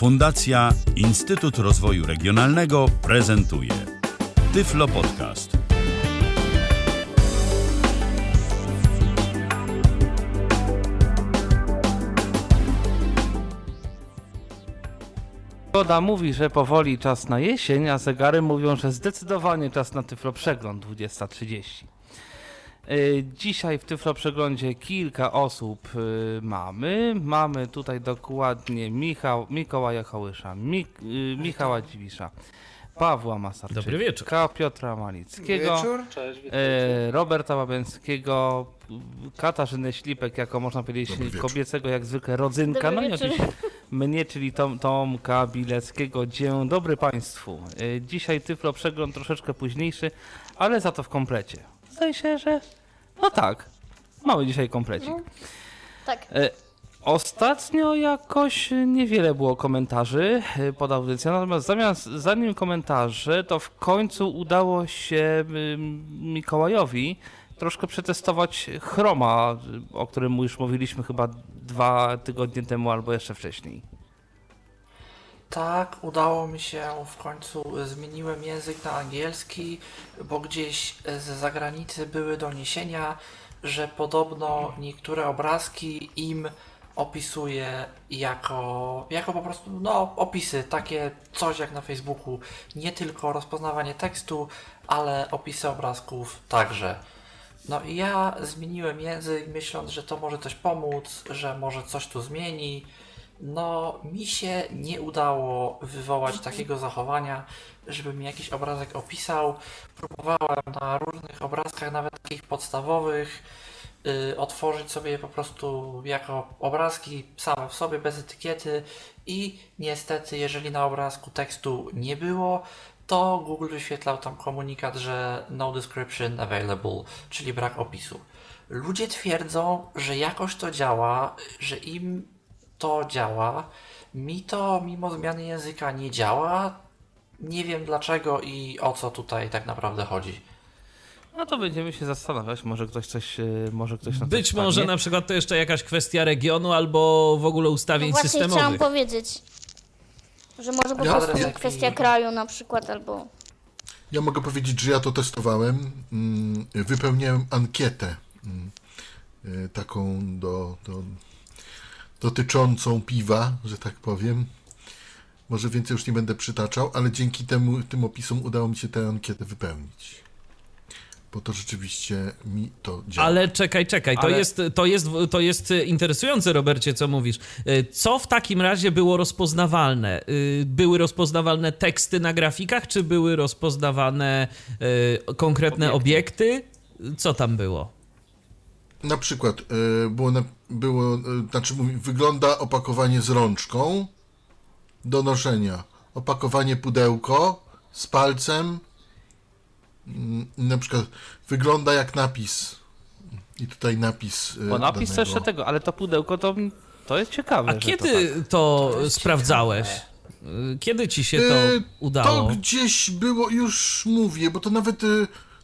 Fundacja Instytut Rozwoju Regionalnego prezentuje Tyflo Podcast. Pogoda mówi, że powoli czas na jesień, a zegary mówią, że zdecydowanie czas na Tyflo Przegląd 20.30. Y, Dzisiaj w Tyflo Przeglądzie kilka osób y, mamy. Mamy tutaj dokładnie Michał, Mikołaja Hołysza, Mik, y, Michała Dziwisza, Pawła Masarczyka, Dobry wieczór. Piotra Malickiego, Wieczór. e, Roberta Łabęckiego, Katarzynę Ślipek jako można powiedzieć kobiecego jak zwykle rodzynka, Dobry no i oczywiście mnie, czyli Tom, Tomka Bileckiego. Dzień dobry Państwu. E, Dzisiaj Tyflo przegląd troszeczkę późniejszy, ale za to w komplecie. Zdaje się, że no tak, mamy dzisiaj komplecik. Tak. E, Ostatnio jakoś niewiele było komentarzy e, pod audycją, natomiast zamiast, zanim komentarze, to w końcu udało się Mikołajowi troszkę przetestować Chroma, o którym już mówiliśmy chyba dwa tygodnie temu albo jeszcze wcześniej. Tak, udało mi się w końcu. Zmieniłem język na angielski, bo gdzieś z zagranicy były doniesienia, że podobno niektóre obrazki im opisuje jako, jako po prostu no, opisy, takie coś jak na Facebooku. Nie tylko rozpoznawanie tekstu, ale opisy obrazków także. No i ja zmieniłem język, myśląc, że to może coś pomóc, że może coś tu zmieni. No, mi się nie udało wywołać takiego zachowania, żeby mi jakiś obrazek opisał. Próbowałem na różnych obrazkach, nawet takich podstawowych, y, otworzyć sobie po prostu jako obrazki same w sobie, bez etykiety i niestety, jeżeli na obrazku tekstu nie było, to Google wyświetlał tam komunikat, że no description available, czyli brak opisu. Ludzie twierdzą, że jakoś to działa, że im to działa. Mi to mimo zmiany języka nie działa. Nie wiem dlaczego i o co tutaj tak naprawdę chodzi. No to będziemy się zastanawiać, może ktoś coś, y, może ktoś na coś Być może na przykład to jeszcze jakaś kwestia regionu albo w ogóle No ustawień właśnie chciałam systemowych. powiedzieć, że może po Ja prostu adres kwestia IP. kraju na przykład albo... Ja mogę powiedzieć, że ja to testowałem. Mm, Wypełniałem ankietę mm, y, taką do, do, dotyczącą piwa, że tak powiem. Może więcej już nie będę przytaczał, ale dzięki temu, tym opisom udało mi się tę ankietę wypełnić. Bo to rzeczywiście mi to działa. Ale czekaj, czekaj, to, Ale- jest, to, jest, to jest interesujące, Robercie, co mówisz. Y, Co w takim razie było rozpoznawalne? Y, Były rozpoznawalne teksty na grafikach, czy były rozpoznawane y, konkretne obiekty? Co tam było? Na przykład y, było, na, było y, znaczy mówi, wygląda opakowanie z rączką do noszenia. Opakowanie pudełko z palcem. Mm, Na przykład wygląda jak napis. I tutaj napis. y, Bo napis to danego. jeszcze tego, ale to pudełko to, to jest ciekawe. A kiedy To tak. to, To sprawdzałeś? Y, Kiedy ci się to udało? To gdzieś było, już mówię, bo to nawet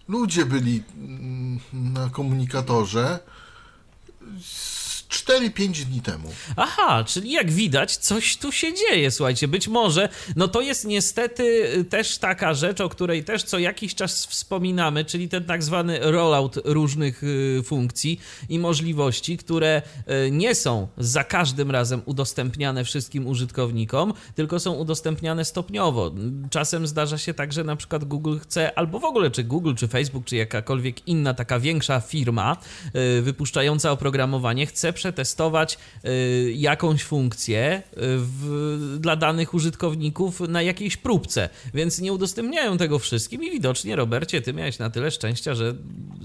ludzie byli mm, na komunikatorze z 4-5 dni temu. Aha, czyli jak widać, coś tu się dzieje, słuchajcie. Być może, no to jest niestety y, też taka rzecz, o której też co jakiś czas wspominamy, czyli ten tak zwany rollout różnych y, funkcji i możliwości, które y, nie są za każdym razem udostępniane wszystkim użytkownikom, tylko są udostępniane stopniowo. Czasem zdarza się tak, że na przykład Google chce, albo w ogóle czy Google, czy Facebook, czy jakakolwiek inna taka większa firma wypuszczająca oprogramowanie chce przetestować y, jakąś funkcję y, w, dla danych użytkowników na jakiejś próbce, więc nie udostępniają tego wszystkim i widocznie, Robercie, ty miałeś na tyle szczęścia, że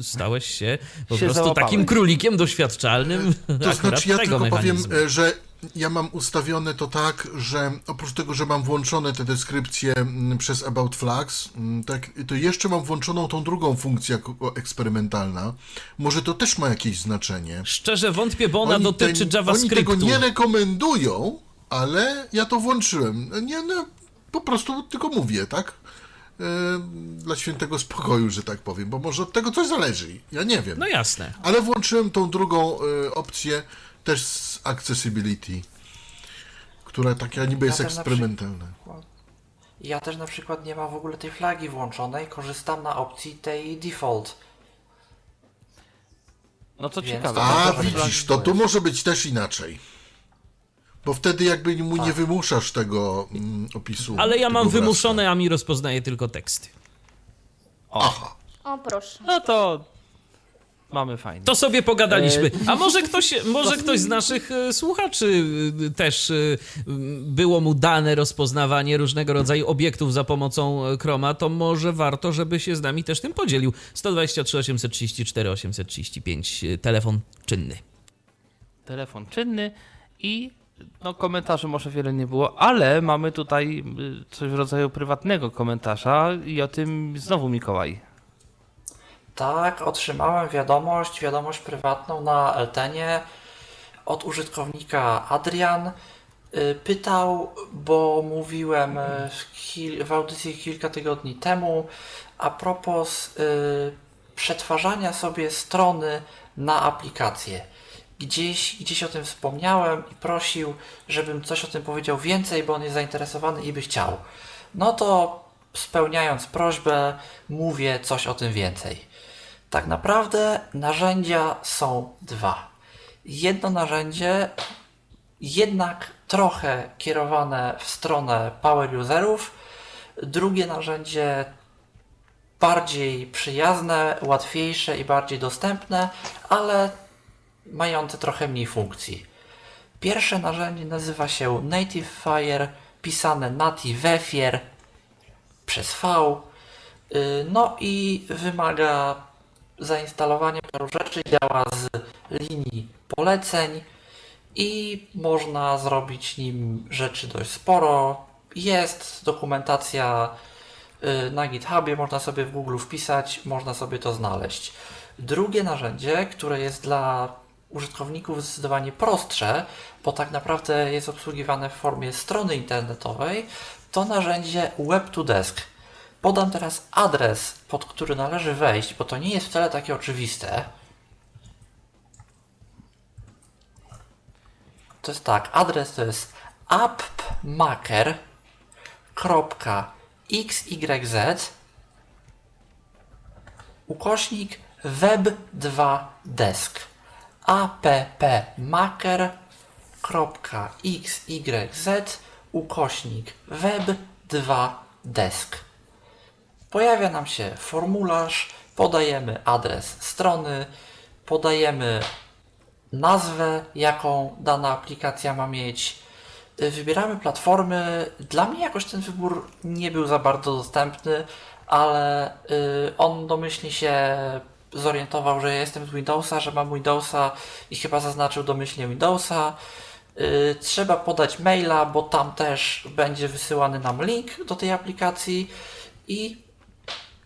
stałeś się po Się prostu załapałeś. takim królikiem doświadczalnym To znaczy, ja tego tylko powiem, mechanizmu. e, że ja mam ustawione to tak, że oprócz tego, że mam włączone te deskrypcje mm, przez About Flags, mm, tak, to jeszcze mam włączoną tą drugą funkcję jako eksperymentalna. Może to też ma jakieś znaczenie. Szczerze wątpię, bo ona Oni dotyczy te- JavaScriptu. Oni tego nie rekomendują, ale ja to włączyłem. Nie, no, po prostu tylko mówię, tak? E, Dla świętego spokoju, że tak powiem, bo może od tego coś zależy. Ja nie wiem. No jasne. Ale włączyłem tą drugą y, opcję też z accessibility, która taka niby jest Ja eksperymentalna. Ja też na przykład nie mam w ogóle tej flagi włączonej, korzystam na opcji tej default. No to Więc ciekawe. to A to widzisz, to tu może być też inaczej. Bo wtedy jakby mu nie wymuszasz tego mm, opisu. Ale ja mam obrazka. wymuszone, a mi rozpoznaje tylko teksty. Aha. O, proszę. No to mamy fajnie. To sobie pogadaliśmy. E, A może ktoś, może ktoś z naszych e, słuchaczy e, też było mu dane rozpoznawanie różnego rodzaju obiektów za pomocą Chroma, to może warto, żeby się z nami też tym podzielił. 123 834 835 e, telefon czynny. Telefon czynny i no komentarzy może wiele nie było, ale mamy tutaj coś w rodzaju prywatnego komentarza i o tym znowu Mikołaj. Tak, otrzymałem wiadomość, wiadomość prywatną na Eltenie od użytkownika Adrian. Y, Pytał, bo mówiłem y, w, audycji kilka tygodni temu a propos y, przetwarzania sobie strony na aplikację. Gdzieś, gdzieś o tym wspomniałem i prosił, żebym coś o tym powiedział więcej, bo on jest zainteresowany i by chciał. No to spełniając prośbę, mówię coś o tym więcej. Tak naprawdę narzędzia są dwa. Jedno narzędzie jednak trochę kierowane w stronę power userów, drugie narzędzie bardziej przyjazne, łatwiejsze i bardziej dostępne, ale mające trochę mniej funkcji. Pierwsze narzędzie nazywa się Native Fire, pisane Nativefier przez V. Y, No i wymaga zainstalowania paru rzeczy, działa z linii poleceń i można zrobić nim rzeczy dość sporo. Jest dokumentacja y, na GitHubie, można sobie w Google wpisać, można sobie to znaleźć. Drugie narzędzie, które jest dla użytkowników zdecydowanie prostsze, bo tak naprawdę jest obsługiwane w formie strony internetowej, to narzędzie Web2Desk. Podam teraz adres, pod który należy wejść, bo to nie jest wcale takie oczywiste. To jest tak, adres to jest appmaker.xyz ukośnik web2desk appmaker.xyz ukośnik web2desk Pojawia nam się formularz, podajemy adres strony, podajemy nazwę, jaką dana aplikacja ma mieć. Wybieramy platformy. Dla mnie jakoś ten wybór nie był za bardzo dostępny, ale y, on domyślnie się zorientował, że ja jestem z Windowsa, że mam Windowsa i chyba zaznaczył domyślnie Windowsa. Y, Trzeba podać maila, bo tam też będzie wysyłany nam link do tej aplikacji i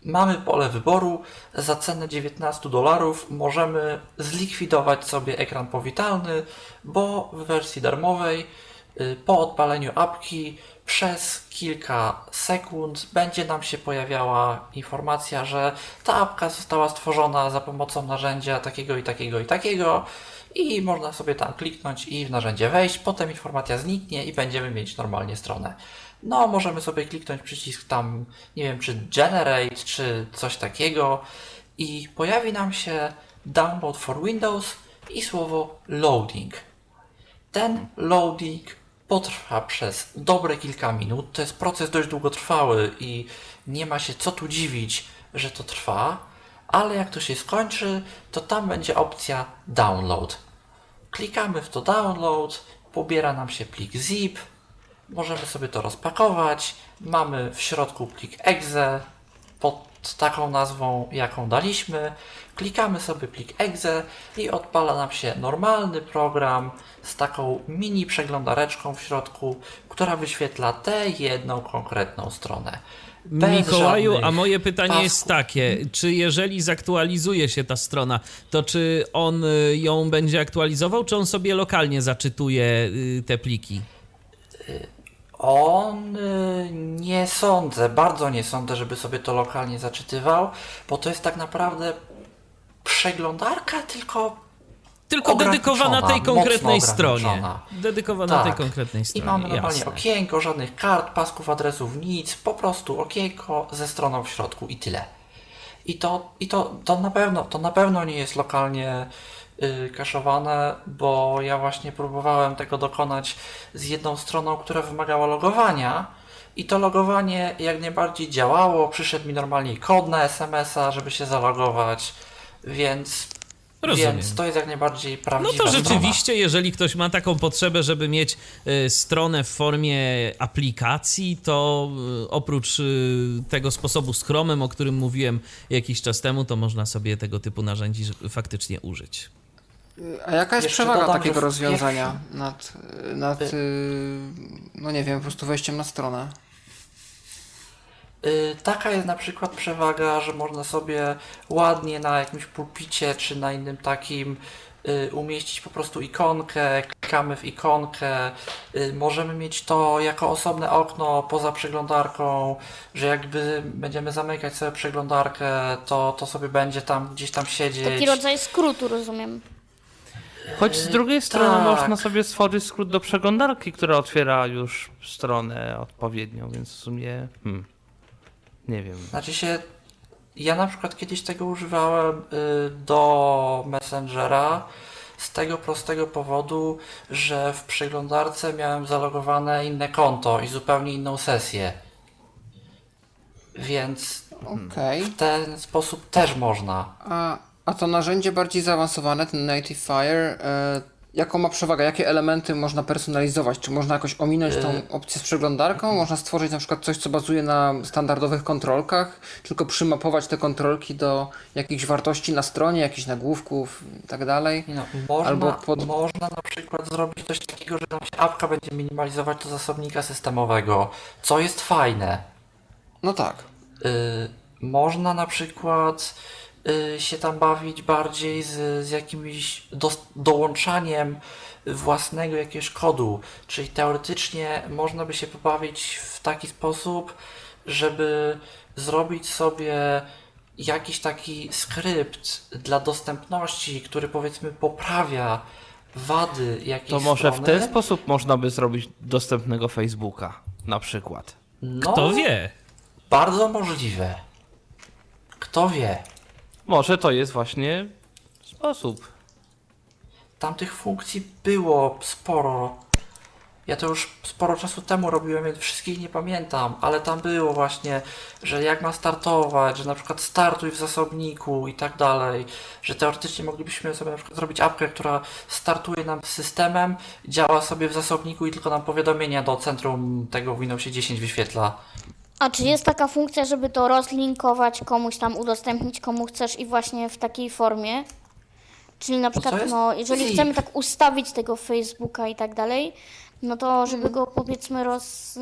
mamy pole wyboru. Za cenę 19 dolarów możemy zlikwidować sobie ekran powitalny, bo w wersji darmowej y, po odpaleniu apki przez kilka sekund będzie nam się pojawiała informacja, że ta apka została stworzona za pomocą narzędzia takiego i takiego i takiego i można sobie tam kliknąć i w narzędzie wejść, potem informacja zniknie i będziemy mieć normalnie stronę. No, możemy sobie kliknąć przycisk tam, nie wiem, czy Generate, czy coś takiego i pojawi nam się Download for Windows i słowo Loading. Ten loading potrwa przez dobre kilka minut. To jest proces dość długotrwały i nie ma się co tu dziwić, że to trwa, ale jak to się skończy, to tam będzie opcja download. Klikamy w to download, pobiera nam się plik zip, możemy sobie to rozpakować. Mamy w środku plik exe pod taką nazwą, jaką daliśmy. Klikamy sobie plik exe i odpala nam się normalny program z taką mini przeglądareczką w środku, która wyświetla tę jedną konkretną stronę. Bez Mikołaju, a moje pytanie jest pasków. takie, czy jeżeli zaktualizuje się ta strona, to czy on y, ją będzie aktualizował, czy on sobie lokalnie zaczytuje y, te pliki? On y, nie sądzę, bardzo nie sądzę, żeby sobie to lokalnie zaczytywał, bo to jest tak naprawdę przeglądarka, tylko Tylko dedykowana tej konkretnej stronie. Dedykowana tej Tak. konkretnej I stronie. mamy normalnie jasne. okienko, żadnych kart, pasków, adresów, nic, po prostu okienko ze stroną w środku i tyle. I to, i to, to na pewno, to na pewno nie jest lokalnie kaszowane, bo ja właśnie próbowałem tego dokonać z jedną stroną, która wymagała logowania. I to logowanie jak najbardziej działało. Przyszedł mi normalnie kod na SMS-a, żeby się zalogować, więc, Rozumiem. więc to jest jak najbardziej No prawdziwa to strona. rzeczywiście, jeżeli ktoś ma taką potrzebę, żeby mieć y, stronę w formie aplikacji, to y, oprócz y, tego sposobu z Chromem, o którym mówiłem jakiś czas temu, to można sobie tego typu narzędzi faktycznie użyć. A jaka jest przewaga dodam, takiego że rozwiązania nad, nad Y- y, no nie wiem, po prostu wejściem na stronę? Y, Taka jest na przykład przewaga, że można sobie ładnie na jakimś pulpicie czy na innym takim y, umieścić po prostu ikonkę, klikamy w ikonkę, możemy mieć to jako osobne okno poza przeglądarką, że jakby będziemy zamykać sobie przeglądarkę, to, to sobie będzie tam gdzieś tam siedzieć. Taki rodzaj skrótu, rozumiem. Choć z drugiej strony tak. można sobie stworzyć skrót do przeglądarki, która otwiera już stronę odpowiednią, więc w sumie. Hmm, nie wiem. Znaczy się, ja na przykład kiedyś tego używałem y, do Messengera z tego prostego powodu, że w przeglądarce miałem zalogowane inne konto i zupełnie inną sesję. Więc Okej. w ten sposób też można. A, a to narzędzie bardziej zaawansowane, ten Native Fire, e, jaką ma przewagę? Jakie elementy można personalizować? Czy można jakoś ominąć tą opcję z przeglądarką? Można stworzyć na przykład coś, co bazuje na standardowych kontrolkach, tylko przymapować te kontrolki do jakichś wartości na stronie, jakichś nagłówków i tak dalej? No, można, Albo pod- można na przykład zrobić coś takiego, że nam się apka będzie minimalizować do zasobnika systemowego, co jest fajne. No tak. Y, można na przykład się tam bawić bardziej z, z jakimś dos- dołączaniem własnego jakiegoś kodu. Czyli teoretycznie można by się pobawić w taki sposób, żeby zrobić sobie jakiś taki skrypt dla dostępności, który powiedzmy poprawia wady jakiejś To może w strony. ten sposób można by zrobić dostępnego Facebooka, na przykład. No, Kto wie? Bardzo możliwe. Kto wie? Może to jest właśnie sposób. Tam tych funkcji było sporo. Ja to już sporo czasu temu robiłem, więc wszystkich nie pamiętam, ale tam było właśnie, że jak ma startować, że na przykład startuj w zasobniku i tak dalej, że teoretycznie moglibyśmy sobie na przykład zrobić apkę, która startuje nam systemem, działa sobie w zasobniku i tylko nam powiadomienia do centrum tego w Windowsie 10 wyświetla. A czy jest taka funkcja, żeby to rozlinkować komuś tam, udostępnić komu chcesz i właśnie w takiej formie? Czyli na przykład, jest? no, jeżeli chcemy tak ustawić tego Facebooka i tak dalej, no to żeby go powiedzmy roz, y,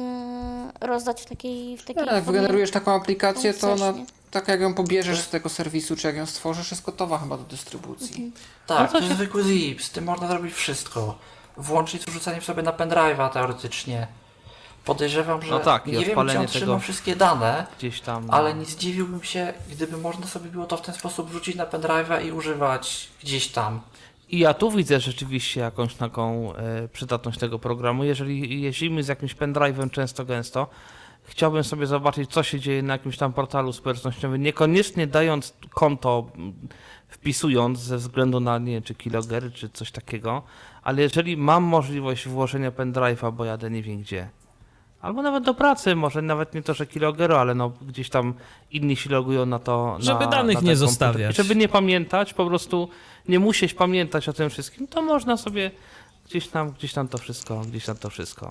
rozdać w takiej, w takiej Jak formie. wygenerujesz taką aplikację, to ona, Faktycznie. tak jak ją pobierzesz z tego serwisu, czy jak ją stworzysz, jest gotowa chyba do dystrybucji. Tak, No to jest zwykły zip, z tym można zrobić wszystko. Włączyć z wrzucaniem sobie na pendrive'a teoretycznie. Podejrzewam, że No tak, nie wiem, czy odpalenie on trzyma wszystkie dane, Gdzieś tam. ale nie zdziwiłbym się, gdyby można sobie było to w ten sposób wrzucić na pendrive'a i używać gdzieś tam. I ja tu widzę rzeczywiście jakąś taką e, przydatność tego programu. Jeżeli jeździmy z jakimś pendrive'em często gęsto, chciałbym sobie zobaczyć, co się dzieje na jakimś tam portalu społecznościowym, niekoniecznie dając konto, wpisując ze względu na, nie wiem, czy kilogery, czy coś takiego, ale jeżeli mam możliwość włożenia pendrive'a, bo jadę nie wiem gdzie, albo nawet do pracy, może nawet nie to, że kilogero, ale no gdzieś tam inni się logują na to. Żeby na, danych na nie zostawiać. I Żeby nie pamiętać, po prostu nie musieć pamiętać o tym wszystkim, to można sobie gdzieś tam, gdzieś tam to wszystko, gdzieś tam to wszystko.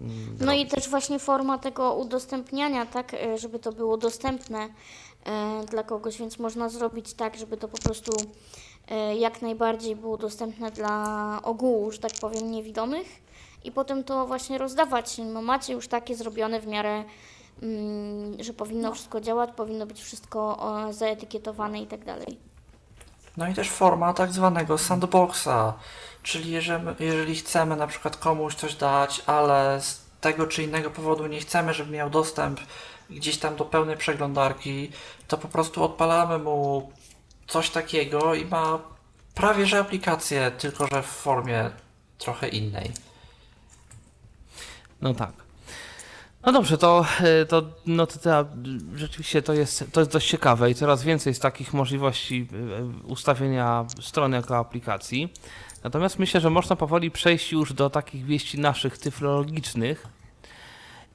mm, No i też właśnie forma tego udostępniania, tak, e, żeby to było dostępne e, dla kogoś, więc można zrobić tak, żeby to po prostu e, jak najbardziej było dostępne dla ogółu, że tak powiem, niewidomych i potem to właśnie rozdawać. No macie już takie zrobione w miarę, mm, że powinno wszystko działać, powinno być wszystko o, zaetykietowane i tak dalej. No i też forma tak zwanego sandboxa, czyli jeżeli, jeżeli chcemy na przykład komuś coś dać, ale z tego czy innego powodu nie chcemy, żeby miał dostęp gdzieś tam do pełnej przeglądarki, to po prostu odpalamy mu coś takiego i ma prawie że aplikację, tylko że w formie trochę innej. No tak. No dobrze, to, e, to, no to, to rzeczywiście to jest, to jest dość ciekawe i coraz więcej jest takich możliwości e, ustawienia strony jako aplikacji. Natomiast myślę, że można powoli przejść już do takich wieści naszych tyflologicznych.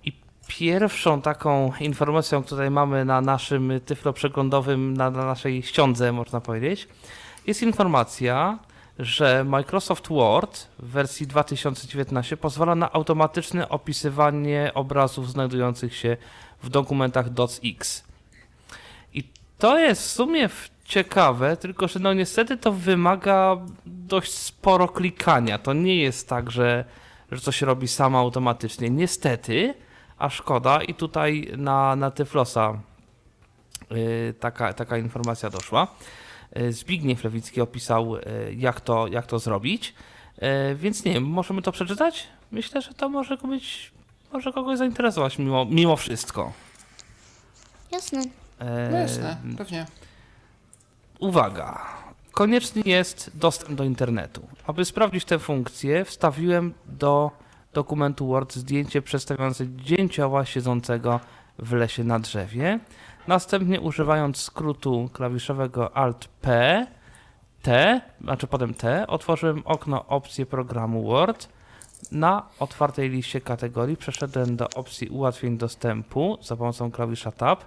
I pierwszą taką informacją, której mamy na naszym tyflo przeglądowym, na, na naszej ściądze, można powiedzieć, jest informacja, że Microsoft Word w wersji 2019 pozwala na automatyczne opisywanie obrazów znajdujących się w dokumentach DOCX. I to jest w sumie ciekawe, tylko że no niestety to wymaga dość sporo klikania. To nie jest tak, że, że coś robi samo automatycznie. Niestety, a szkoda i tutaj na, na Tyflosa yy, taka, taka informacja doszła. E, Zbigniew Lewicki opisał, e, jak to, jak to zrobić. E, więc nie wiem, możemy to przeczytać? Myślę, że to może być, może kogoś zainteresować mimo, mimo wszystko. Jasne. No jasne, pewnie. Uwaga. Konieczny jest dostęp do internetu. Aby sprawdzić tę funkcję, wstawiłem do dokumentu Word zdjęcie przedstawiające dzięcioła siedzącego w lesie na drzewie. Następnie używając skrótu klawiszowego Alt-P, T, znaczy potem T, otworzyłem okno opcji programu Word. Na otwartej liście kategorii przeszedłem do opcji ułatwień dostępu za pomocą klawisza Tab.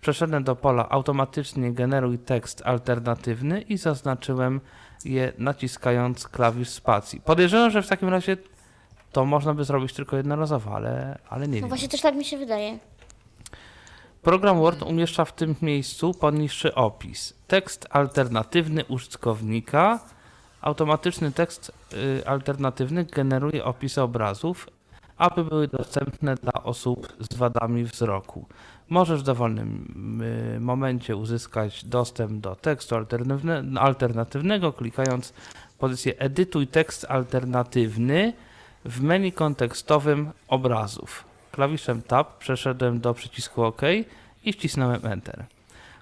Przeszedłem do pola automatycznie generuj tekst alternatywny i zaznaczyłem je naciskając klawisz spacji. Podejrzewam, że w takim razie to można by zrobić tylko jednorazowo, ale, ale nie No wiem. właśnie też tak mi się wydaje. Program Word umieszcza w tym miejscu poniższy opis. Tekst alternatywny użytkownika. Automatyczny tekst y, alternatywny generuje opisy obrazów, aby były dostępne dla osób z wadami wzroku. Możesz w dowolnym y, momencie uzyskać dostęp do tekstu alternatywne, alternatywnego, klikając pozycję Edytuj tekst alternatywny w menu kontekstowym obrazów. Klawiszem Tab przeszedłem do przycisku OK i wcisnąłem Enter.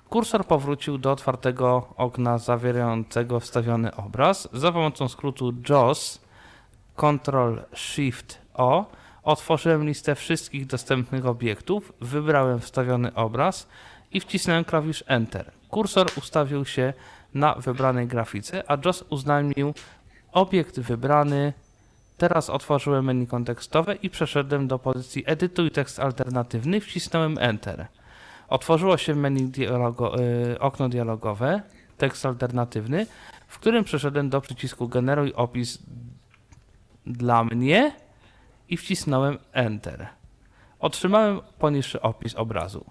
Kursor powrócił do otwartego okna zawierającego wstawiony obraz. Za pomocą skrótu JAWS Ctrl Shift O otworzyłem listę wszystkich dostępnych obiektów, wybrałem wstawiony obraz i wcisnąłem klawisz Enter. Kursor ustawił się na wybranej grafice, a JAWS uznajmił obiekt wybrany Teraz otworzyłem menu kontekstowe i przeszedłem do pozycji Edytuj tekst alternatywny, wcisnąłem Enter. Otworzyło się menu dialogo, y, okno dialogowe, tekst alternatywny, w którym przeszedłem do przycisku Generuj opis dla mnie i wcisnąłem Enter. Otrzymałem poniższy opis obrazu.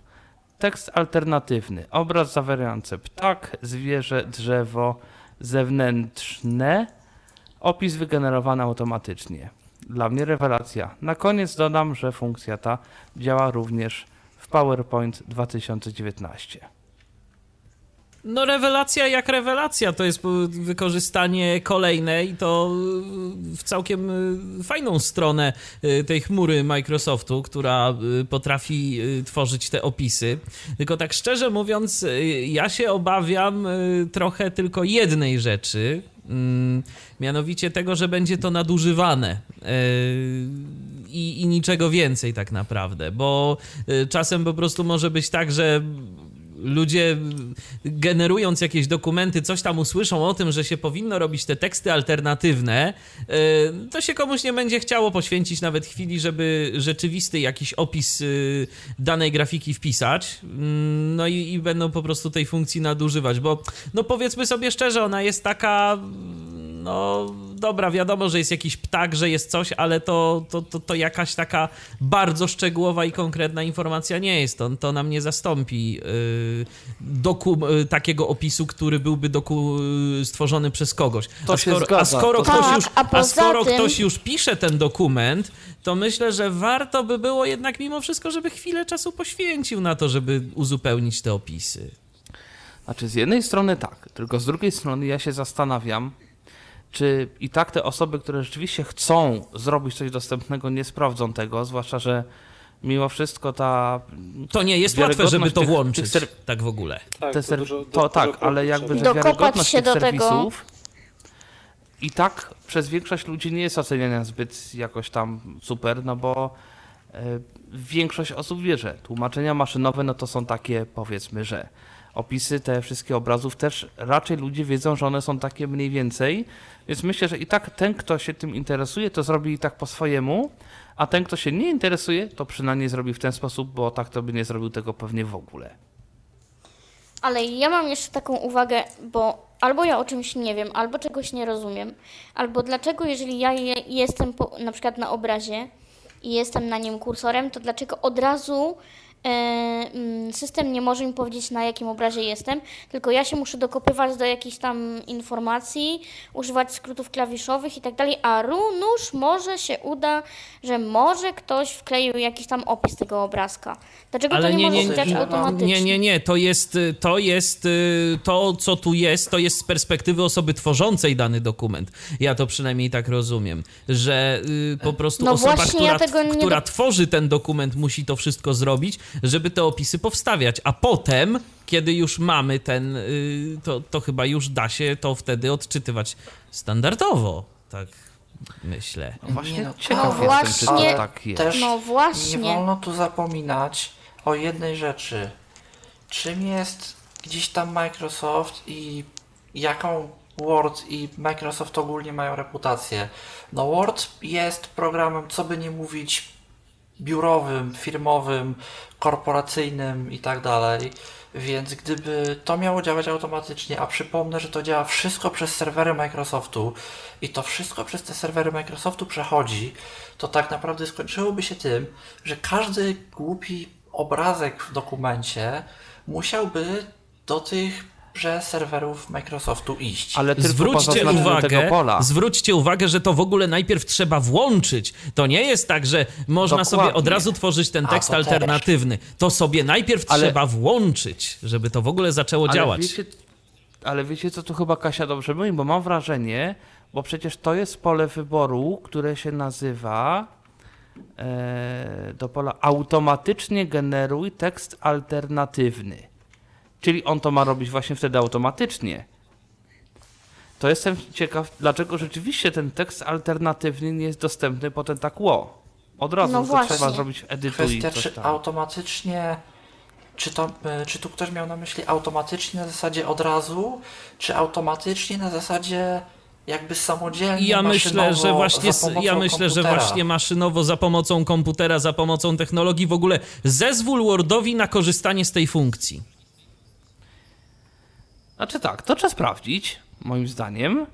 Tekst alternatywny. Obraz zawierający ptak, zwierzę, drzewo, zewnętrzne, Opis wygenerowany automatycznie. Dla mnie rewelacja. Na koniec dodam, że funkcja ta działa również w PowerPoint 2019. No rewelacja jak rewelacja, to jest wykorzystanie kolejne i to w całkiem fajną stronę tej chmury Microsoftu, która potrafi tworzyć te opisy. Tylko tak szczerze mówiąc, ja się obawiam trochę tylko jednej rzeczy, mianowicie tego, że będzie to nadużywane. I, I niczego więcej tak naprawdę, bo czasem po prostu może być tak, że ludzie generując jakieś dokumenty, coś tam usłyszą o tym, że się powinno robić te teksty alternatywne, y, to się komuś nie będzie chciało poświęcić nawet chwili, żeby rzeczywisty jakiś opis y, danej grafiki wpisać. Mm, no i, i będą po prostu tej funkcji nadużywać, bo no powiedzmy sobie szczerze, ona jest taka no dobra, wiadomo, że jest jakiś ptak, że jest coś, ale to, to, to, to jakaś taka bardzo szczegółowa i konkretna informacja nie jest. To, to nam nie zastąpi yy, doku, yy, takiego opisu, który byłby doku, yy, stworzony przez kogoś. To a skoro, a skoro, To- ktoś, Tak, już, a a skoro tym- ktoś już pisze ten dokument, to myślę, że warto by było jednak mimo wszystko, żeby chwilę czasu poświęcił na to, żeby uzupełnić te opisy. Znaczy, z jednej strony tak, tylko z drugiej strony ja się zastanawiam, czy i tak te osoby, które rzeczywiście chcą zrobić coś dostępnego, nie sprawdzą tego, zwłaszcza, że mimo wszystko ta. To nie jest łatwe, żeby to tych- włączyć, tych ser- tak w ogóle. Tak, te to ser- dużo, to dużo tak, kroków ale jakby że wiarygodność się tych do tego. serwisów i tak przez większość ludzi nie jest oceniana zbyt jakoś tam super, no bo e, większość osób wie, że tłumaczenia maszynowe no to są takie powiedzmy, że opisy te wszystkie obrazów też raczej ludzie wiedzą, że one są takie mniej więcej, więc myślę, że i tak ten, kto się tym interesuje, to zrobi i tak po swojemu, a ten, kto się nie interesuje, to przynajmniej zrobi w ten sposób, bo tak to by nie zrobił tego pewnie w ogóle. Ale ja mam jeszcze taką uwagę, bo albo ja o czymś nie wiem, albo czegoś nie rozumiem, albo dlaczego, jeżeli ja je, jestem po, na przykład na obrazie i jestem na nim kursorem, to dlaczego od razu system nie może mi powiedzieć, na jakim obrazie jestem, tylko ja się muszę dokopywać do jakichś tam informacji, używać skrótów klawiszowych i tak dalej, a nuż może się uda, że może ktoś wkleił jakiś tam opis tego obrazka. Dlaczego Ale to nie, nie, może nie, automatycznie? nie, nie, nie, to jest, y, to jest y, to, co tu jest, to jest z perspektywy osoby tworzącej dany dokument. Ja to przynajmniej tak rozumiem, że y, po prostu No osoba, która, ja która do- tworzy ten dokument, musi to wszystko zrobić, żeby te opisy powstawiać, a potem, kiedy już mamy ten, y, to, to chyba już da się to wtedy odczytywać standardowo, tak myślę. No właśnie Nie no, ciekaw no jestem, czy właśnie- to tak jest. Też No nie właśnie. wolno tu zapominać o jednej rzeczy. Czym jest gdzieś tam Microsoft i jaką Word i Microsoft ogólnie mają reputację? No Word jest programem, co by nie mówić, biurowym, firmowym, korporacyjnym i tak dalej. Więc gdyby to miało działać automatycznie, a przypomnę, że to działa wszystko przez serwery Microsoftu i to wszystko przez te serwery Microsoftu przechodzi, to tak naprawdę skończyłoby się tym, że każdy głupi obrazek w dokumencie musiałby do tych że serwerów Microsoftu iść. Ale tylko Zwróćcie uwagę, tego pola. zwróćcie uwagę, że to w ogóle najpierw trzeba włączyć. To nie jest tak, że można Dokładnie. sobie od razu tworzyć ten A, tekst to też. alternatywny. To sobie najpierw Ale- trzeba włączyć, żeby to w ogóle zaczęło Ale działać. Wiecie, ale wiecie, co tu chyba Kasia dobrze mówi, bo mam wrażenie, bo przecież to jest pole wyboru, które się nazywa e, do pola automatycznie generuj tekst alternatywny. Czyli on to ma robić właśnie wtedy automatycznie. To jestem ciekaw, dlaczego rzeczywiście ten tekst alternatywny nie jest dostępny potem tak ło. Od razu No to właśnie. trzeba zrobić edytuj i Kwestia, coś czy tam. automatycznie, czy, to, y, czy tu ktoś miał na myśli automatycznie na zasadzie od razu, czy automatycznie na zasadzie jakby samodzielnie, I ja myślę, że właśnie, za pomocą ja myślę, że komputera? właśnie maszynowo za pomocą komputera, za pomocą technologii w ogóle zezwól Wordowi na korzystanie z tej funkcji. Znaczy tak, to trzeba sprawdzić, moim zdaniem.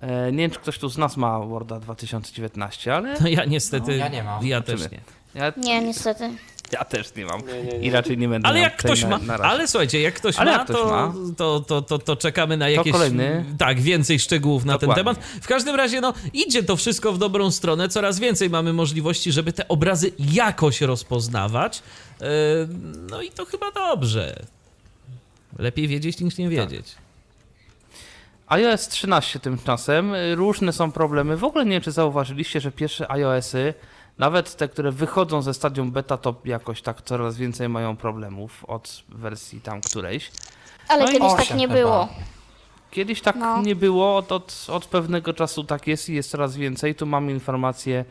E, nie wiem, czy ktoś tu z nas ma Worda 2019, ale No ja niestety, No, ja nie mam. ja też nie. ja, Nie, niestety. ja też nie mam i raczej nie będę Ale jak ktoś na, ma, na ale słuchajcie, jak ktoś Ale ma, jak ktoś to, ma. To, to, to, to czekamy na jakieś kolejny. tak, więcej szczegółów na ten Dokładnie. temat. W każdym razie, no, idzie to wszystko w dobrą stronę, coraz więcej mamy możliwości, żeby te obrazy jakoś rozpoznawać. Yy, No i to chyba dobrze. Lepiej wiedzieć niż nie wiedzieć. iOS 13 tymczasem, różne są problemy. W ogóle nie wiem, czy zauważyliście, że pierwsze iOSy, nawet te, które wychodzą ze stadium beta, to jakoś tak coraz więcej mają problemów od wersji tam którejś. Ale No kiedyś tak osiem nie chyba. było. Kiedyś tak No. nie było, od, od, od pewnego czasu tak jest i jest coraz więcej. Tu mamy informację,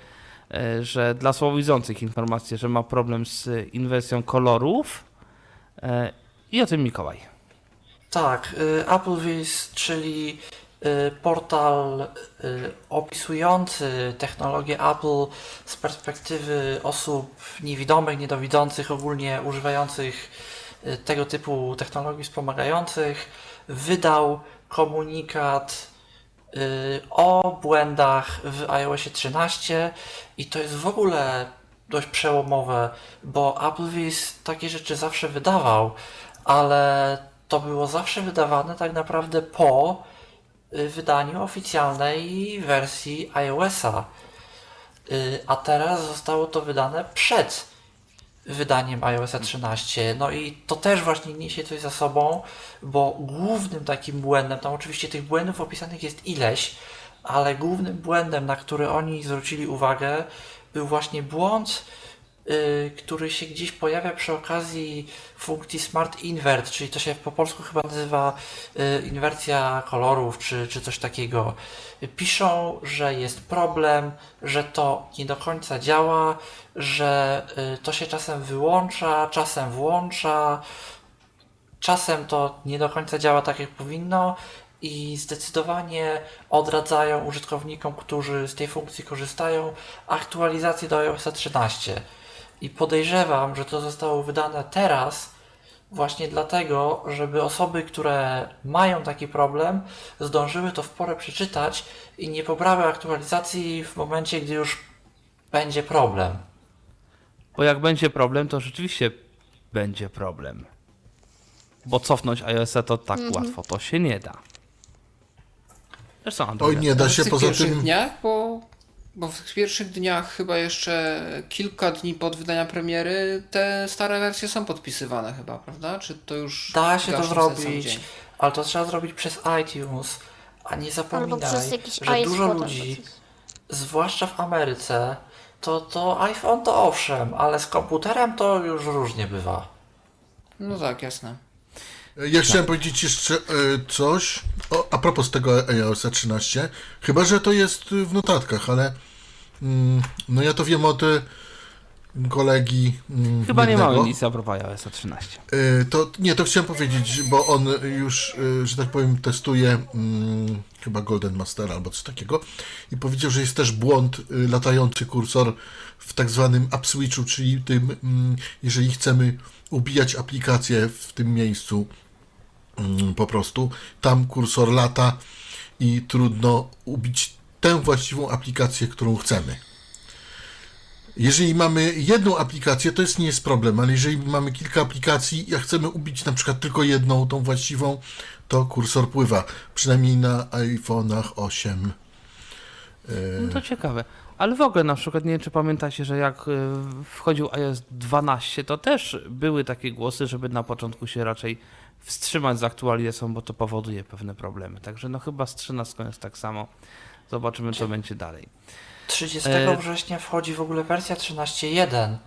e, że dla słabowidzących informację, że ma problem z inwersją kolorów. E, I o tym Mikołaj. Tak, y, AppleVis, czyli y, portal y, opisujący technologię Apple z perspektywy osób niewidomych, niedowidzących, ogólnie używających tego typu technologii wspomagających, wydał komunikat o błędach w iOSie 13 i to jest w ogóle dość przełomowe, bo AppleVis takie rzeczy zawsze wydawał, ale to było zawsze wydawane tak naprawdę po y, wydaniu oficjalnej wersji iOSa. Y, A teraz zostało to wydane przed wydaniem iOSa 13. No i to też właśnie niesie coś za sobą, bo głównym takim błędem, tam oczywiście tych błędów opisanych jest ileś, ale głównym błędem, na który oni zwrócili uwagę, był właśnie błąd który się gdzieś pojawia przy okazji funkcji Smart Invert, czyli to się po polsku chyba nazywa y, inwersja kolorów, czy, czy coś takiego. Piszą, że jest problem, że to nie do końca działa, że y, to się czasem wyłącza, czasem włącza, czasem to nie do końca działa tak jak powinno i zdecydowanie odradzają użytkownikom, którzy z tej funkcji korzystają, aktualizację do iOS 13. I podejrzewam, że to zostało wydane teraz właśnie dlatego, żeby osoby, które mają taki problem, zdążyły to w porę przeczytać i nie pobrały aktualizacji w momencie, gdy już będzie problem. Bo jak będzie problem, to rzeczywiście będzie problem. Bo cofnąć iOS-a to tak łatwo to się nie da. Zresztą Oj, Android. nie da się poza tym. dniach, bo, bo w tych pierwszych dniach chyba jeszcze kilka dni pod wydania premiery te stare wersje są podpisywane chyba, prawda? Czy to już Da się to zrobić, ale to trzeba zrobić przez iTunes, a nie zapominaj, że dużo ludzi, zwłaszcza w Ameryce, to, to iPhone to owszem, ale z komputerem to już różnie bywa. No tak, jasne. Ja chciałem powiedzieć jeszcze e, coś o, a propos tego iOS 13. Chyba, że to jest w notatkach, ale mm, no ja to wiem od e, kolegi. mm, Chyba nie jednego. mamy nic a propos iOS 13. E, To nie, to chciałem powiedzieć, bo on już, e, że tak powiem, testuje mm, chyba Golden Master albo coś takiego i powiedział, że jest też błąd y, latający kursor w tak zwanym app switchu, czyli tym, mm, jeżeli chcemy ubijać aplikację w tym miejscu po prostu, tam kursor lata i trudno ubić tę właściwą aplikację, którą chcemy. Jeżeli mamy jedną aplikację, to jest nie jest problem, ale jeżeli mamy kilka aplikacji, a chcemy ubić na przykład tylko jedną, tą właściwą, to kursor pływa. Przynajmniej na iPhone'ach 8. No to ciekawe. Ale w ogóle na przykład nie wiem, czy pamiętacie, że jak y, wchodził iOS 12, to też były takie głosy, żeby na początku się raczej wstrzymać z aktualizacją, bo to powoduje pewne problemy. Także no chyba z 13 jest tak samo. Zobaczymy, co będzie dalej. 30 E, września wchodzi w ogóle wersja 13.1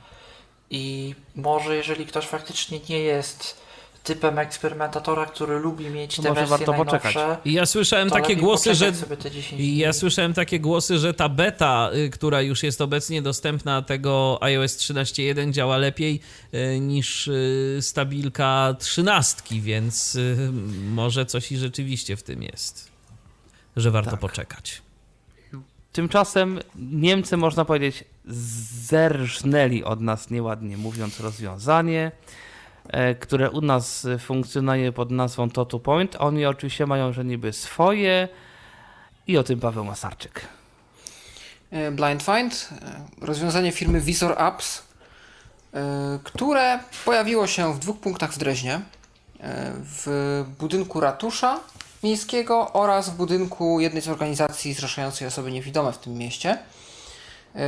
i może jeżeli ktoś faktycznie nie jest typem eksperymentatora, który lubi mieć To te może wersje warto poczekać. ja słyszałem to takie głosy, że poczekać sobie te 10 I dni. ja słyszałem takie głosy, że ta beta, y, która już jest obecnie dostępna tego iOS 13.1 działa lepiej y, niż y, stabilka 13, więc może coś i rzeczywiście w tym jest, że warto Tak. poczekać. Tymczasem Niemcy, można powiedzieć, zerżnęli od nas, nieładnie mówiąc, rozwiązanie, które u nas e, funkcjonuje pod nazwą Totu Point. Oni oczywiście mają, że niby swoje i o tym Paweł Masarczyk. E, Blind Find, e, rozwiązanie firmy Visor Apps, e, które pojawiło się w dwóch punktach w Dreźnie. E, W budynku ratusza miejskiego oraz w budynku jednej z organizacji zrzeszającej osoby niewidome w tym mieście, e,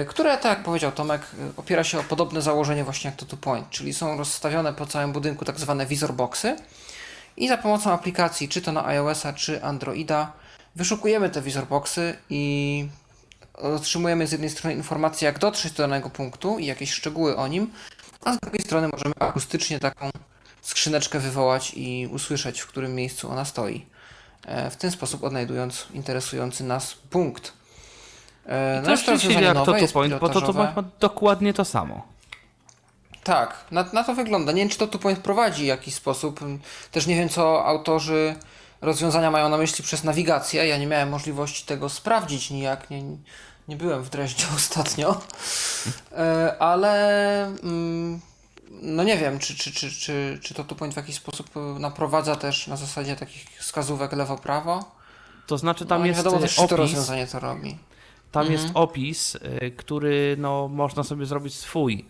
które, tak jak powiedział Tomek, e, opiera się o podobne założenie właśnie jak to Two Point, czyli są rozstawione po całym budynku tak zwane Visor Boxy i za pomocą aplikacji, czy to na iOS-a, czy Androida, wyszukujemy te Visor Boxy i otrzymujemy z jednej strony informację, jak dotrzeć do danego punktu i jakieś szczegóły o nim, a z drugiej strony możemy akustycznie taką skrzyneczkę wywołać i usłyszeć, w którym miejscu ona stoi. E, W ten sposób odnajdując interesujący nas punkt. E, To jest to rzeczywiście jak jest Point, bo pilotażowe. Point ma dokładnie to samo. Tak, na, na to wygląda. Nie wiem, czy to tu point prowadzi w jakiś sposób. Też nie wiem, co autorzy rozwiązania mają na myśli przez nawigację. Ja nie miałem możliwości tego sprawdzić nijak. Nie, nie byłem w Dreźnie ostatnio. E, Ale mm, no nie wiem, czy, czy, czy, czy, czy to tu point w jakiś sposób naprowadza też na zasadzie takich wskazówek lewo-prawo. To znaczy tam no, jest wiadomo y, też, czy to opis, rozwiązanie to robi. Tam Mhm. jest opis, y, który no, można sobie zrobić swój.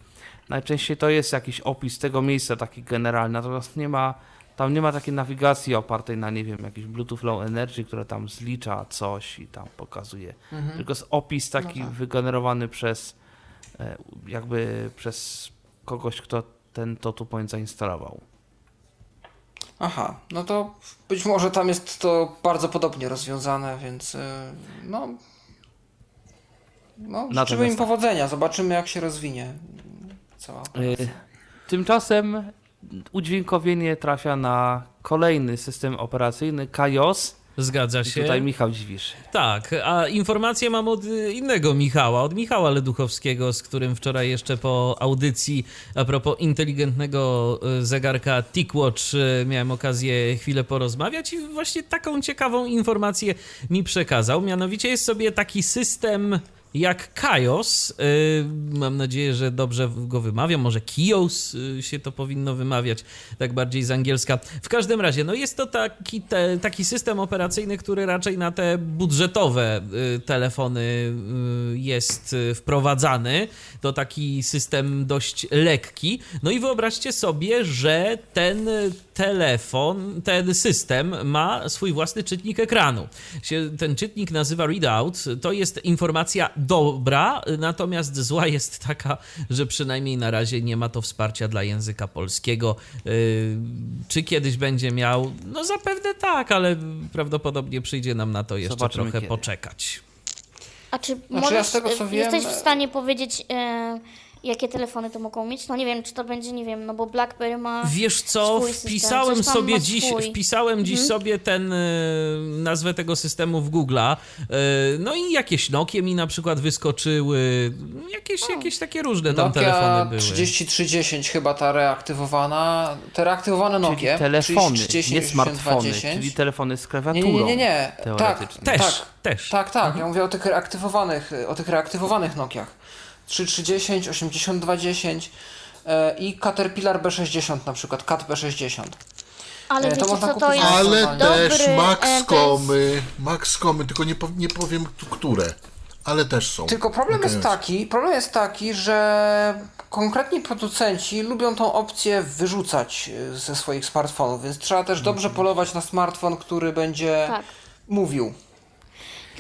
Najczęściej to jest jakiś opis tego miejsca taki generalny, natomiast nie ma, tam nie ma takiej nawigacji opartej na, nie wiem, jakiś Bluetooth Low Energy, które tam zlicza coś i tam pokazuje. Mhm. Tylko jest opis taki No tak. wygenerowany przez e, jakby przez kogoś, kto ten Totu Point zainstalował. Aha, no to być może tam jest to bardzo podobnie rozwiązane, więc e, no. No, Natomiast życzymy im tak. powodzenia, zobaczymy jak się rozwinie. cała Y, operacja. Tymczasem udźwiękowienie trafia na kolejny system operacyjny KaiOS. Zgadza I się. tutaj Michał Dziwisz. Tak, a informację mam od innego Michała, od Michała Leduchowskiego, z którym wczoraj jeszcze po audycji a propos inteligentnego y, zegarka TicWatch y, miałem okazję chwilę porozmawiać i właśnie taką ciekawą informację mi przekazał. Mianowicie jest sobie taki system jak Kaios, y, mam nadzieję, że dobrze go wymawiam, może Kios y, się to powinno wymawiać, tak bardziej z angielska. W każdym razie, no jest to taki, te, taki system operacyjny, który raczej na te budżetowe y, telefony jest wprowadzany. To taki system dość lekki. No i wyobraźcie sobie, że ten telefon, ten system ma swój własny czytnik ekranu. Ten czytnik nazywa Readout. To jest informacja dobra, natomiast zła jest taka, że przynajmniej na razie nie ma to wsparcia dla języka polskiego. Yy, Czy kiedyś będzie miał? No zapewne tak, ale prawdopodobnie przyjdzie nam na to jeszcze Zobaczymy trochę kiedy. poczekać. A czy Znaczy, ja możesz, z tego, co e, wiem, jesteś w stanie powiedzieć, e, jakie telefony to mogą mieć? No nie wiem, czy to będzie, nie wiem, no bo BlackBerry ma... Wiesz co, system, wpisałem sobie dziś, wpisałem dziś Mhm. sobie ten y, nazwę tego systemu w Google'a. Y, no i jakieś Nokie mi na przykład wyskoczyły, jakieś, jakieś takie różne tam Nokia telefony były. 3310 chyba ta reaktywowana. Te reaktywowane Czyli Nokia. telefony, 3310, nie smartfony, 8210. czyli telefony z klawiaturą. nie, nie, nie, nie. Tak, teoretycznie. Też, tak, też. tak, tak. Ja mówię o tych reaktywowanych, o tych reaktywowanych Nokiach. 3310, 8210 e, i Caterpillar B60 na przykład, Cat B60. Ale E, to wiecie można co to kupić jest? Ale Dobry, też e, Maxcomy, Maxcomy, tylko nie, pow- nie powiem tu- które, ale też są. Tylko problem jest taki, problem jest taki, że konkretni producenci lubią tą opcję wyrzucać e, ze swoich smartfonów, więc trzeba też dobrze polować na smartfon, który będzie Tak. mówił.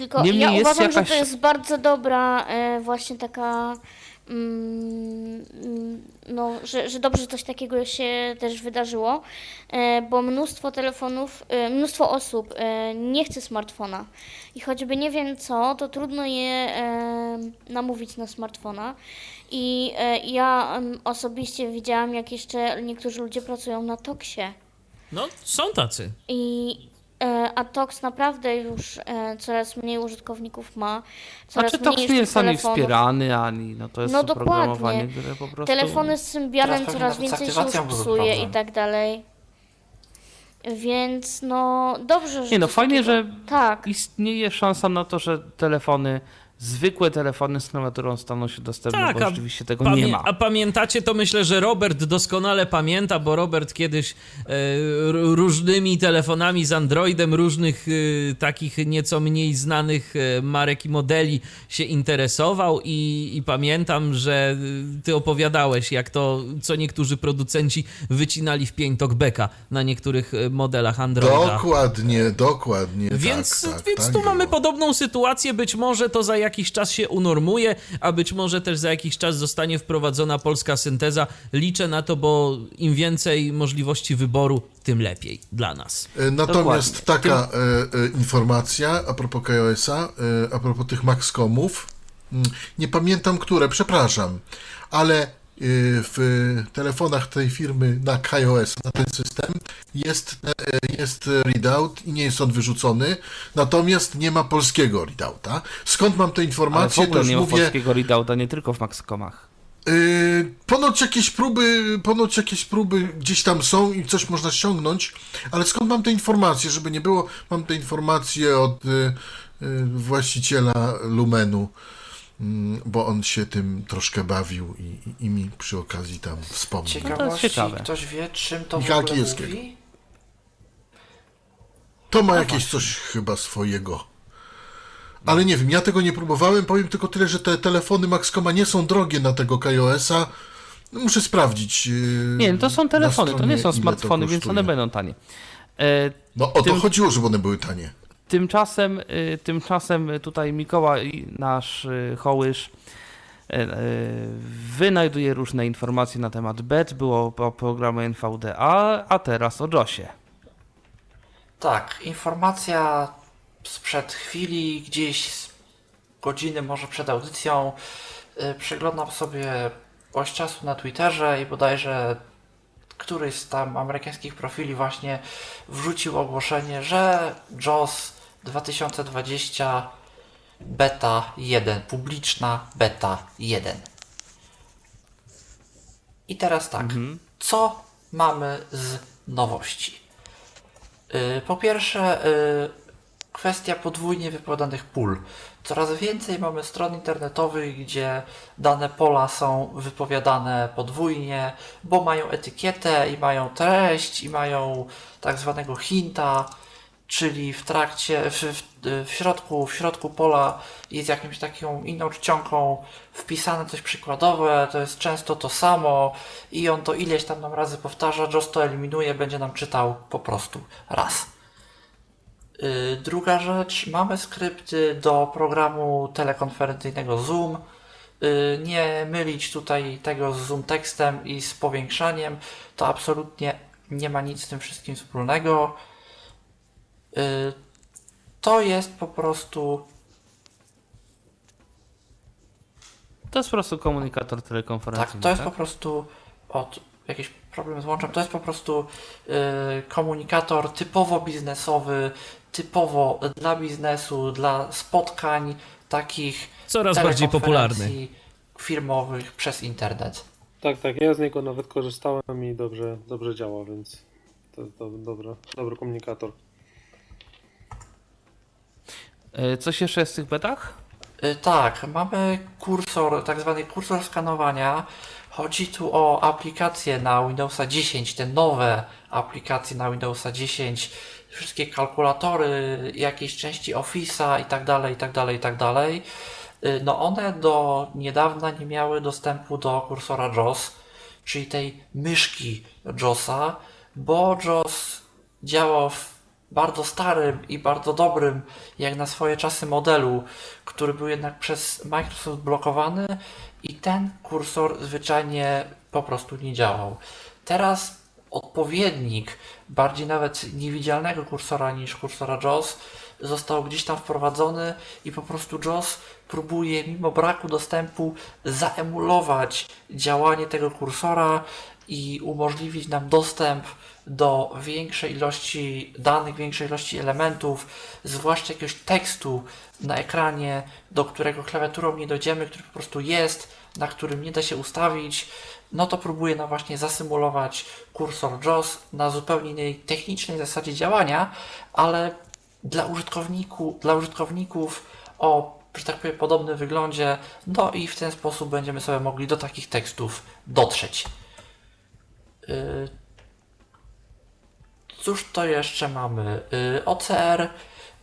Tylko Niemniej ja jest uważam, jakaś- że to jest bardzo dobra e, właśnie taka mm, mm, no, że, że dobrze, że coś takiego się też wydarzyło, e, bo mnóstwo telefonów, e, mnóstwo osób nie chce smartfona i choćby nie wiem co, to trudno je namówić na smartfona i ja em, osobiście widziałam, jak jeszcze niektórzy ludzie pracują na Toksie. No, są tacy. I a Tox naprawdę już e, coraz mniej użytkowników ma. Coraz Znaczy to mniej nie jest ani wspierany, ani no to jest No oprogramowanie, dokładnie. które po prostu... Telefony z Symbianem coraz więcej się już psuje i tak dalej. Więc no dobrze, że. Nie no, fajnie, takiego- że Tak. istnieje szansa na to, że telefony, zwykłe telefony z klawiaturą staną się dostępne, Tak, bo a rzeczywiście tego nie ma. A pamiętacie, to myślę, że Robert doskonale pamięta, bo Robert kiedyś e, r- różnymi telefonami z Androidem, różnych e, takich nieco mniej znanych e, marek i modeli się interesował i, i pamiętam, że e, ty opowiadałeś, jak to, co niektórzy producenci wycinali w pień talkbacka na niektórych e, modelach Androida. Dokładnie, dokładnie. Więc, tak, tak, więc tak tu mamy było. podobną sytuację. Być może to za jakiś czas się unormuje, a być może też za jakiś czas zostanie wprowadzona polska synteza. Liczę na to, bo im więcej możliwości wyboru, tym lepiej dla nas. E, Natomiast Dokładnie. taka e, e, informacja a propos KOS-a, e, a propos tych Maxcomów, mm, nie pamiętam które, przepraszam, ale w telefonach tej firmy na KOS, na ten system, jest, e, jest readout i nie jest on wyrzucony, natomiast nie ma polskiego readouta. Skąd mam te Ale w informacje, to ogóle nie ma mówię... polskiego readouta, nie tylko w Maxcomach. Yy, ponoć jakieś próby, ponoć jakieś próby gdzieś tam są i coś można ściągnąć, ale skąd mam te informacje, żeby nie było, mam te informacje od y, y, właściciela Lumenu, bo on się tym troszkę bawił i, i, i mi przy okazji tam wspomniał. Ciekawości, ciekawe. ktoś wie, czym to ogóle Kijewskiego. mówi? To ma jakieś coś chyba swojego. Ale nie wiem, ja tego nie próbowałem, powiem tylko tyle, że te telefony Maxcoma nie są drogie na tego KOS-a. No, muszę sprawdzić. yy, Nie, no to są telefony, to nie są to smartfony, więc one będą tanie. E, No o to Tym- chodziło, żeby one były tanie. Tymczasem, y, tymczasem tutaj Mikołaj, nasz y, hołysz, y, wynajduje różne informacje na temat BET, było o programie NVDA, a teraz o JOSie. Tak, informacja sprzed chwili, gdzieś z godziny może przed audycją. Przeglądam sobie jakiegoś czasu na Twitterze i bodajże któryś z tam amerykańskich profili właśnie wrzucił ogłoszenie, że JOS 2020 beta 1, publiczna beta 1. I teraz tak, co mamy z nowości? Yy, Po pierwsze, yy, kwestia podwójnie wykładanych pól. Coraz więcej mamy stron internetowych, gdzie dane pola są wypowiadane podwójnie, bo mają etykietę i mają treść i mają tak zwanego hinta, czyli w trakcie, w, w, środku, w środku pola jest jakimś taką inną czcionką wpisane coś przykładowe, to jest często to samo i on to ileś tam nam razy powtarza, JOS to eliminuje, będzie nam czytał po prostu raz. Yy, Druga rzecz, mamy skrypty do programu telekonferencyjnego Zoom. Yy, Nie mylić tutaj tego z Zoom tekstem i z powiększaniem. To absolutnie nie ma nic z tym wszystkim wspólnego. Yy, To jest po prostu To jest po prostu komunikator Tak, telekonferencyjny. to jest po prostu od jakiś problem z łączem. To jest po prostu y, komunikator typowo biznesowy, typowo dla biznesu, dla spotkań takich Coraz bardziej popularny. telekonferencji firmowych przez internet. Tak, tak, ja z niego nawet korzystałem i dobrze, dobrze działa, więc to jest do, dobry, dobry komunikator. Y, Coś jeszcze jest w tych betach? Y, Tak, mamy kursor, tak zwany kursor skanowania. Chodzi tu o aplikacje na Windowsa 10, te nowe aplikacje na Windowsa 10, wszystkie kalkulatory, jakieś części Office'a i tak dalej, i tak dalej, i tak dalej. Y, No one do niedawna nie miały dostępu do kursora JOS, czyli tej myszki JOSa, bo JOS działał w bardzo starym i bardzo dobrym, jak na swoje czasy modelu, który był jednak przez Microsoft blokowany i ten kursor zwyczajnie po prostu nie działał. Teraz odpowiednik bardziej nawet niewidzialnego kursora niż kursora JOS został gdzieś tam wprowadzony i po prostu JOS próbuje mimo braku dostępu zaemulować działanie tego kursora i umożliwić nam dostęp do większej ilości danych, większej ilości elementów, zwłaszcza jakiegoś tekstu na ekranie, do którego klawiaturą nie dojdziemy, który po prostu jest, na którym nie da się ustawić, no to próbuje nam właśnie zasymulować kursor JOS na zupełnie innej technicznej zasadzie działania, ale dla, użytkowniku, dla użytkowników o, że tak powiem, podobnym wyglądzie, no i w ten sposób będziemy sobie mogli do takich tekstów dotrzeć. Yy, Cóż to jeszcze mamy? Yy, OCR,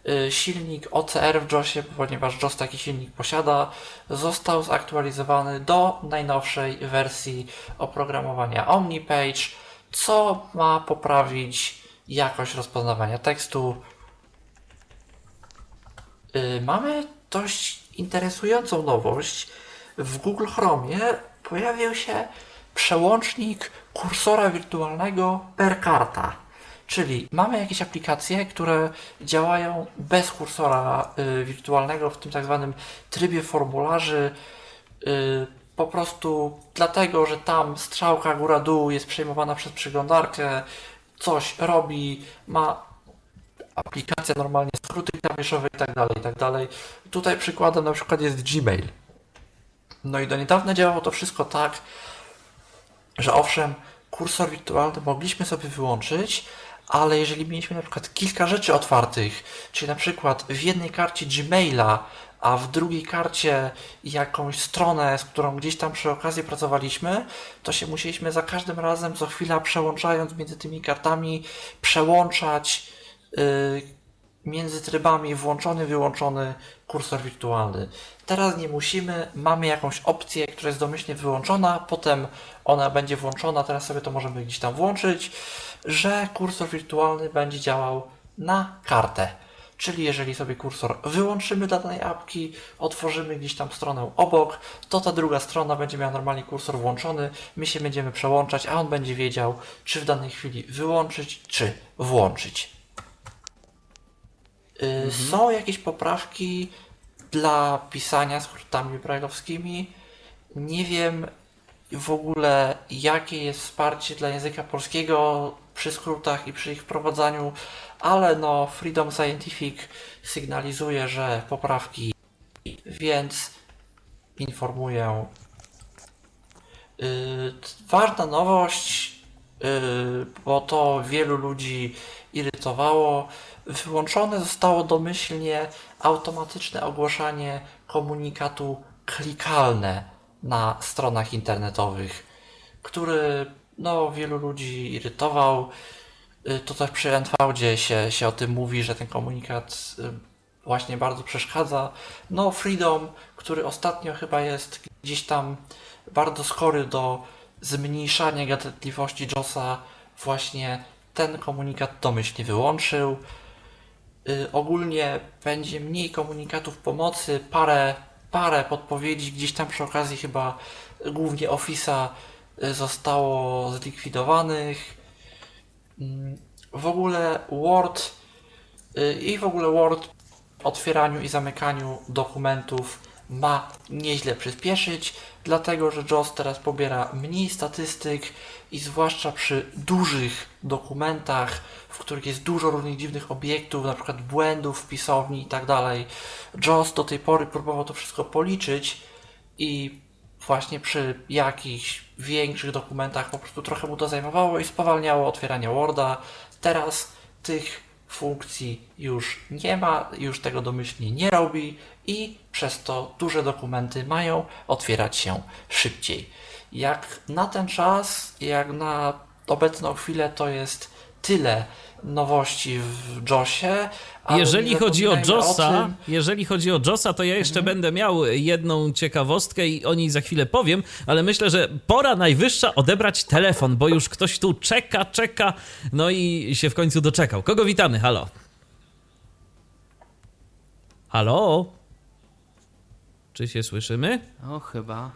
yy, silnik OCR w JOSie, ponieważ JOS taki silnik posiada, został zaktualizowany do najnowszej wersji oprogramowania OmniPage, co ma poprawić jakość rozpoznawania tekstu. Yy, Mamy dość interesującą nowość. W Google Chromie pojawił się przełącznik kursora wirtualnego per karta. Czyli mamy jakieś aplikacje, które działają bez kursora y, wirtualnego w tym tak zwanym trybie formularzy. Y, po prostu dlatego, że tam strzałka góra-dół jest przejmowana przez przeglądarkę, coś robi, ma aplikacja normalnie, skróty klawiszowe i tak dalej, i tak. Tutaj przykładem na przykład jest Gmail. No i do niedawna działało to wszystko tak, że owszem, kursor wirtualny mogliśmy sobie wyłączyć, ale jeżeli mieliśmy na przykład kilka rzeczy otwartych, czyli na przykład w jednej karcie Gmaila, a w drugiej karcie jakąś stronę, z którą gdzieś tam przy okazji pracowaliśmy, to się musieliśmy za każdym razem, co chwila przełączając między tymi kartami, przełączać yy, między trybami włączony, wyłączony kursor wirtualny. Teraz nie musimy, mamy jakąś opcję, która jest domyślnie wyłączona, potem ona będzie włączona, teraz sobie to możemy gdzieś tam włączyć, że kursor wirtualny będzie działał na kartę. Czyli jeżeli sobie kursor wyłączymy dla danej apki, otworzymy gdzieś tam stronę obok, to ta druga strona będzie miała normalnie kursor włączony, my się będziemy przełączać, a on będzie wiedział, czy w danej chwili wyłączyć, czy włączyć. Y, Są jakieś poprawki dla pisania skrótami brajlowskimi. Nie wiem, w ogóle jakie jest wsparcie dla języka polskiego przy skrótach i przy ich wprowadzaniu, ale no Freedom Scientific sygnalizuje, że poprawki, więc informuję. Yy, ważna nowość, yy, bo to wielu ludzi irytowało. Wyłączone zostało domyślnie automatyczne ogłaszanie komunikatu klikalne na stronach internetowych, który no, wielu ludzi irytował. Y, to też przy NVD się, się o tym mówi, że ten komunikat y, właśnie bardzo przeszkadza. No, Freedom, który ostatnio chyba jest gdzieś tam bardzo skory do zmniejszania gadatliwości JOSa, właśnie ten komunikat domyślnie wyłączył. Y, ogólnie będzie mniej komunikatów pomocy, parę, parę podpowiedzi, gdzieś tam przy okazji chyba głównie Office'a y, zostało zlikwidowanych. Mm, w ogóle Word y, i w ogóle Word w otwieraniu i zamykaniu dokumentów ma nieźle przyspieszyć, dlatego że JOS teraz pobiera mniej statystyk i zwłaszcza przy dużych dokumentach, w których jest dużo różnych dziwnych obiektów, na przykład błędów w pisowni i tak dalej. JOS do tej pory próbował to wszystko policzyć i właśnie przy jakichś większych dokumentach po prostu trochę mu to zajmowało i spowalniało otwieranie Worda. Teraz tych funkcji już nie ma, już tego domyślnie nie robi i przez to duże dokumenty mają otwierać się szybciej. Jak na ten czas, jak na obecną chwilę to jest tyle nowości w JOSie. Jeżeli chodzi o JOSa, tym- jeżeli chodzi o JOSa, to ja jeszcze Mhm. będę miał jedną ciekawostkę i o niej za chwilę powiem, ale myślę, że pora najwyższa odebrać telefon, bo już ktoś tu czeka, czeka, no i się w końcu doczekał. Kogo witamy? Halo? Halo? Czy się słyszymy? O, chyba.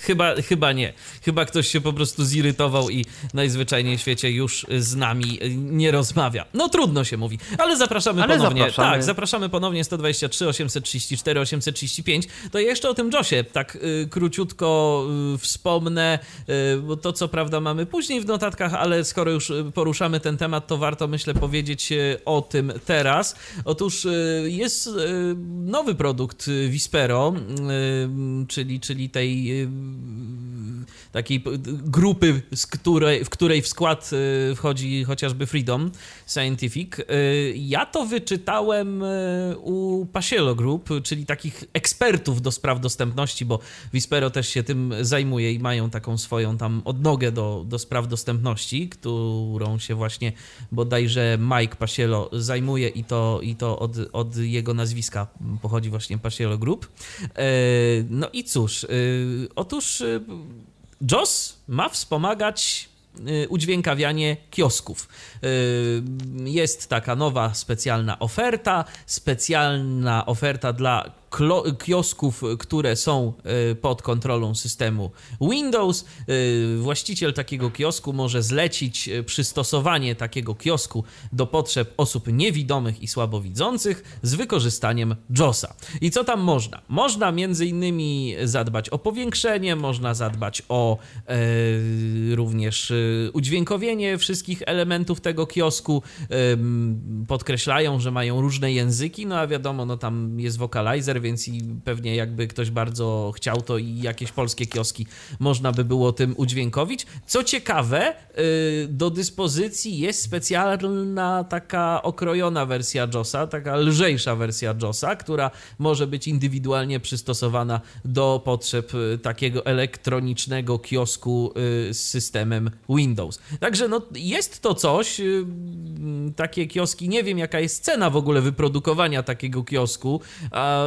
Chyba, chyba nie. Chyba ktoś się po prostu zirytował i najzwyczajniej w świecie już z nami nie rozmawia. No trudno się mówi, ale zapraszamy Ale ponownie. zapraszamy. Tak, zapraszamy ponownie 123 834 835. To ja jeszcze o tym Josie tak y, króciutko y, wspomnę, y, bo to co prawda mamy później w notatkach, ale skoro już y, poruszamy ten temat, to warto myślę powiedzieć o tym teraz. Otóż y, jest y, nowy produkt Vispero, czyli, czyli tej takiej p- grupy, z której, w której w skład y, wchodzi chociażby Freedom Scientific. Y, Ja to wyczytałem y, u Pasielo Group, czyli takich ekspertów do spraw dostępności, bo Vispero też się tym zajmuje i mają taką swoją tam odnogę do, do spraw dostępności, którą się właśnie bodajże Mike Pasielo zajmuje i to, i to od, od jego nazwiska pochodzi właśnie Pasielo Group. No i cóż, y, otóż y, JOS ma wspomagać y, udźwiękawianie kiosków. Y, Jest taka nowa specjalna oferta, specjalna oferta dla kiosków, które są y, pod kontrolą systemu Windows. Y, Właściciel takiego kiosku może zlecić y, przystosowanie takiego kiosku do potrzeb osób niewidomych i słabowidzących z wykorzystaniem JOSa. I co tam można? Można między innymi zadbać o powiększenie, można zadbać o e, również e, udźwiękowienie wszystkich elementów tego kiosku. Em, podkreślają, że mają różne języki, no a wiadomo, no tam jest wokalizer, więc i pewnie jakby ktoś bardzo chciał, to i jakieś polskie kioski można by było tym udźwiękowić. Co ciekawe, y, do dyspozycji jest specjalna taka okrojona wersja JOSa, taka lżejsza wersja JOSa, która może być indywidualnie przystosowana do potrzeb y, takiego elektronicznego kiosku y, z systemem Windows. Także no, jest to coś, takie kioski, nie wiem jaka jest cena w ogóle wyprodukowania takiego kiosku a,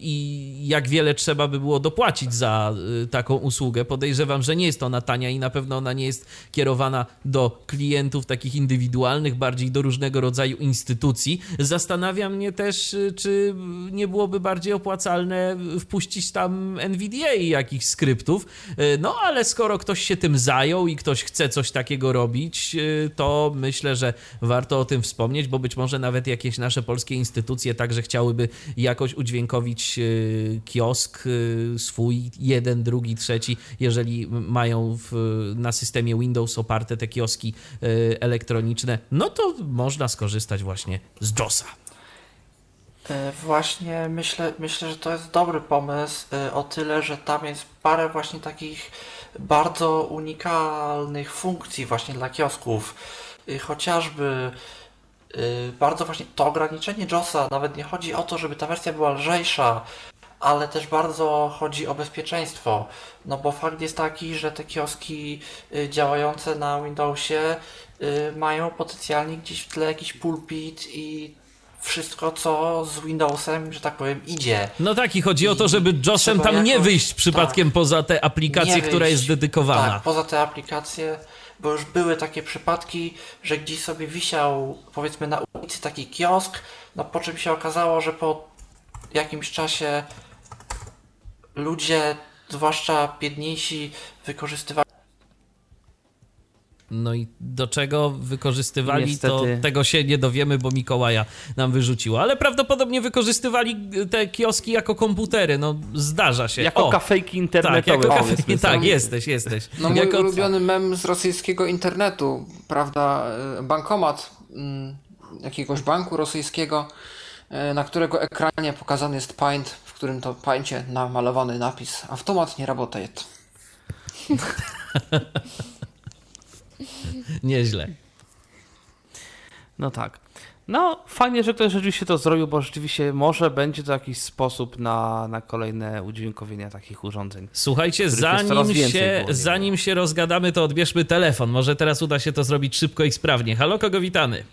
i jak wiele trzeba by było dopłacić za y, taką usługę. Podejrzewam, że nie jest ona tania i na pewno ona nie jest kierowana do klientów takich indywidualnych, bardziej do różnego rodzaju instytucji. Zastanawia mnie też, y, czy nie byłoby bardziej opłacalne wpuścić tam NVDA i jakichś skryptów. Y, No ale skoro ktoś się tym zajął i ktoś chce coś takiego robić, to myślę, że warto o tym wspomnieć, bo być może nawet jakieś nasze polskie instytucje także chciałyby jakoś udźwiękowić udźwiękowić y, kiosk y, swój, jeden, drugi, trzeci, jeżeli mają w, na systemie Windows oparte te kioski y, elektroniczne, no to można skorzystać właśnie z JOSa. E, Właśnie myślę, myślę, że to jest dobry pomysł e, o tyle, że tam jest parę właśnie takich bardzo unikalnych funkcji właśnie dla kiosków. E, Chociażby bardzo właśnie to ograniczenie JOSa, nawet nie chodzi o to, żeby ta wersja była lżejsza, ale też bardzo chodzi o bezpieczeństwo. No bo fakt jest taki, że te kioski e, działające na Windowsie e, mają potencjalnie gdzieś w tle jakiś pulpit i wszystko, co z Windowsem, że tak powiem, idzie. No tak, i chodzi o to, żeby JOSem trzeba tam nie jakoś- wyjść przypadkiem poza tę aplikację, Nie która jest dedykowana. Tak, poza te aplikacje, bo już były takie przypadki, że gdzieś sobie wisiał, powiedzmy, na ulicy taki kiosk, no po czym się okazało, że po jakimś czasie ludzie, zwłaszcza biedniejsi, wykorzystywali No i do czego wykorzystywali, Niestety. to tego się nie dowiemy, bo Mikołaja nam wyrzuciło. Ale prawdopodobnie wykorzystywali te kioski jako komputery, no zdarza się. Jako O, kafejki tak, internetowe. jako powiedzmy kafe... sobie. tak, jesteś, jesteś. No mój jako... ulubiony mem z rosyjskiego internetu, prawda, e, bankomat mm, jakiegoś banku rosyjskiego, e, na którego ekranie pokazany jest Paint, w którym to Paincie namalowany napis Automat nie работает. Nieźle. No tak. No, fajnie, że ktoś rzeczywiście to zrobił, bo rzeczywiście może będzie to jakiś sposób na, na kolejne udźwiękowienia takich urządzeń. Słuchajcie, zanim się, zanim się rozgadamy, to odbierzmy telefon. Może teraz uda się to zrobić szybko i sprawnie. Halo, kogo witamy?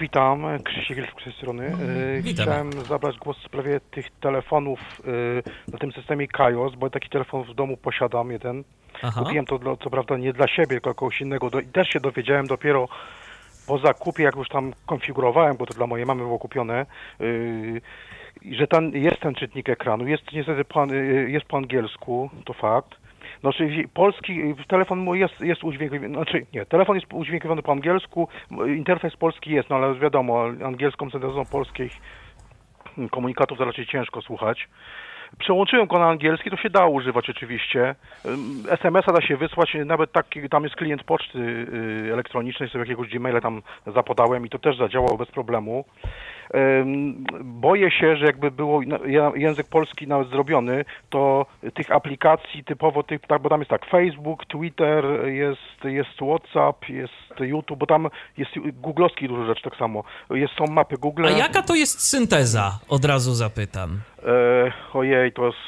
Witam, Krzysiek z tej strony. E, Witamy. Chciałem zabrać głos w sprawie tych telefonów e, na tym systemie Kaios, bo taki telefon w domu posiadam, jeden. Aha. Kupiłem to dla, co prawda nie dla siebie, tylko kogoś innego. I też się dowiedziałem dopiero po zakupie, jak już tam konfigurowałem, bo to dla mojej mamy było kupione, i że tam jest ten czytnik ekranu. Jest niestety jest po angielsku, to fakt. Czyli polski, telefon mój jest, jest udźwiękowiony, znaczy nie, telefon jest udźwiękowiony po angielsku, interfejs polski jest, no ale wiadomo, angielską syntezą polskich komunikatów to raczej ciężko słuchać. Przełączyłem go na angielski, to się da używać oczywiście. SMS-a da się wysłać, nawet taki, tam jest klient poczty y, elektronicznej, sobie jakiegoś Gmaila tam zapodałem i to też zadziałało bez problemu. Boję się, że jakby było język polski nawet zrobiony, to tych aplikacji typowo, tych, tak, bo tam jest tak Facebook, Twitter, jest, jest WhatsApp, jest YouTube, bo tam jest googlowski dużo rzeczy tak samo. Jest, są mapy Google. A jaka to jest synteza? Od razu zapytam. E, ojej, to jest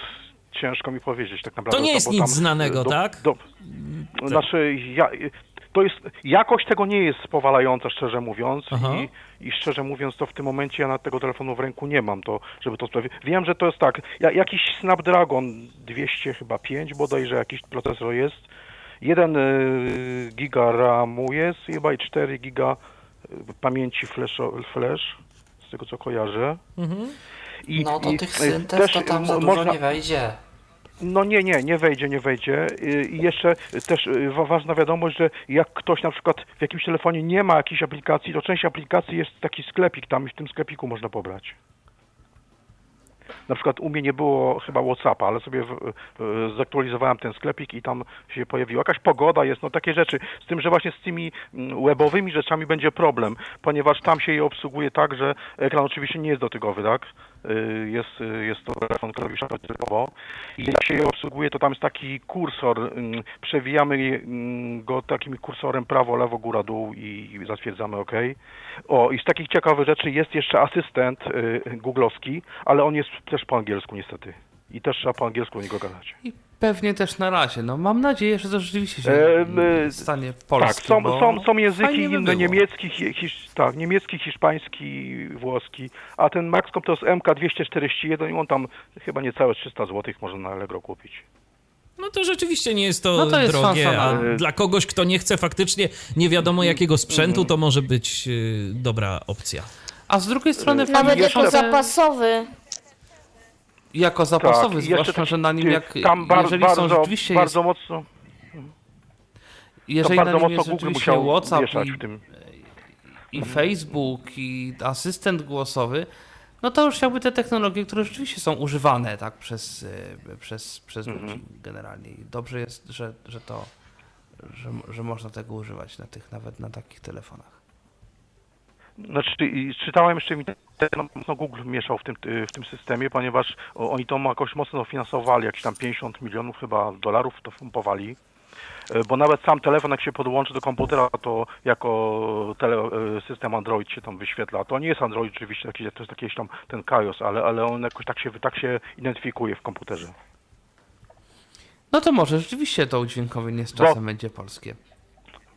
ciężko mi powiedzieć tak naprawdę. To nie jest bo nic tam, znanego, do, tak? Do, znaczy, ja, to jest, jakość tego nie jest powalająca, szczerze mówiąc. I, I szczerze mówiąc, to w tym momencie ja na tego telefonu w ręku nie mam, to, żeby to sprawdzić. Wiem, że to jest tak, ja, jakiś Snapdragon 200 chyba 5 bodajże jakiś procesor jest. 1 y, giga RAMu jest chyba i 4 giga y, pamięci flash, flash z tego co kojarzę. I, No to i, tych syntez też, to tam za dużo można- nie wejdzie. No nie, nie, nie wejdzie, nie wejdzie. Y, I jeszcze też y, wa- ważna wiadomość, że jak ktoś na przykład w jakimś telefonie nie ma jakiejś aplikacji, to część aplikacji jest taki sklepik tam i w tym sklepiku można pobrać. Na przykład u mnie nie było chyba Whatsappa, ale sobie w, y, zaktualizowałem ten sklepik i tam się pojawiła jakaś pogoda jest, no takie rzeczy. Z tym, że właśnie z tymi mm, webowymi rzeczami będzie problem, ponieważ tam się je obsługuje tak, że ekran oczywiście nie jest dotykowy, tak? Y, Jest, y, jest to telefon klawiszowy typowo i jak się je obsługuje, to tam jest taki kursor, ym, przewijamy go takim kursorem prawo, lewo, góra, dół i, zatwierdzamy OK. O, i z takich ciekawych rzeczy jest jeszcze asystent y, googlowski, ale on jest też po angielsku niestety. I też trzeba po angielsku do niego gadać. Pewnie też na razie. No mam nadzieję, że to rzeczywiście się y, stanie polskie. tak, są, są, są języki by inne, niemiecki, hi, hisz, tak, niemiecki, hiszpański, włoski, a ten Maxcom to jest MK241 i on tam chyba niecałe 300 zł można na Allegro kupić. No to rzeczywiście nie jest to, No to jest drogie, szansa a na- dla kogoś, kto nie chce faktycznie nie wiadomo jakiego sprzętu, to może być y, dobra opcja. A z drugiej strony Nawet jako zapasowy. Jako zapasowy, Tak, i jeszcze zwłaszcza, że na nim jak, tam bar, jeżeli bardzo, są rzeczywiście bardzo jest, mocno, jeżeli to na bardzo nim jest rzeczywiście WhatsApp i, i Facebook i asystent głosowy, no to już jakby te technologie, które rzeczywiście są używane tak przez, y, przez, przez Mhm. ludzi generalnie. I dobrze jest, że, że to, że, że można tego używać na tych, nawet na takich telefonach. Znaczy, czytałem jeszcze mi ten mocno Google mieszał w tym, y, w tym systemie, ponieważ oni to jakoś mocno finansowali, jakieś tam 50 milionów chyba dolarów to pompowali. Y, Bo nawet sam telefon, jak się podłączy do komputera, to jako tele, y, system Android się tam wyświetla. To nie jest Android oczywiście, to jest jakiś tam ten Kaios, ale, ale on jakoś tak się, tak się identyfikuje w komputerze. No to może rzeczywiście to udźwiękowienie z Bo- czasem będzie polskie.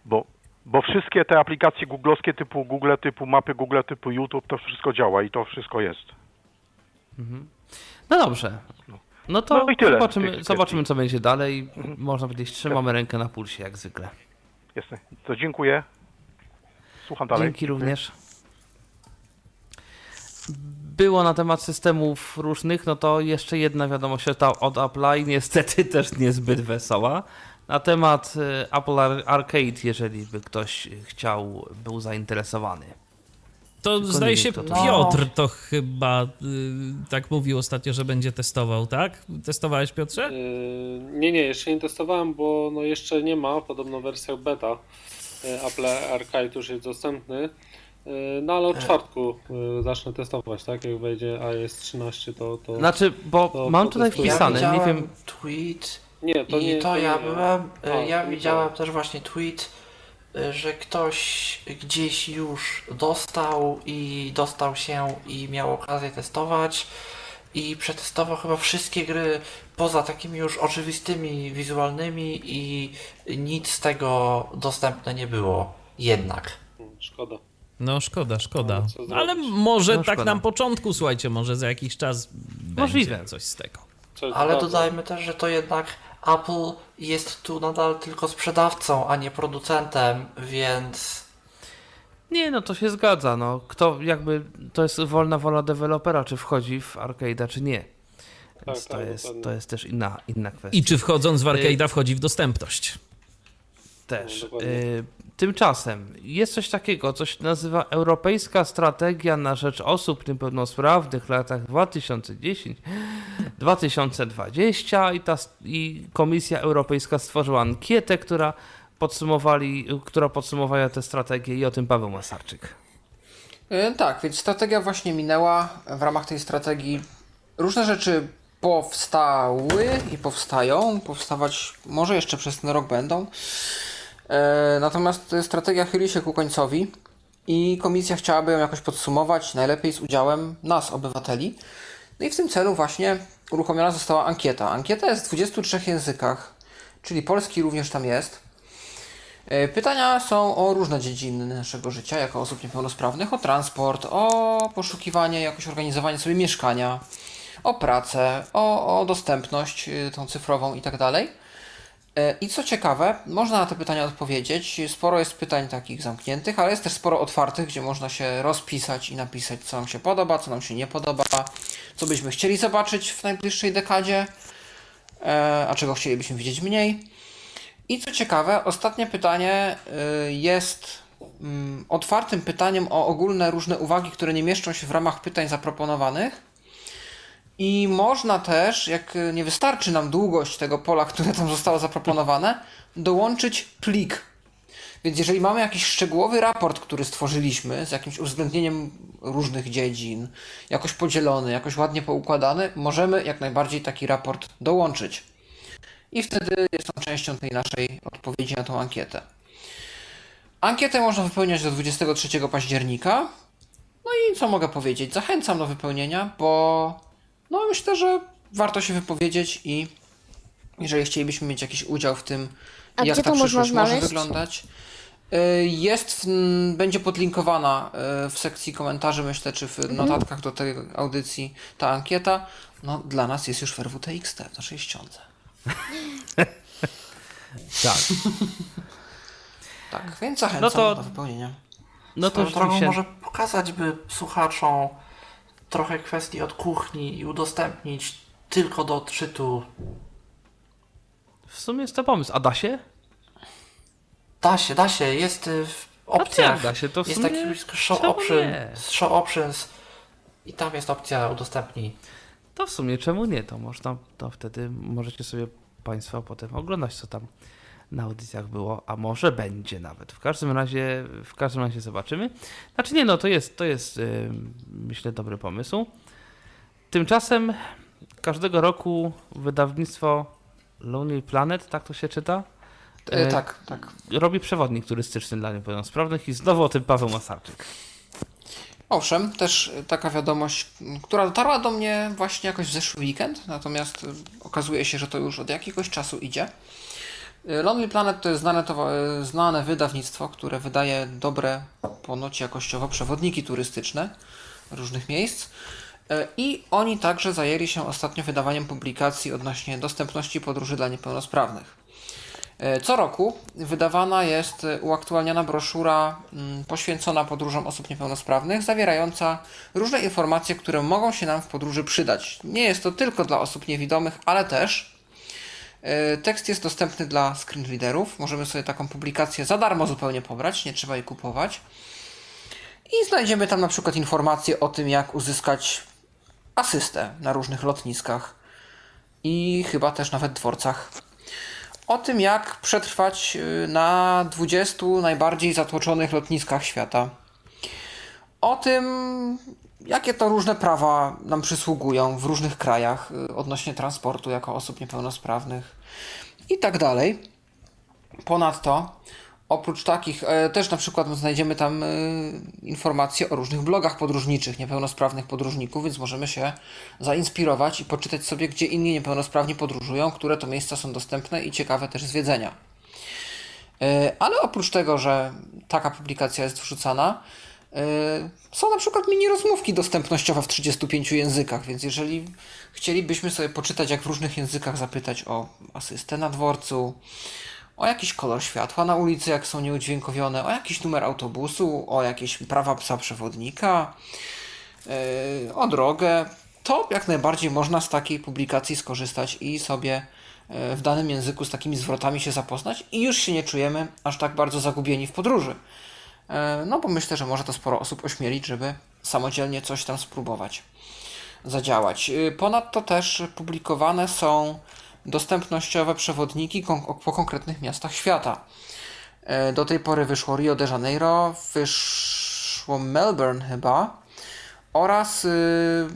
Bo, bo wszystkie te aplikacje googlowskie typu Google, typu mapy Google, typu YouTube, to wszystko działa i to wszystko jest. No dobrze. No to No i tyle zobaczymy, zobaczymy, co będzie dalej. Można powiedzieć, trzymamy rękę na pulsie, jak zwykle. Jasne. To dziękuję. Słucham dalej. Dzięki również. Było na temat systemów różnych, no to jeszcze jedna wiadomość od- i niestety też niezbyt wesoła. Na temat y, Apple Ar- Arcade, jeżeli by ktoś chciał, był zainteresowany. To Tylko zdaje się to- Piotr to chyba y, tak mówił ostatnio, że będzie testował, tak? Testowałeś Piotrze? Yy, Nie, nie, jeszcze nie testowałem, bo no jeszcze nie ma, podobno w wersjach beta yy, Apple Arcade już jest dostępny. Yy, No ale od czwartku yy, zacznę testować, tak? Jak wejdzie iOS 13, to. to... Znaczy, bo To mam tutaj potestuję. Ja wpisane, nie wiem, tweet Nie, to i nie. to nie, ja nie. byłem, A, ja to widziałem to. też właśnie tweet, y, że ktoś gdzieś już dostał i dostał się i miał okazję testować i przetestował chyba wszystkie gry poza takimi już oczywistymi wizualnymi i nic z tego dostępne nie było jednak. Szkoda. No szkoda, szkoda. No? Ale może No, tak szkoda. na początku, słuchajcie, może za jakiś czas Możliwe. będzie coś z tego. Co jest Ale dodajmy też, że to jednak Apple jest tu nadal tylko sprzedawcą, a nie producentem, więc Nie, no to się zgadza. No, kto jakby to jest wolna wola dewelopera, czy wchodzi w arcade'a, czy nie. Więc Tak, to, tak, jest, to jest też inna, inna kwestia. I czy wchodząc w Y- arcade'a wchodzi w dostępność? też. No, tymczasem jest coś takiego, co się nazywa Europejska Strategia na rzecz Osób Niepełnosprawnych w latach 2010-2020 i, ta, i Komisja Europejska stworzyła ankietę, która podsumowali, która podsumowała tę strategię i o tym Paweł Masarczyk. E, Tak, więc strategia właśnie minęła. W ramach tej strategii różne rzeczy powstały i powstają. Powstawać może jeszcze przez ten rok będą. E, Natomiast strategia chyli się ku końcowi i komisja chciałaby ją jakoś podsumować, najlepiej z udziałem nas, obywateli. No i w tym celu właśnie uruchomiona została ankieta. Ankieta jest w 23 językach, czyli polski również tam jest. E, Pytania są o różne dziedziny naszego życia jako osób niepełnosprawnych, o transport, o poszukiwanie, jakoś organizowanie sobie mieszkania, o pracę, o, o dostępność y, tą cyfrową i tak I co ciekawe, można na te pytania odpowiedzieć. Sporo jest pytań takich zamkniętych, ale jest też sporo otwartych, gdzie można się rozpisać i napisać, co nam się podoba, co nam się nie podoba, co byśmy chcieli zobaczyć w najbliższej dekadzie, e, a czego chcielibyśmy widzieć mniej. I co ciekawe, ostatnie pytanie y, jest mm, otwartym pytaniem o ogólne różne uwagi, które nie mieszczą się w ramach pytań zaproponowanych. I można też, jak y, nie wystarczy nam długość tego pola, które tam zostało zaproponowane, dołączyć plik. Więc jeżeli mamy jakiś szczegółowy raport, który stworzyliśmy z jakimś uwzględnieniem różnych dziedzin, jakoś podzielony, jakoś ładnie poukładany, możemy jak najbardziej taki raport dołączyć i wtedy jest on częścią tej naszej odpowiedzi na tą ankietę. Ankietę można wypełniać do 23 października. No i co mogę powiedzieć? Zachęcam do wypełnienia, bo no myślę, że warto się wypowiedzieć i jeżeli chcielibyśmy mieć jakiś udział w tym, A jak ta przyszłość może wyglądać. y, Jest, będzie podlinkowana y, w sekcji komentarzy, myślę, czy w Mhm. notatkach do tej audycji ta ankieta. No, dla nas jest już w RWTXT, w naszej ściądze. Tak. Tak, więc zachęcam No to- do wypełnienia. No to Swoją drogą może pokazać by słuchaczom trochę kwestii od kuchni i udostępnić tylko do odczytu. W sumie jest to pomysł. A da się? Da się, da się, jest y, w opcjach. da się? To w jest sumie taki show, option, show options i tam jest opcja udostępnij. To w sumie czemu nie? To można, to wtedy możecie sobie Państwo potem oglądać, co tam na audycjach było, a może będzie nawet. W każdym razie, w każdym razie zobaczymy. Znaczy nie, no to jest, to jest yy, myślę dobry pomysł. Tymczasem każdego roku wydawnictwo Lonely Planet, tak to się czyta? E, tak, tak. Robi przewodnik turystyczny dla niepełnosprawnych i znowu o tym Paweł Masarczyk. Owszem, też taka wiadomość, która dotarła do mnie właśnie jakoś w zeszły weekend, natomiast okazuje się, że to już od jakiegoś czasu idzie. Lonely Planet to jest znane, to, znane wydawnictwo, które wydaje dobre, ponoć jakościowo przewodniki turystyczne różnych miejsc. I oni także zajęli się ostatnio wydawaniem publikacji odnośnie dostępności podróży dla niepełnosprawnych. Co roku wydawana jest uaktualniana broszura mm, poświęcona podróżom osób niepełnosprawnych, zawierająca różne informacje, które mogą się nam w podróży przydać. Nie jest to tylko dla osób niewidomych, ale też tekst jest dostępny dla screenreaderów. Możemy sobie taką publikację za darmo zupełnie pobrać, nie trzeba jej kupować. I znajdziemy tam na przykład informacje o tym, jak uzyskać asystę na różnych lotniskach i chyba też nawet dworcach o tym, jak przetrwać y, na 20 najbardziej zatłoczonych lotniskach świata. O tym, jakie to różne prawa nam przysługują w różnych krajach y, odnośnie transportu jako osób niepełnosprawnych i tak dalej. Ponadto Oprócz takich, e, też na przykład znajdziemy tam e, informacje o różnych blogach podróżniczych niepełnosprawnych podróżników, więc możemy się zainspirować i poczytać sobie, gdzie inni niepełnosprawni podróżują, które to miejsca są dostępne i ciekawe też zwiedzenia. E, ale oprócz tego, że taka publikacja jest wrzucana, są na przykład mini rozmówki dostępnościowe w 35 językach, więc jeżeli chcielibyśmy sobie poczytać, jak w różnych językach zapytać o asystę na dworcu, o jakiś kolor światła na ulicy, jak są nieudźwiękowione, o jakiś numer autobusu, o jakieś prawa psa przewodnika, yy, o drogę, to jak najbardziej można z takiej publikacji skorzystać i sobie yy, w danym języku z takimi zwrotami się zapoznać i już się nie czujemy aż tak bardzo zagubieni w podróży. Yy, no bo myślę, że może to sporo osób ośmielić, żeby samodzielnie coś tam spróbować zadziałać. Ponadto też publikowane są dostępnościowe przewodniki po konkretnych miastach świata. E, do tej pory wyszło Rio de Janeiro, wyszło Melbourne chyba oraz y,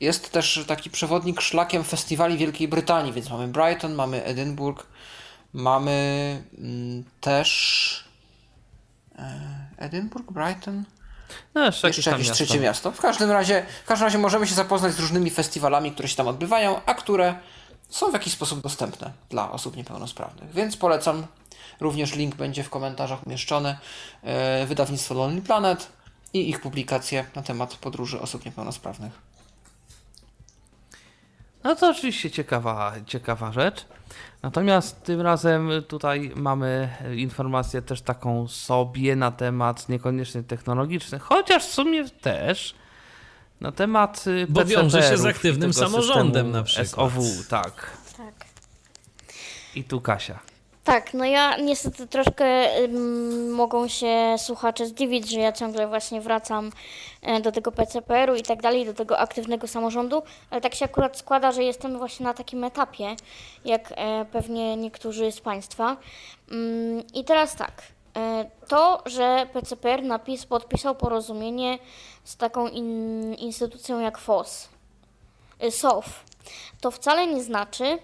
jest też taki przewodnik szlakiem festiwali Wielkiej Brytanii, więc mamy Brighton, mamy Edynburgh, mamy mm, też e, Edynburgh, Brighton. No, jeszcze, jeszcze jakieś miasto. trzecie miasto. W każdym razie, w każdym razie możemy się zapoznać z różnymi festiwalami, które się tam odbywają, a które są w jakiś sposób dostępne dla osób niepełnosprawnych. Więc polecam. Również link będzie w komentarzach umieszczony. E, wydawnictwo Lonely Planet i ich publikacje na temat podróży osób niepełnosprawnych. No to oczywiście ciekawa, ciekawa rzecz. Natomiast tym razem tutaj mamy informację też taką sobie na temat niekoniecznie technologiczny, chociaż w sumie też na temat y, Bo wiąże się z aktywnym samorządem na przykład. SOW, tak. Tak. I tu Kasia. Tak, no ja niestety troszkę mogą się słuchacze zdziwić, że ja ciągle właśnie wracam e, do tego PCPR-u i tak dalej, do tego aktywnego samorządu, ale tak się akurat składa, że jestem właśnie na takim etapie, jak e, pewnie niektórzy z Państwa. Mm, I teraz tak, e, to, że PCPR napis, podpisał porozumienie z taką in, instytucją jak FOS, y, SOF, to wcale nie znaczy,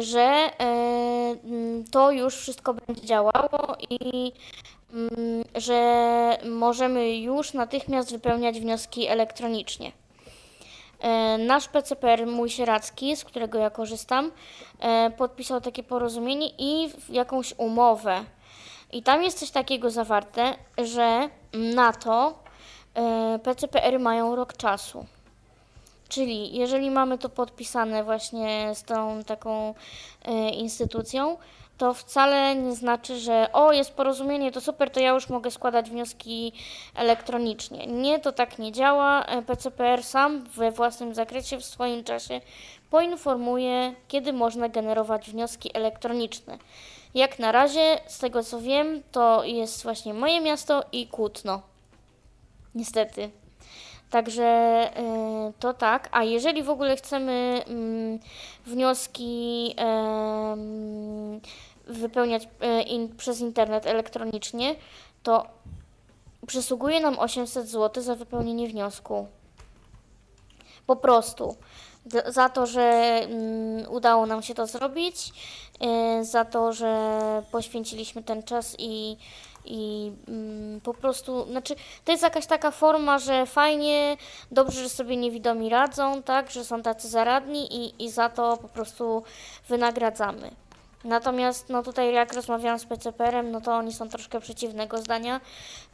że y, mm, to już wszystko będzie działało i mm, że możemy już natychmiast wypełniać wnioski elektronicznie. Nasz PCPR, mój sieracki, z którego ja korzystam, podpisał takie porozumienie i jakąś umowę. I tam jest coś takiego zawarte, że na to PCPR mają rok czasu. Czyli jeżeli mamy to podpisane właśnie z tą taką e, instytucją, to wcale nie znaczy, że o, jest porozumienie, to super, to ja już mogę składać wnioski elektronicznie. Nie, to tak nie działa. E, PCPR sam we własnym zakresie, w swoim czasie poinformuje, kiedy można generować wnioski elektroniczne. Jak na razie, z tego co wiem, to jest właśnie moje miasto i Kutno. Niestety. Także e, to tak. A jeżeli w ogóle chcemy mm, wnioski em, wypełniać e, przez internet elektronicznie, to przysługuje nam 800 zł za wypełnienie wniosku. Po prostu. Za to, że mm, udało nam się to zrobić, e, za to, że poświęciliśmy ten czas i, i mm, po prostu, znaczy, to jest jakaś taka forma, że fajnie, dobrze, że sobie niewidomi radzą, tak, że są tacy zaradni i, i za to po prostu wynagradzamy. Natomiast no tutaj jak rozmawiałam z PCPR-em, no to oni są troszkę przeciwnego zdania,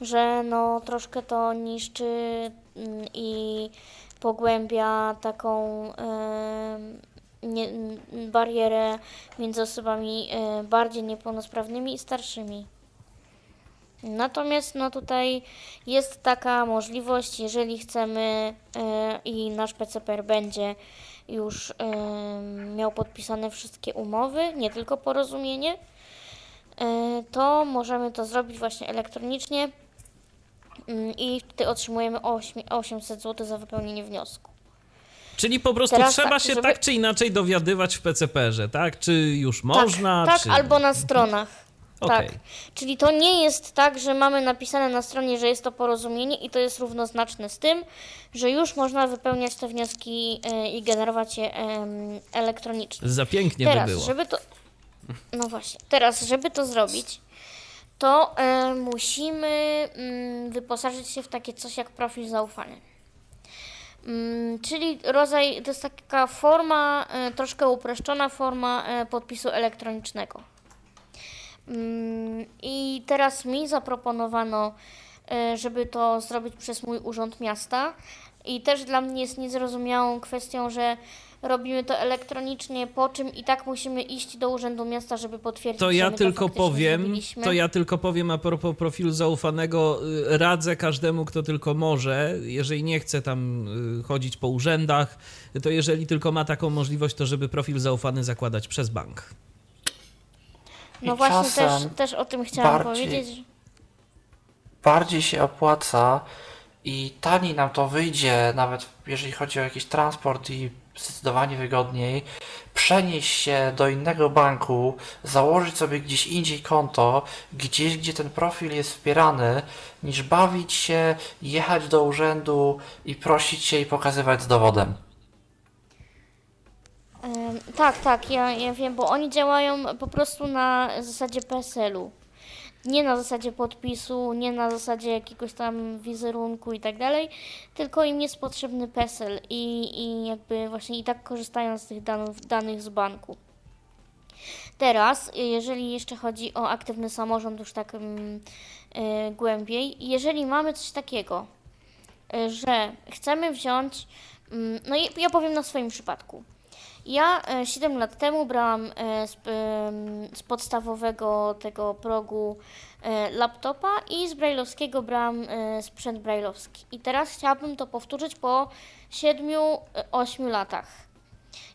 że no troszkę to niszczy mm, i pogłębia taką nie, barierę między osobami e, bardziej niepełnosprawnymi i starszymi. Natomiast no tutaj jest taka możliwość, jeżeli chcemy e, i nasz PCPR będzie już em, miał podpisane wszystkie umowy, nie tylko porozumienie, e, to możemy to zrobić właśnie elektronicznie mm, i wtedy otrzymujemy ośmi- 800 zł za wypełnienie wniosku. Czyli po prostu Teraz trzeba tak, się żeby- tak czy inaczej dowiadywać w PCPR-ze, tak? Czy już można, tak, czy... tak, albo na stronach. Okej. Tak. Czyli to nie jest tak, że mamy napisane na stronie, że jest to porozumienie i to jest równoznaczne z tym, że już można wypełniać te wnioski e, i generować je elektronicznie. Za pięknie Teraz, by było. żeby to. No właśnie, teraz, żeby to zrobić, to e, musimy mm, wyposażyć się w takie coś jak profil zaufany. Mm, czyli rodzaj, to jest taka forma, e, troszkę uproszczona forma podpisu elektronicznego. Mm, I teraz mi zaproponowano, e, żeby to zrobić przez mój urząd miasta. I też dla mnie jest niezrozumiałą kwestią, że robimy to elektronicznie, po czym i tak musimy iść do urzędu miasta, żeby potwierdzić, To że ja my tylko to powiem, zrobiliśmy. to ja tylko powiem a propos profilu zaufanego, y, radzę każdemu, kto tylko może, jeżeli nie chce tam y, chodzić po urzędach, to jeżeli tylko ma taką możliwość, to żeby profil zaufany zakładać przez bank. No I właśnie, też, czasem też o tym chciałam bardziej- powiedzieć. bardziej się opłaca i taniej nam to wyjdzie, nawet jeżeli chodzi o jakiś transport i zdecydowanie wygodniej, przenieść się do innego banku, założyć sobie gdzieś indziej konto, gdzieś, gdzie ten profil jest wspierany, niż bawić się, jechać do urzędu i prosić się i pokazywać z dowodem. Tak, tak, ja, ja wiem, bo oni działają po prostu na zasadzie PESEL-u. Nie na zasadzie podpisu, nie na zasadzie jakiegoś tam wizerunku i tak dalej, tylko im jest potrzebny PESEL i, i jakby właśnie i tak korzystają z tych danych, danych z banku. Teraz, jeżeli jeszcze chodzi o aktywny samorząd już tak e, głębiej, jeżeli mamy coś takiego, e, że chcemy wziąć, mm, no i ja powiem na swoim przypadku. Ja e, 7 lat temu brałam e, z, em, z podstawowego tego progu e, laptopa i z brailleowskiego brałam e, sprzęt brailleowski. I teraz chciałabym to powtórzyć po 7-8 latach.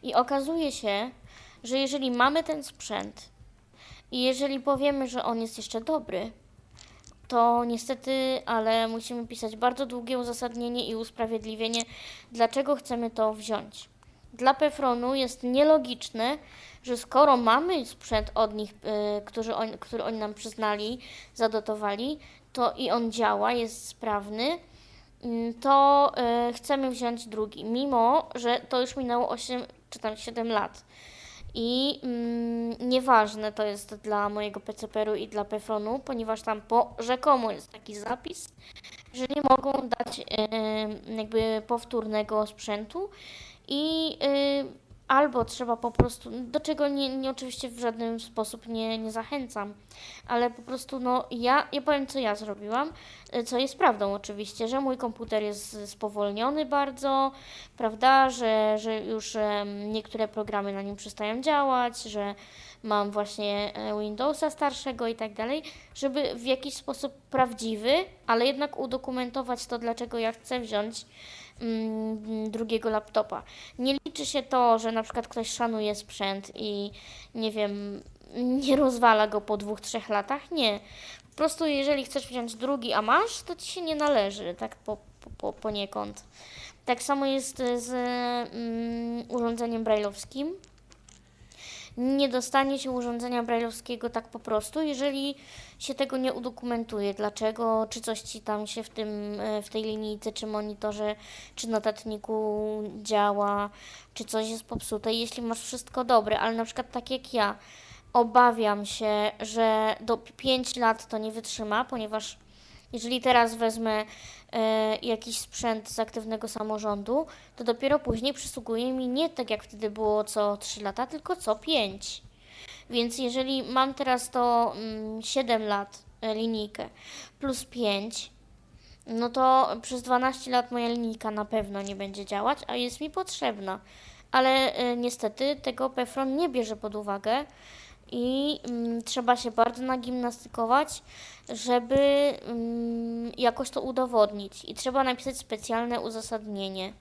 I okazuje się, że jeżeli mamy ten sprzęt i jeżeli powiemy, że on jest jeszcze dobry, to niestety, ale musimy pisać bardzo długie uzasadnienie i usprawiedliwienie, dlaczego chcemy to wziąć. Dla Pefronu jest nielogiczne, że skoro mamy sprzęt od nich, y, który, on, który oni nam przyznali, zadotowali, to i on działa, jest sprawny, mm, to y, chcemy wziąć drugi, mimo że to już minęło 8 czy tam 7 lat. I mm, nieważne to jest dla mojego PCPR-u i dla Pefronu, ponieważ tam po rzekomo jest taki zapis, że nie mogą dać y, jakby powtórnego sprzętu i y, albo trzeba po prostu, do czego nie, nie oczywiście w żaden sposób nie, nie zachęcam, ale po prostu no ja, ja powiem co ja zrobiłam, y, co jest prawdą oczywiście, że mój komputer jest spowolniony bardzo, prawda, że, że już niektóre programy na nim przestają działać, że mam właśnie e, Windowsa starszego i tak dalej, żeby w jakiś sposób prawdziwy, ale jednak udokumentować to, dlaczego ja chcę wziąć drugiego laptopa. Nie liczy się to, że na przykład ktoś szanuje sprzęt i nie wiem, nie rozwala go po dwóch, trzech latach. Nie. Po prostu jeżeli chcesz wziąć drugi, a masz, to ci się nie należy, tak po, po, po, poniekąd. Tak samo jest z mm, urządzeniem brajlowskim. Nie dostanie się urządzenia brajlowskiego tak po prostu, jeżeli się tego nie udokumentuje. Dlaczego, czy coś ci tam się w, tym, e, w tej linijce, czy monitorze, czy notatniku działa, czy coś jest popsute. Jeśli masz wszystko dobre, ale na przykład tak jak ja, obawiam się, że do 5 lat to nie wytrzyma, ponieważ jeżeli teraz wezmę e, jakiś sprzęt z aktywnego samorządu, to dopiero później przysługuje mi nie tak jak wtedy było co 3 lata, tylko co 5. Więc jeżeli mam teraz to mm, 7 lat e, linijkę plus 5, no to przez 12 lat moja linijka na pewno nie będzie działać, a jest mi potrzebna. Ale e, niestety tego Pefron nie bierze pod uwagę i mm, trzeba się bardzo nagimnastykować, żeby mm, jakoś to udowodnić. I trzeba napisać specjalne uzasadnienie,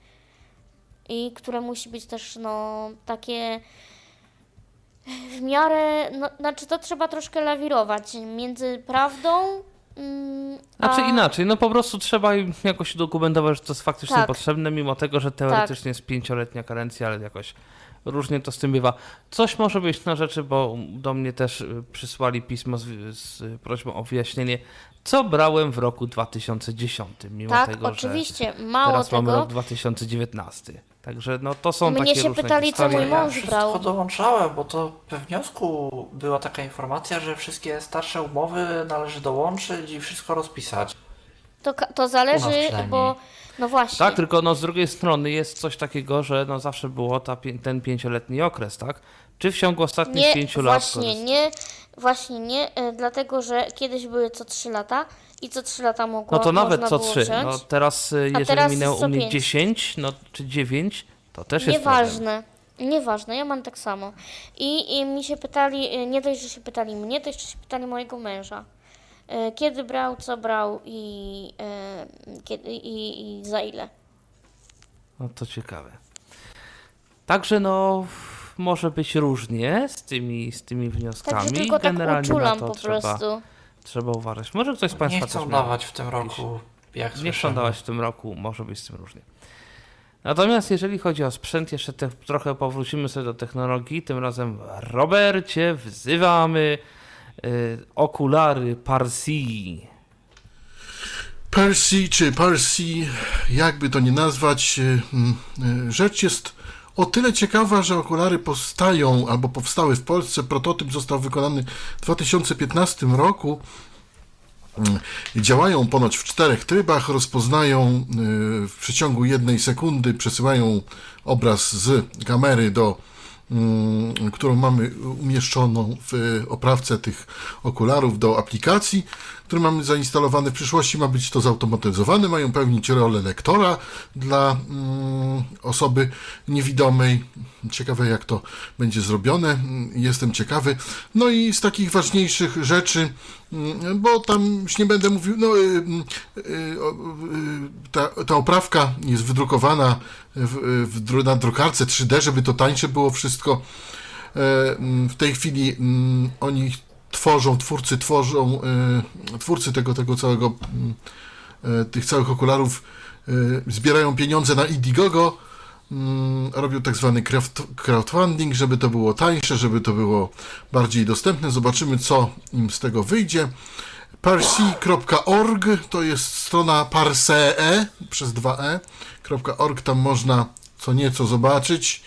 i które musi być też no, takie w miarę, no, znaczy to trzeba troszkę lawirować między prawdą mm, Znaczy a... inaczej, no po prostu trzeba jakoś udokumentować, że to jest faktycznie Tak. potrzebne, mimo tego, że teoretycznie jest pięcioletnia karencja, ale jakoś różnie to z tym bywa. Coś może być na rzeczy, bo do mnie też y, przysłali pismo z, z prośbą o wyjaśnienie, co brałem w roku 2010, mimo Tak, tego, oczywiście. że Mało teraz mamy tego, rok 2019. Także no to są Mnie takie się różne pytali, co historie. mój mąż wszystko brał. dołączałem, bo to we wniosku była taka informacja, że wszystkie starsze umowy należy dołączyć i wszystko rozpisać. to, to U nas zależy, bo no właśnie. Tak, tylko no z drugiej strony jest coś takiego, że no zawsze było ta, ten pięcioletni okres, tak? Czy w ciągu ostatnich Nie, pięciu lat... właśnie nie, właśnie nie, e, dlatego że kiedyś były co 3 lata i co 3 lata mogło No to nawet co trzy. No teraz, y, jeżeli teraz minęło u mnie pięć. 10, no czy 9, to też jest problem. Nieważne. Nieważne, ja mam tak samo. I, I mi się pytali, e, nie dość, że się pytali mnie, to jeszcze się pytali mojego męża. E, Kiedy brał, co brał i, e, kiedy, i, i za ile. No to ciekawe. Także no może być różnie z tymi, z tymi wnioskami. Także tylko tak Generalnie na uczulam to po trzeba, prostu. trzeba uważać. Może ktoś z Państwa Nie chcą dawać w tym roku, jak Nie chcą dawać w tym roku, może być z tym różnie. Natomiast jeżeli chodzi o sprzęt, jeszcze te, trochę powrócimy sobie do technologii. Tym razem Robercie wzywamy okulary Parsi. Percy czy Percy, jakby to nie nazwać, y, y, rzecz jest o tyle ciekawa, że okulary powstają albo powstały w Polsce. Prototyp został wykonany w 2015 roku. Y, Działają ponoć w czterech trybach, rozpoznają y, w przeciągu jednej sekundy, przesyłają obraz z kamery do którą mamy umieszczoną w oprawce tych okularów do aplikacji, które mamy zainstalowane. W przyszłości ma być to zautomatyzowane, mają pełnić rolę lektora dla mm, osoby niewidomej. Ciekawe jak to będzie zrobione, Mm, jestem ciekawy. No i z takich ważniejszych rzeczy, mm, bo tam już nie będę mówił, no y, y, y, ta, ta oprawka jest wydrukowana w, w, na drukarce 3D, żeby to tańsze było wszystko. E, mm, W tej chwili mm, oni tworzą, twórcy tworzą, twórcy tego, tego całego, mm, tych całych okularów zbierają pieniądze na Indiegogo, mm, robią tak zwany craft- crowdfunding, żeby to było tańsze, żeby to było bardziej dostępne. Zobaczymy, co im z tego wyjdzie. parsi.org to jest strona parsee przez 2e.org, tam można co nieco zobaczyć,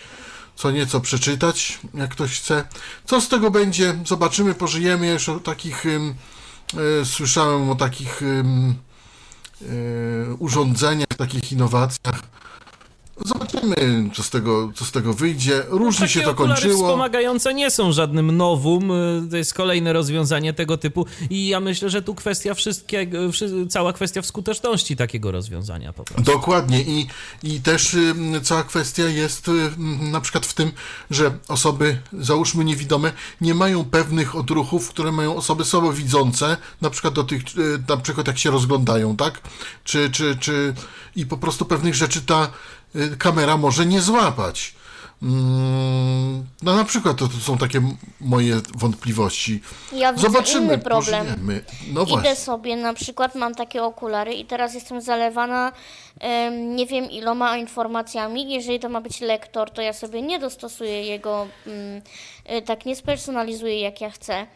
co nieco przeczytać, jak ktoś chce. Co z tego będzie? Zobaczymy, pożyjemy jeszcze o takich, ym, y, słyszałem o takich y, urządzeniach, takich innowacjach. Zobaczymy, co z tego, co z tego wyjdzie. Różnie Takie się to kończyło. wspomagające nie są żadnym nowum, y, to jest kolejne rozwiązanie tego typu i ja myślę, że tu kwestia wszystkiego, wszy- cała kwestia w skuteczności takiego rozwiązania po prostu. Dokładnie i, i też ym, cała kwestia jest ym, na przykład w tym, że osoby, załóżmy niewidome, nie mają pewnych odruchów, które mają osoby słabowidzące, na przykład do tych, y, na przykład jak się rozglądają, tak? Czy, czy, czy i po prostu pewnych rzeczy ta y, kamera może nie złapać. Mm, no na przykład to, to są takie moje wątpliwości. Ja widzę Zobaczymy, inny problem. pożyjemy. No Idę właśnie. sobie, na przykład mam takie okulary i teraz jestem zalewana em, nie wiem iloma informacjami. Jeżeli to ma być lektor, to ja sobie nie dostosuję jego, y, tak nie spersonalizuję jak ja chcę.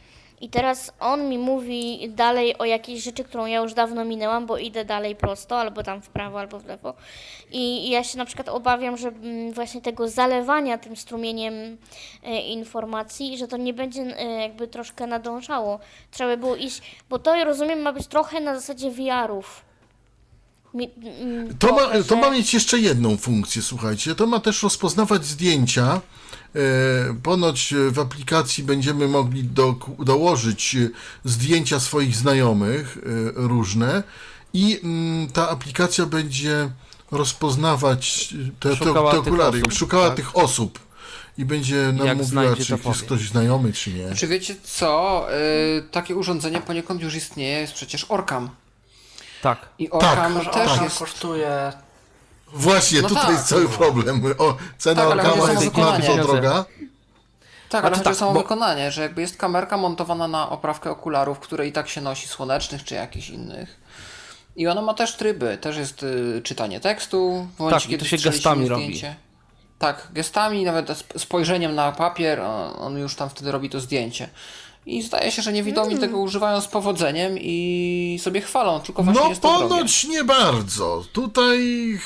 I teraz on mi mówi dalej o jakiejś rzeczy, którą ja już dawno minęłam, bo idę dalej prosto, albo tam w prawo, albo w lewo. I ja się na przykład obawiam, że mm, właśnie tego zalewania tym strumieniem e, informacji, że to nie będzie e, jakby troszkę nadążało. Trzeba by było iść, bo to rozumiem ma być trochę na zasadzie VR-ów. Mi, mm, To ma, to ma mieć jeszcze jedną funkcję, słuchajcie. To ma też rozpoznawać zdjęcia. E, Ponoć w aplikacji będziemy mogli do, dołożyć zdjęcia swoich znajomych e, różne i mm, ta aplikacja będzie rozpoznawać te, te, Szukała te tych okulary, osób, szukała tak. tych osób i będzie nam Jak mówiła, znajdzie, czy jest ktoś znajomy, czy nie. Czy wiecie co? Y, takie urządzenie poniekąd już istnieje, jest przecież Orcam. Tak. I Tak, Że też ona jest. kosztuje Właśnie, No tutaj tak. jest cały problem. O, cena Tak, o jest bardzo droga. Tak, A ale to chodzi o tak, samo bo- wykonanie, że jakby jest kamerka montowana na oprawkę okularów, które i tak się nosi słonecznych czy jakichś innych. I ona ma też tryby, też jest y, czytanie tekstu, w momencie, Tak, kiedy to się gestami nim robi. zdjęcie. Tak, gestami, nawet sp- spojrzeniem na papier, on już tam wtedy robi to zdjęcie. I zdaje się, że niewidomi Mm. tego używają z powodzeniem i sobie chwalą, tylko właśnie No jest to drogie. ponoć nie bardzo. Tutaj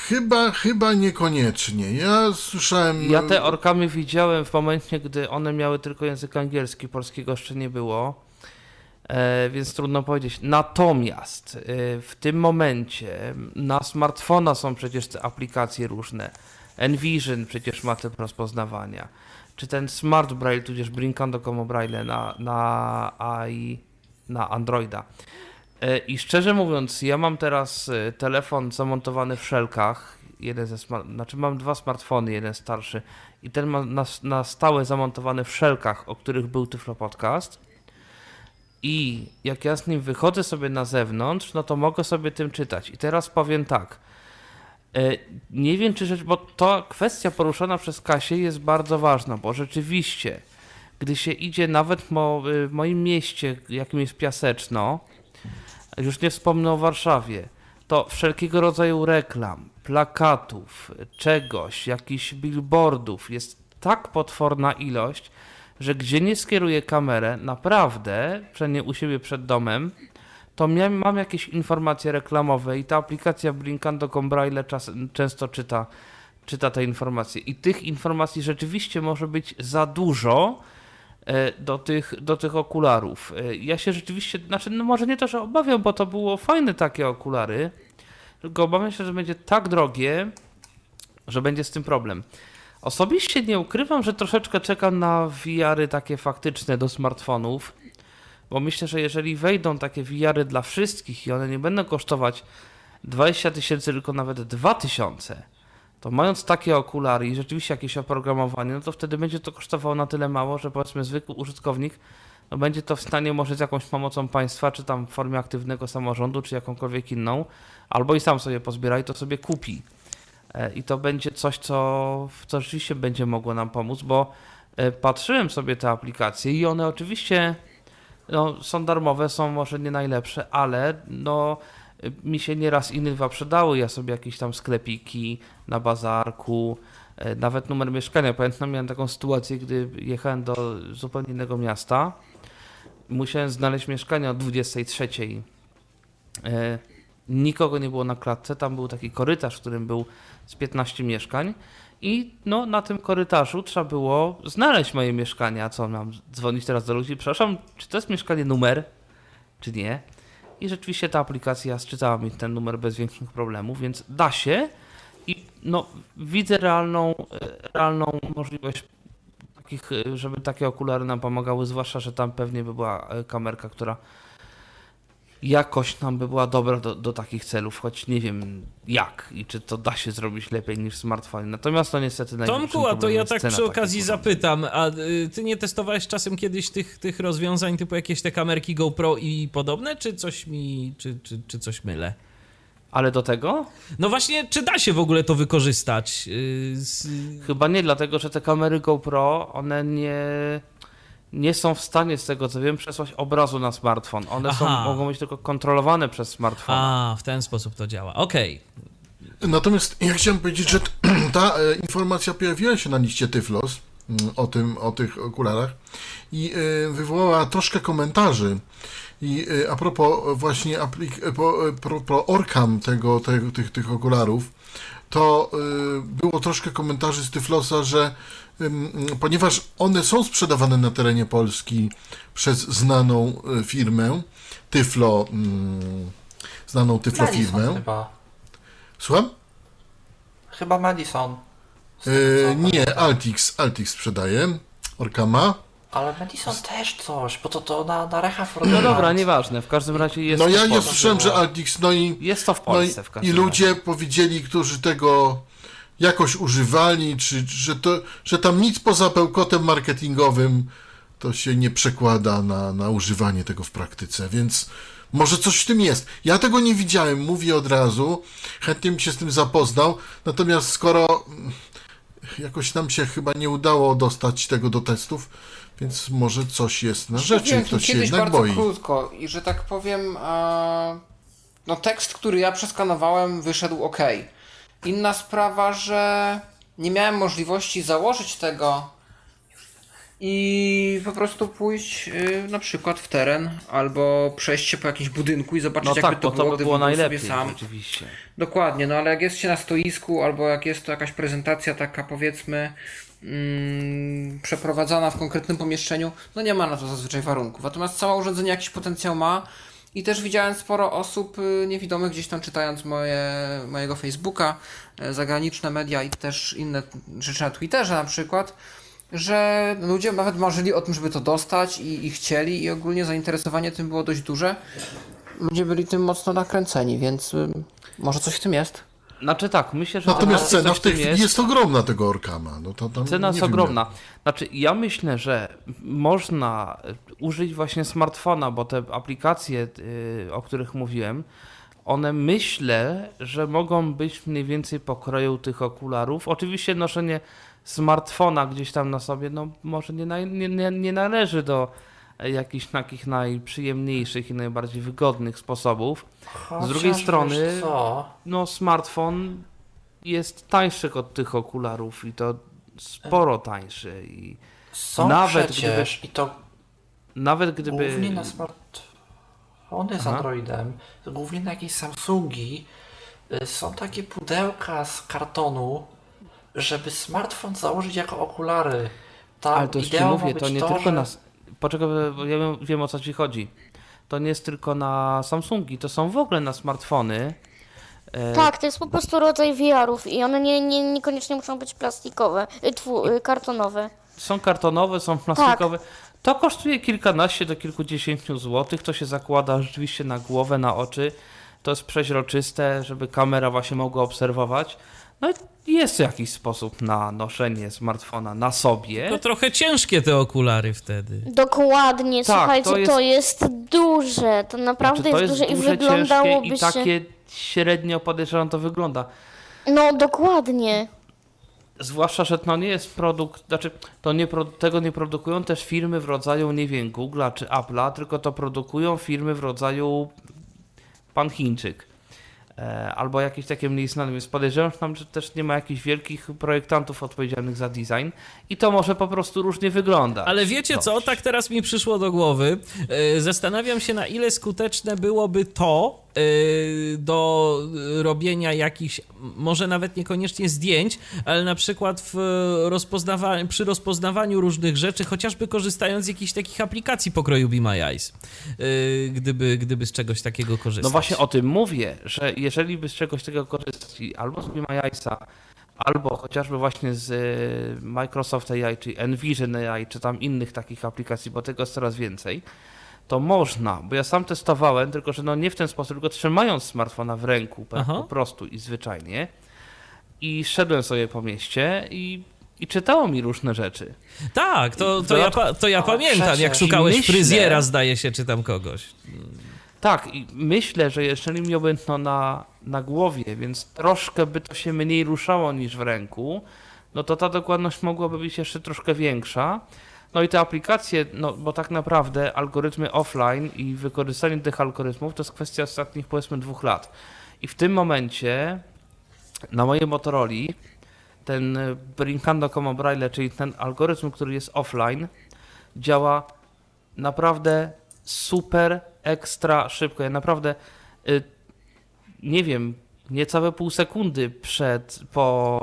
chyba, chyba niekoniecznie. Ja słyszałem... Ja te orkamy widziałem w momencie, gdy one miały tylko język angielski, polskiego jeszcze nie było, e, więc trudno powiedzieć. Natomiast e, w tym momencie na smartfona są przecież te aplikacje różne. Envision przecież ma te rozpoznawania. Czy ten Smart Braille, tudzież Brinkando Como Braille na, na AI, na Androida. E, I szczerze mówiąc, ja mam teraz e, telefon zamontowany w szelkach. Jeden ze smart... Znaczy mam dwa smartfony, jeden starszy i ten ma na, na stałe zamontowany w szelkach, o których był Tyflo Podcast. I jak ja z nim wychodzę sobie na zewnątrz, no to mogę sobie tym czytać. I teraz powiem tak. E, Nie wiem, czy rzecz, bo to kwestia poruszona przez Kasię jest bardzo ważna, bo rzeczywiście, gdy się idzie nawet mo, w moim mieście, jakim jest Piaseczno, już nie wspomnę o Warszawie, to wszelkiego rodzaju reklam, plakatów, czegoś, jakichś billboardów jest tak potworna ilość, że gdzie nie skieruję kamerę, naprawdę, przynajmniej u siebie przed domem, to mam jakieś informacje reklamowe i ta aplikacja Blinkando Braille czas, często czyta, czyta te informacje. I tych informacji rzeczywiście może być za dużo e, do tych, do tych okularów. E, Ja się rzeczywiście, znaczy, no może nie to, że obawiam, bo to było fajne takie okulary, tylko obawiam się, że będzie tak drogie, że będzie z tym problem. Osobiście nie ukrywam, że troszeczkę czekam na VR-y takie faktyczne do smartfonów, bo myślę, że jeżeli wejdą takie VR-y dla wszystkich i one nie będą kosztować 20 tysięcy, tylko nawet 2 tysiące, to mając takie okulary i rzeczywiście jakieś oprogramowanie, no to wtedy będzie to kosztowało na tyle mało, że powiedzmy zwykły użytkownik no będzie to w stanie może z jakąś pomocą państwa, czy tam w formie aktywnego samorządu, czy jakąkolwiek inną, albo i sam sobie pozbiera i to sobie kupi. E, I to będzie coś, co, co rzeczywiście będzie mogło nam pomóc, bo e, patrzyłem sobie te aplikacje i one oczywiście no, są darmowe, są może nie najlepsze, ale no, mi się nieraz inne dwa przydały. Ja sobie jakieś tam sklepiki na bazarku, e, nawet numer mieszkania. Pamiętam, miałem taką sytuację, gdy jechałem do zupełnie innego miasta. Musiałem znaleźć mieszkanie o 23. E, Nikogo nie było na klatce, tam był taki korytarz, w którym był z 15 mieszkań. I no, na tym korytarzu trzeba było znaleźć moje mieszkanie. A co, mam dzwonić teraz do ludzi? Przepraszam, czy to jest mieszkanie numer, czy nie? I rzeczywiście ta aplikacja sczytała mi ten numer bez większych problemów, więc da się. I no, widzę realną, e, realną możliwość takich, e, żeby takie okulary nam pomagały, zwłaszcza, że tam pewnie by była e, kamerka, która jakoś nam by była dobra do, do takich celów, choć nie wiem jak i czy to da się zrobić lepiej niż w smartfonie. Natomiast to niestety największym Tomku, a to ja tak przy okazji zapytam, a y, ty nie testowałeś czasem kiedyś tych, tych rozwiązań typu jakieś te kamerki GoPro i podobne, czy coś mi, czy, czy, czy coś mylę? Ale do tego? No właśnie, czy da się w ogóle to wykorzystać? Yy, z... Chyba nie, dlatego że te kamery GoPro, one nie, nie są w stanie, z tego co wiem, przesłać obrazu na smartfon. One są, mogą być tylko kontrolowane przez smartfon. A, w ten sposób to działa. Okej. Natomiast ja chciałem powiedzieć, że ta e, informacja pojawiła się na liście Tyflos mm, o, tym, o tych okularach i e, wywołała troszkę komentarzy. I e, a propos właśnie aplik- e, po, e, pro, pro Orcam tego, tego, tych, tych okularów, to e, było troszkę komentarzy z Tyflosa, że ponieważ one są sprzedawane na terenie Polski przez znaną e, firmę, Tyflo, znaną Tyflo firmę. chyba. Słucham? Chyba Madison. Co nie. Altix, Altix sprzedaje. Orkama. Ale Madison też coś, bo to, to na, na Rechaw No dobra, nieważne, w każdym razie jest No to ja nie Polsce. słyszałem, że Altix, no i, Jest to w no i, Polsce w i każdym razie. ludzie powiedzieli, którzy tego jakoś używali, czy że, to, że tam nic poza bełkotem marketingowym to się nie przekłada na, na używanie tego w praktyce, więc może coś w tym jest. Ja tego nie widziałem, mówię od razu, chętnie bym się z tym zapoznał, natomiast skoro mm, jakoś nam się chyba nie udało dostać tego do testów, więc może coś jest na rzeczy, tu ktoś się kiedyś jednak bardzo boi. krótko i że tak powiem, e, no tekst, który ja przeskanowałem, wyszedł ok. Inna sprawa, że nie miałem możliwości założyć tego i po prostu pójść y, na przykład w teren albo przejść się po jakimś budynku i zobaczyć No jakby tak, to było, to by było był najlepiej, sobie sam. rzeczywiście. Dokładnie, no ale jak jest się na stoisku, albo jak jest to jakaś prezentacja taka powiedzmy mm, przeprowadzana w konkretnym pomieszczeniu, no nie ma na to zazwyczaj warunków. Natomiast całe urządzenie jakiś potencjał ma i też widziałem sporo osób y, niewidomych gdzieś tam czytając moje, mojego Facebooka, e, zagraniczne media i też inne rzeczy na Twitterze na przykład, że ludzie nawet marzyli o tym, żeby to dostać i, i chcieli i ogólnie zainteresowanie tym było dość duże. Ludzie byli tym mocno nakręceni, więc y, może coś w tym jest. Znaczy tak, myślę, że Natomiast to cena w tej chwili jest ogromna tego Orkama. No to tam Cena jest ogromna. Znaczy, ja myślę, że można użyć właśnie smartfona, bo te aplikacje, y, o których mówiłem, one myślę, że mogą być mniej więcej pokroju tych okularów. Oczywiście noszenie smartfona gdzieś tam na sobie, no może nie, nie, nie, nie należy do jakichś takich najprzyjemniejszych i najbardziej wygodnych sposobów. Z drugiej Chociaż strony, no smartfon jest tańszy od tych okularów i to sporo tańszy i Są Nawet przecież i to nawet gdyby głównie na smartfony z Aha. Androidem, głównie na jakieś Samsungi y, są takie pudełka z kartonu, żeby smartfon założyć jako okulary. Tam ale to już ci mówię, to nie to, tylko że... na poczekaj, ja wiem, wiem o co ci chodzi. To nie jest tylko na Samsungi, to są w ogóle na smartfony. E, Tak, to jest po prostu rodzaj VR-ów i one nie, nie, niekoniecznie muszą być plastikowe, y, tfu, y, kartonowe. Są kartonowe, są plastikowe. To kosztuje kilkanaście do kilkudziesięciu złotych. To się zakłada rzeczywiście na głowę, na oczy. To jest przeźroczyste, żeby kamera właśnie mogła obserwować. No i jest jakiś sposób na noszenie smartfona na sobie. To trochę ciężkie te okulary wtedy. Dokładnie, Tak, słuchajcie, to to jest- jest... duże, to naprawdę Znaczy, to jest, jest duże i duże, wyglądałoby ciężkie i się... takie średnio podejrzewam to wygląda. No dokładnie. Zwłaszcza, że to nie jest produkt, znaczy to nie, tego nie produkują też firmy w rodzaju, nie wiem, Google'a czy Apple'a, tylko to produkują firmy w rodzaju pan Chińczyk. E, albo jakieś takie mniej znane, więc podejrzewam, że tam też nie ma jakichś wielkich projektantów odpowiedzialnych za design i to może po prostu różnie wygląda. Ale wiecie co, tak teraz mi przyszło do głowy. Yy, Zastanawiam się, na ile skuteczne byłoby to do robienia jakichś, może nawet niekoniecznie zdjęć, ale na przykład rozpoznawa- przy rozpoznawaniu różnych rzeczy, chociażby korzystając z jakichś takich aplikacji pokroju Be My Eyes, yy, gdyby, gdyby z czegoś takiego korzystać. No właśnie o tym mówię, że jeżeli by z czegoś tego korzystać albo z Be My Eyesa, albo chociażby właśnie z y, Microsoft AI, czy Envision AI, czy tam innych takich aplikacji, bo tego jest coraz więcej, to można, bo ja sam testowałem, tylko że no nie w ten sposób, tylko trzymając smartfona w ręku po, Aha. po prostu i zwyczajnie i szedłem sobie po mieście i, i czytało mi różne rzeczy. Tak, to, to, ja, to ja O, pamiętam, jak szukałeś Myślę- fryzjera, zdaje się, czy tam kogoś. Tak, i myślę, że jeżeli miałbym to na, na głowie, więc troszkę by to się mniej ruszało niż w ręku, no to ta dokładność mogłaby być jeszcze troszkę większa. No i te aplikacje, no bo tak naprawdę algorytmy offline i wykorzystanie tych algorytmów to jest kwestia ostatnich powiedzmy dwóch lat. I w tym momencie na mojej Motorola ten Brincando Como Braille, czyli ten algorytm, który jest offline, działa naprawdę super, ekstra szybko. Ja naprawdę y, nie wiem, niecałe pół sekundy przed, po,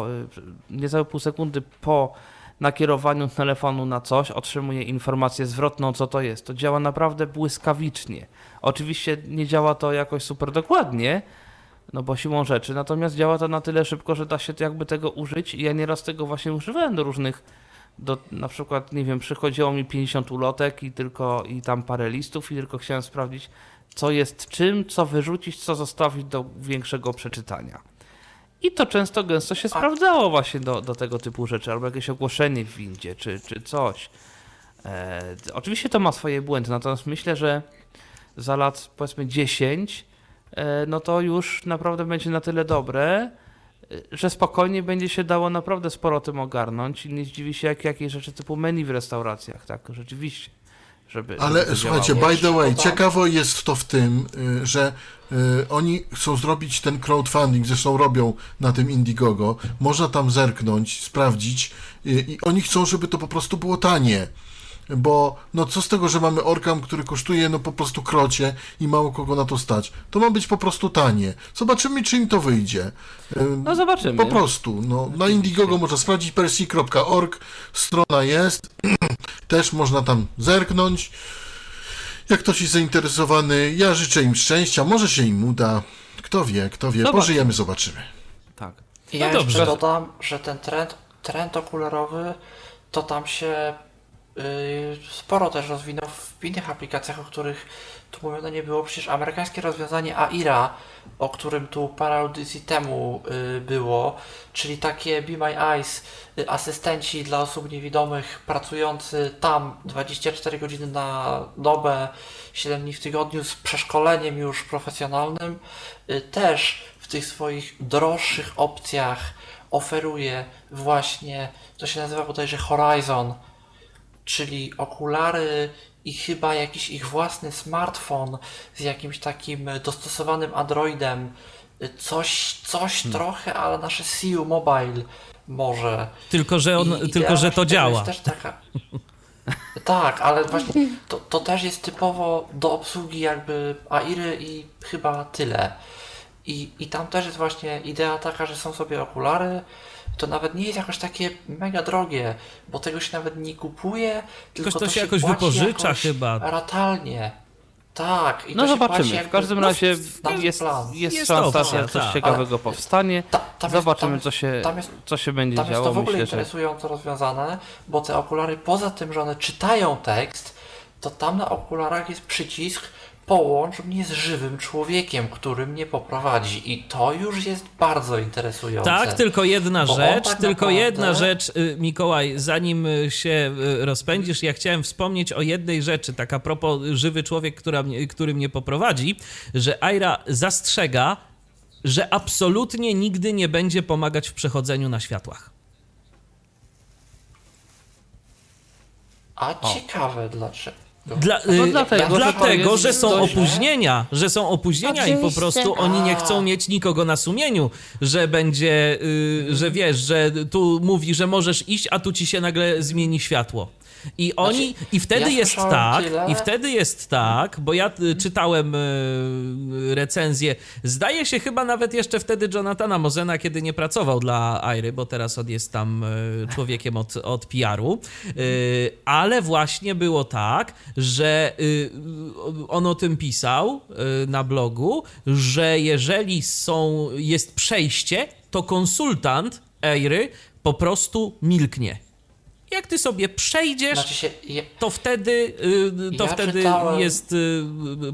y, niecałe pół sekundy po nakierowaniu telefonu na coś otrzymuję informację zwrotną, co to jest. To działa naprawdę błyskawicznie. Oczywiście nie działa to jakoś super dokładnie, no bo siłą rzeczy, natomiast działa to na tyle szybko, że da się jakby tego użyć i ja nieraz tego właśnie używałem do różnych do, na przykład, nie wiem, przychodziło mi 50 ulotek i tylko i tam parę listów i tylko chciałem sprawdzić, co jest czym, co wyrzucić, co zostawić do większego przeczytania. I to często gęsto się sprawdzało właśnie do, do tego typu rzeczy, albo jakieś ogłoszenie w windzie, czy, czy coś. E, oczywiście to ma swoje błędy, natomiast myślę, że za lat powiedzmy 10, e, no to już naprawdę będzie na tyle dobre, że spokojnie będzie się dało naprawdę sporo tym ogarnąć i nie zdziwi się jak jakieś rzeczy typu menu w restauracjach, tak, rzeczywiście. Żeby, Ale żeby słuchajcie, by the way, ciekawe jest to w tym, y, że y, oni chcą zrobić ten crowdfunding, zresztą robią na tym Indiegogo. Można tam zerknąć, sprawdzić y, i oni chcą, żeby to po prostu było tanie. Bo no co z tego, że mamy Orkam, który kosztuje no po prostu krocie i mało kogo na to stać. To ma być po prostu tanie. Zobaczymy, czy im to wyjdzie. No zobaczymy. Po prostu. No, na Indiegogo można sprawdzić persi.org, strona jest, też można tam zerknąć. Jak ktoś jest zainteresowany, ja życzę im szczęścia, może się im uda. Kto wie, kto wie, Zobaczymy. pożyjemy, zobaczymy. Tak. Ja No jeszcze dobrze. dodam, że ten trend, trend okularowy to tam się sporo też rozwinął w innych aplikacjach, o których tu mówione nie było. Przecież amerykańskie rozwiązanie AIRA, o którym tu parę audycji temu yy, było, czyli takie Be My Eyes, yy, asystenci dla osób niewidomych pracujący tam 24 godziny na dobę, 7 dni w tygodniu z przeszkoleniem już profesjonalnym, też w tych swoich droższych opcjach oferuje właśnie, to się nazywa bodajże Horizon, czyli okulary i chyba jakiś ich własny smartfon z jakimś takim dostosowanym Androidem. Coś, coś trochę, ale nasze CU Mobile może. Tylko, że, on, I tylko, że to działa. Jest też taka... Tak, ale właśnie to, to też jest typowo do obsługi jakby AIRy i chyba tyle. I, I tam też jest właśnie idea taka, że są sobie okulary, to nawet nie jest jakoś takie mega drogie, bo tego się nawet nie kupuje, tylko to się jakoś wypożycza jakoś chyba. Ratalnie. Tak. I No to zobaczymy. W każdym no, razie jest, plan. jest, Jest szansa, opcja, że coś tak. ciekawego powstanie. Ta, tam jest- Zobaczymy, tam jest- co, się, tam jest- co się będzie Tam jest działo. to w ogóle Myślę, że interesująco rozwiązane, bo te okulary poza tym, że one czytają tekst, to tam na okularach jest przycisk połącz mnie z żywym człowiekiem, który mnie poprowadzi i to już jest bardzo interesujące. Tak, tylko jedna Bo rzecz, tak tylko naprawdę- jedna rzecz, y, Mikołaj, zanim y, się y, rozpędzisz, ja chciałem wspomnieć o jednej rzeczy, tak a propos żywy człowiek, która mnie, który mnie poprowadzi, że Aira zastrzega, że absolutnie nigdy nie będzie pomagać w przechodzeniu na światłach. A ciekawe dlaczego. Dla, No y, dlatego, że to dlatego, że są dość- opóźnienia, że są opóźnienia i po Oczywiście. prostu oni nie chcą mieć nikogo na sumieniu, że będzie, y, że wiesz, że tu mówi, że możesz iść, a tu ci się nagle zmieni światło. I oni, Znaczy, i wtedy ja jest tak, tyle- i wtedy jest tak, bo ja y, czytałem y, recenzję, zdaje się chyba nawet jeszcze wtedy Jonathana Mozena, kiedy nie pracował dla Airy, bo teraz on jest tam y, człowiekiem od, od PR-u, y, ale właśnie było tak, że y, on o tym pisał y, na blogu, że jeżeli są, jest przejście, to konsultant Airy po prostu milknie. Jak ty sobie przejdziesz, Znaczy się, to wtedy, y, to Ja wtedy jest y,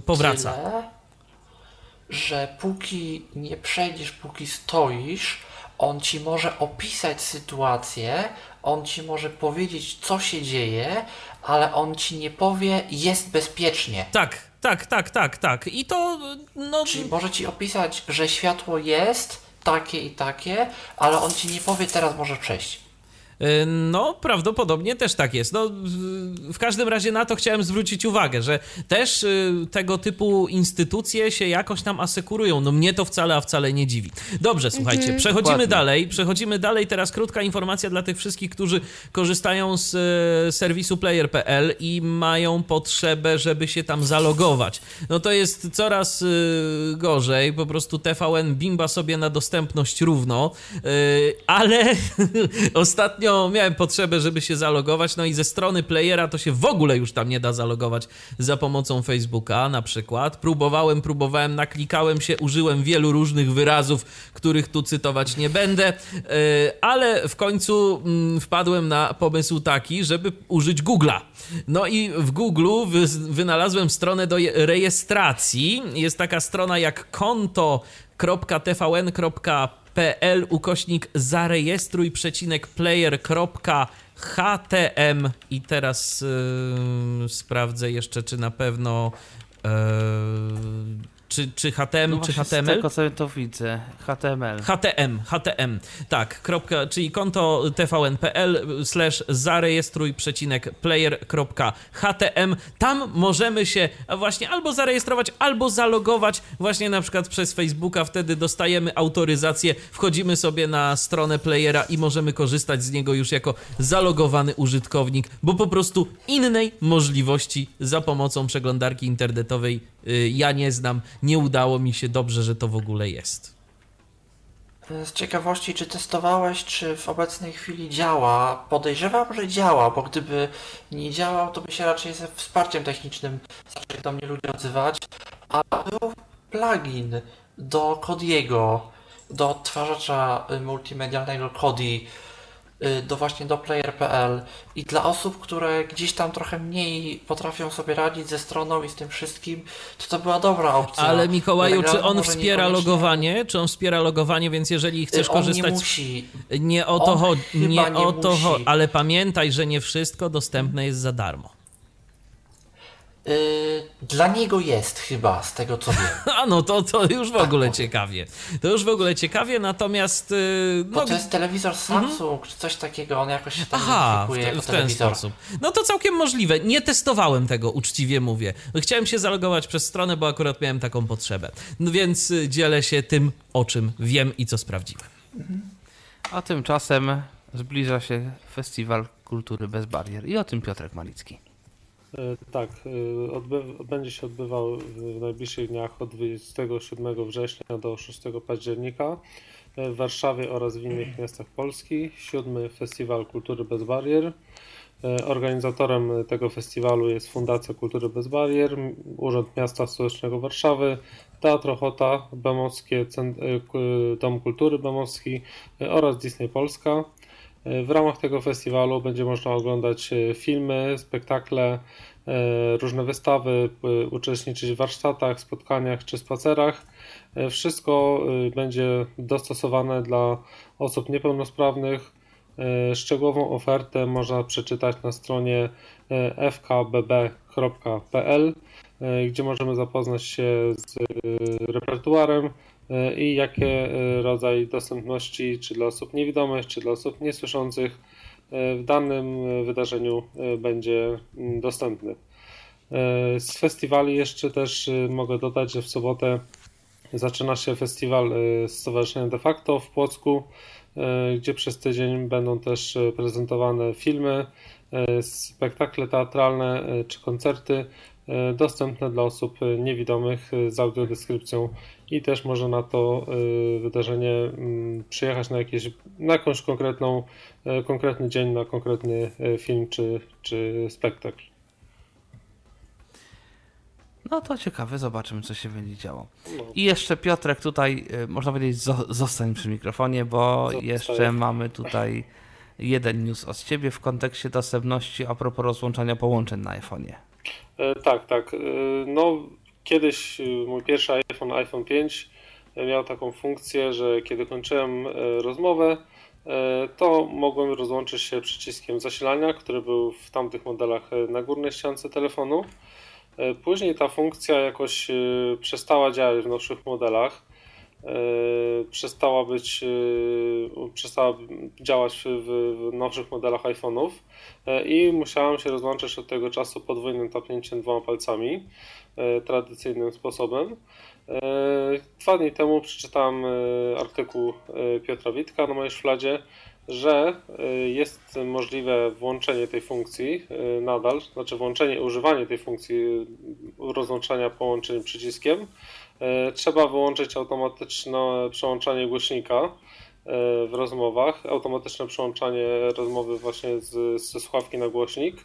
powraca. Tyle, że póki nie przejdziesz, póki stoisz, on ci może opisać sytuację, on ci może powiedzieć, co się dzieje, ale on ci nie powie, jest bezpiecznie. Tak, tak, tak, tak, tak. I to, no... Czyli może ci opisać, że światło jest takie i takie, ale on ci nie powie, teraz możesz przejść. Y, no, prawdopodobnie też tak jest. No, w każdym razie na to chciałem zwrócić uwagę, że też y, tego typu instytucje się jakoś tam asekurują. No mnie to wcale, a wcale nie dziwi. Dobrze, słuchajcie, Mhm. przechodzimy Dokładnie. dalej. Przechodzimy dalej. Teraz krótka informacja dla tych wszystkich, którzy korzystają z y, serwisu player.pl i mają potrzebę, żeby się tam zalogować. No to jest coraz y, gorzej. Po prostu TVN bimba sobie na dostępność równo, y, ale ostatnio miałem potrzebę, żeby się zalogować, no i ze strony playera to się w ogóle już tam nie da zalogować za pomocą Facebooka na przykład. Próbowałem, próbowałem, naklikałem się, użyłem wielu różnych wyrazów, których tu cytować nie będę, yy, ale w końcu mm, wpadłem na pomysł taki, żeby użyć Google'a. No i w Google'u wy, wynalazłem stronę do je- rejestracji. Jest taka strona jak konto.tvn.pl ukośnik zarejestruj przecinek player.htm i teraz yy, sprawdzę jeszcze, czy na pewno yy, czy, czy HTM, No czy właśnie z HTML? tego co to widzę, HTML. HTM, HTM, tak, kropka, czyli konto tvn.pl slash zarejestruj przecinek player.htm. Tam możemy się właśnie albo zarejestrować, albo zalogować właśnie na przykład przez Facebooka, wtedy dostajemy autoryzację, wchodzimy sobie na stronę playera i możemy korzystać z niego już jako zalogowany użytkownik, bo po prostu innej możliwości za pomocą przeglądarki internetowej y, ja nie znam, nie udało mi się, dobrze, że to w ogóle jest. Z ciekawości, czy testowałeś, czy w obecnej chwili działa? Podejrzewam, że działa, bo gdyby nie działał, to by się raczej ze wsparciem technicznym zaczęli do mnie ludzie odzywać. A był plugin do Kodiego, do odtwarzacza multimedialnego Kodi, do właśnie do player.pl i dla osób, które gdzieś tam trochę mniej potrafią sobie radzić ze stroną i z tym wszystkim, to to była dobra opcja. Ale Mikołaju, czy on wspiera niekoniecznie. logowanie? Czy on wspiera logowanie, więc jeżeli chcesz Y, On nie korzystać... z- musi. Nie o to chodzi, nie nie o to musi. chodzi, ale pamiętaj, że nie wszystko dostępne jest za darmo. Y, Dla niego jest chyba, z tego co wiem. A no to, to już w ogóle powiem. ciekawie. To już w ogóle ciekawie, natomiast... Bo No, to jest telewizor Samsung, czy coś takiego, on jakoś się tam Aha, w, te, jako w ten telewizor. sposób. No to całkiem możliwe. Nie testowałem tego, uczciwie mówię. Chciałem się zalogować przez stronę, bo akurat miałem taką potrzebę. No więc y, dzielę się tym, o czym wiem i co sprawdziłem. A tymczasem zbliża się Festiwal Kultury Bez Barier i o tym Piotrek Malicki. E, Tak, e, będzie się odbywał w- najbliższych dniach od 27 września do 6 października w Warszawie oraz w innych miastach Polski. Siódmy Festiwal Kultury Bez Barier. E, Organizatorem tego festiwalu jest Fundacja Kultury Bez Barier, Urząd Miasta Stołecznego Warszawy, Teatr Ochota, Bemowskie Dom Kultury Bemowski oraz Disney Polska. E, W ramach tego festiwalu będzie można oglądać e, filmy, spektakle, e, różne wystawy, uczestniczyć w warsztatach, spotkaniach czy spacerach. Wszystko będzie dostosowane dla osób niepełnosprawnych. Szczegółową ofertę można przeczytać na stronie fkbb.pl, gdzie możemy zapoznać się z repertuarem i jakie e, rodzaj dostępności, czy dla osób niewidomych, czy dla osób niesłyszących, e, w danym e, wydarzeniu e, będzie mm, dostępny. E, Z festiwali jeszcze też e, mogę dodać, że w sobotę zaczyna się festiwal e, Stowarzyszenia De facto w Płocku, e, gdzie przez tydzień będą też e, prezentowane filmy, e, spektakle teatralne e, czy koncerty e, dostępne dla osób e, niewidomych e, z audiodeskrypcją i też można na to e, wydarzenie mm, przyjechać na, jakieś, na jakąś konkretną, e, konkretny dzień, na konkretny e, film czy, czy spektakl. No to ciekawe, zobaczymy co się będzie działo. No. I jeszcze Piotrek tutaj, y, można powiedzieć, zo- zostań przy mikrofonie, bo Zostaję. jeszcze mamy tutaj jeden news od ciebie w kontekście dostępności a propos rozłączania połączeń na iPhone'ie. E, Tak, tak. E, No, kiedyś e, mój pierwszy iPhone, iPhone 5, e, miał taką funkcję, że kiedy kończyłem e, rozmowę, e, to mogłem rozłączyć się przyciskiem zasilania, który był w tamtych modelach na górnej ściance telefonu. Później ta funkcja jakoś przestała działać w nowszych modelach. Przestała być, przestała działać w nowszych modelach iPhone'ów i musiałem się rozłączyć od tego czasu podwójnym tapnięciem dwoma palcami, tradycyjnym sposobem. Dwa dni temu przeczytałem artykuł Piotra Witka na mojej szufladzie, że jest możliwe włączenie tej funkcji nadal, znaczy włączenie używanie tej funkcji rozłączania połączeń przyciskiem. Trzeba wyłączyć automatyczne przełączanie głośnika w rozmowach, automatyczne przełączanie rozmowy właśnie z, ze słuchawki na głośnik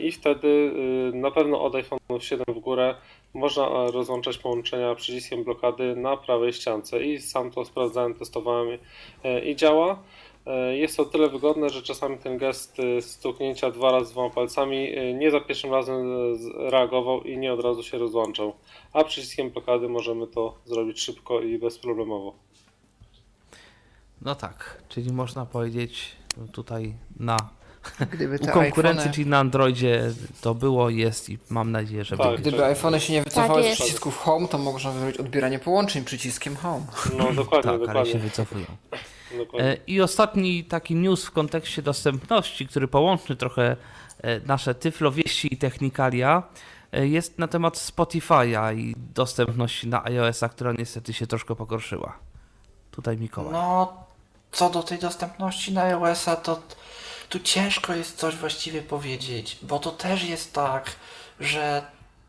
i wtedy na pewno od iPhone 7 w górę można rozłączać połączenia przyciskiem blokady na prawej ściance i sam to sprawdzałem, testowałem i działa. E, jest to tyle wygodne, że czasami ten gest e, stuknięcia dwa razy dwoma palcami e, nie za pierwszym razem reagował i nie od razu się rozłączał. A przyciskiem blokady możemy to zrobić szybko i bezproblemowo. No tak, czyli można powiedzieć tutaj na Gdyby te konkurencji, iPhone... czyli na Androidzie to było, jest i mam nadzieję, że tak, będzie. Gdyby iPhone się nie wycofały Tak z przycisków Home, to można zrobić odbieranie połączeń przyciskiem Home. No dokładnie, tak, dokładnie. ale się wycofują. Dokładnie. E, I ostatni taki news w kontekście dostępności, który połączy trochę e, nasze tyflowieści i technikalia, e, jest na temat Spotify'a i dostępności na iOS-a, która niestety się troszkę pogorszyła. Tutaj Mikołaj. No, co do tej dostępności na iOS-a, to tu ciężko jest coś właściwie powiedzieć, bo to też jest tak, że